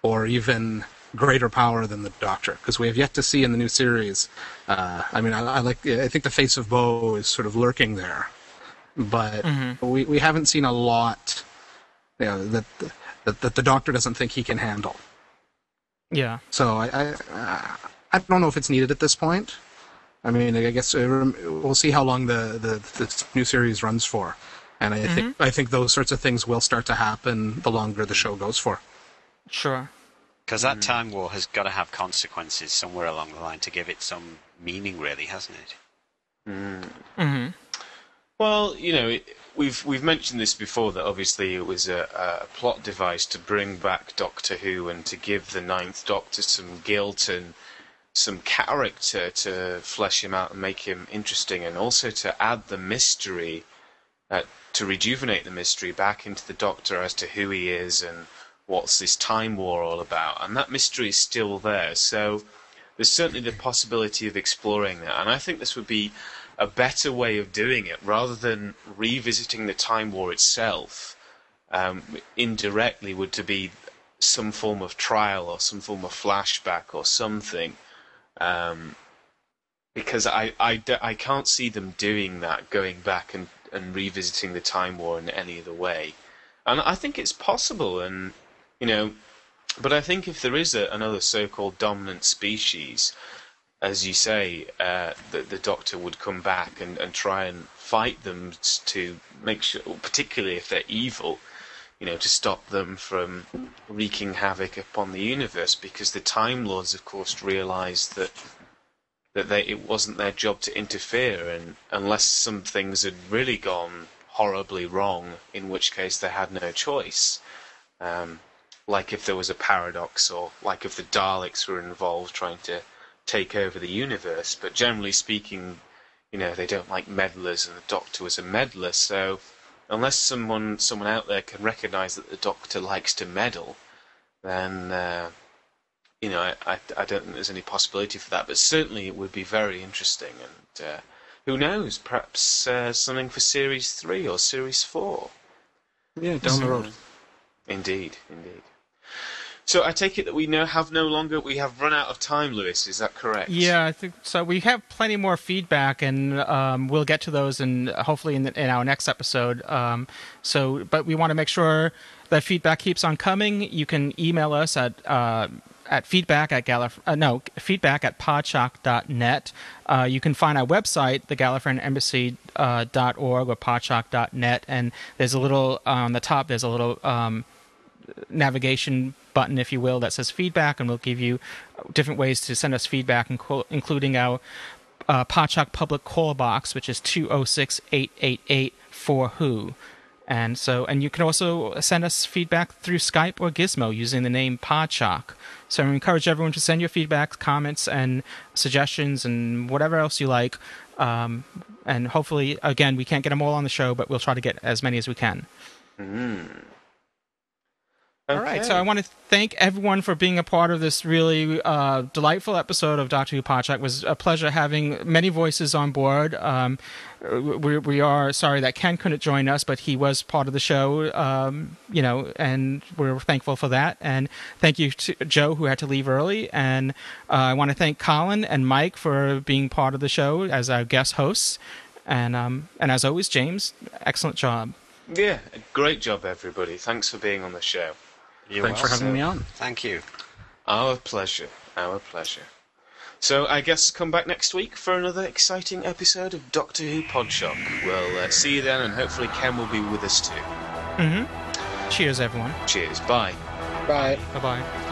or even greater power than the Doctor because we have yet to see in the new series. Uh, I mean, I, I like. I think the face of Boe is sort of lurking there, but Mhm. we we haven't seen a lot. You know that that, that the Doctor doesn't think he can handle. Yeah. So I I, I don't know if it's needed at this point. I mean, I guess uh, we'll see how long the, the the new series runs for, and I think I think those sorts of things will start to happen the longer the show goes for. Sure. Because that time war has got to have consequences somewhere along the line to give it some meaning, really, hasn't it? hmm Well, you know, it, we've we've mentioned this before that obviously it was a, a plot device to bring back Doctor Who and to give the Ninth Doctor some guilt and some character to flesh him out and make him interesting, and also to add the mystery, uh, to rejuvenate the mystery back into the Doctor as to who he is and what's this time war all about. And that mystery is still there, so there's certainly the possibility of exploring that. And I think this would be a better way of doing it rather than revisiting the time war itself um, indirectly would to be some form of trial or some form of flashback or something um, because I, I, I can't see them doing that going back and, and revisiting the time war in any other way. And I think it's possible and you know but I think if there is a, another so-called dominant species as you say, uh, the, the Doctor would come back and, and try and fight them to make sure, particularly if they're evil, you know, to stop them from wreaking havoc upon the universe. Because the Time Lords, of course, realised that that they, it wasn't their job to interfere, and unless some things had really gone horribly wrong, in which case they had no choice. Um, like if there was a paradox, or like if the Daleks were involved trying to take over the universe. But generally speaking, you know, they don't like meddlers, and the Doctor was a meddler. So, unless someone someone out there can recognise that the Doctor likes to meddle, then uh, you know, I, I I don't think there's any possibility for that. But certainly, it would be very interesting, and uh, who knows, perhaps uh, something for series three or series four. Yeah, down the road. Indeed, indeed. So I take it that we now have no longer we have run out of time, Louis. Is that correct? Yeah, I think so. We have plenty more feedback, and um, we'll get to those, and hopefully in, the, in our next episode. Um, so, but we want to make sure that feedback keeps on coming. You can email us at. Uh, at feedback at Gallif- uh, no feedback at podshock.net. Uh, you can find our website, the Gallifreyan Embassy uh, org or podshock.net, and there's a little on the top. There's a little um, navigation button, if you will, that says feedback, and we'll give you different ways to send us feedback, including our uh, Podshock public call box, which is 206 888 4WHO. And so, and you can also send us feedback through Skype or Gizmo using the name Podshock. So I encourage everyone to send your feedback, comments, and suggestions, and whatever else you like. Um, and hopefully, again, we can't get them all on the show, but we'll try to get as many as we can. Mm. All right, so I want to thank everyone for being a part of this really uh, delightful episode of Doctor Who Podshock. It was a pleasure having many voices on board. Um, we, we are sorry that Ken couldn't join us, but he was part of the show, um, you know, and we're thankful for that. And thank you to Joe, who had to leave early. And uh, I want to thank Colin and Mike for being part of the show as our guest hosts. And, um, and as always, James, excellent job. Yeah, great job, everybody. Thanks for being on the show. You're Thanks for having me on. Thank you. Our pleasure. Our pleasure. So I guess come back next week for another exciting episode of Doctor Who Podshock. We'll uh, see you then, and hopefully Ken will be with us too. Mm-hmm. Cheers, everyone. Cheers. Bye. Bye. Bye bye.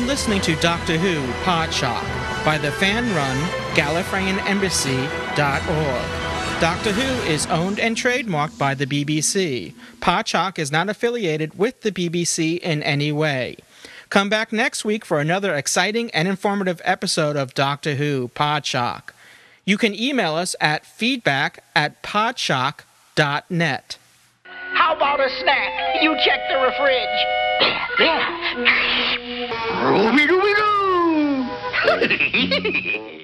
Listening to Doctor Who Podshock by the fan-run GallifreyanEmbassy.org. Doctor Who is owned and trademarked by the BBC. Podshock is not affiliated with the BBC in any way. Come back next week for another exciting and informative episode of Doctor Who Podshock. You can email us at feedback at podshock.net. How about a snack? You check the. There. Ruby dooby doo.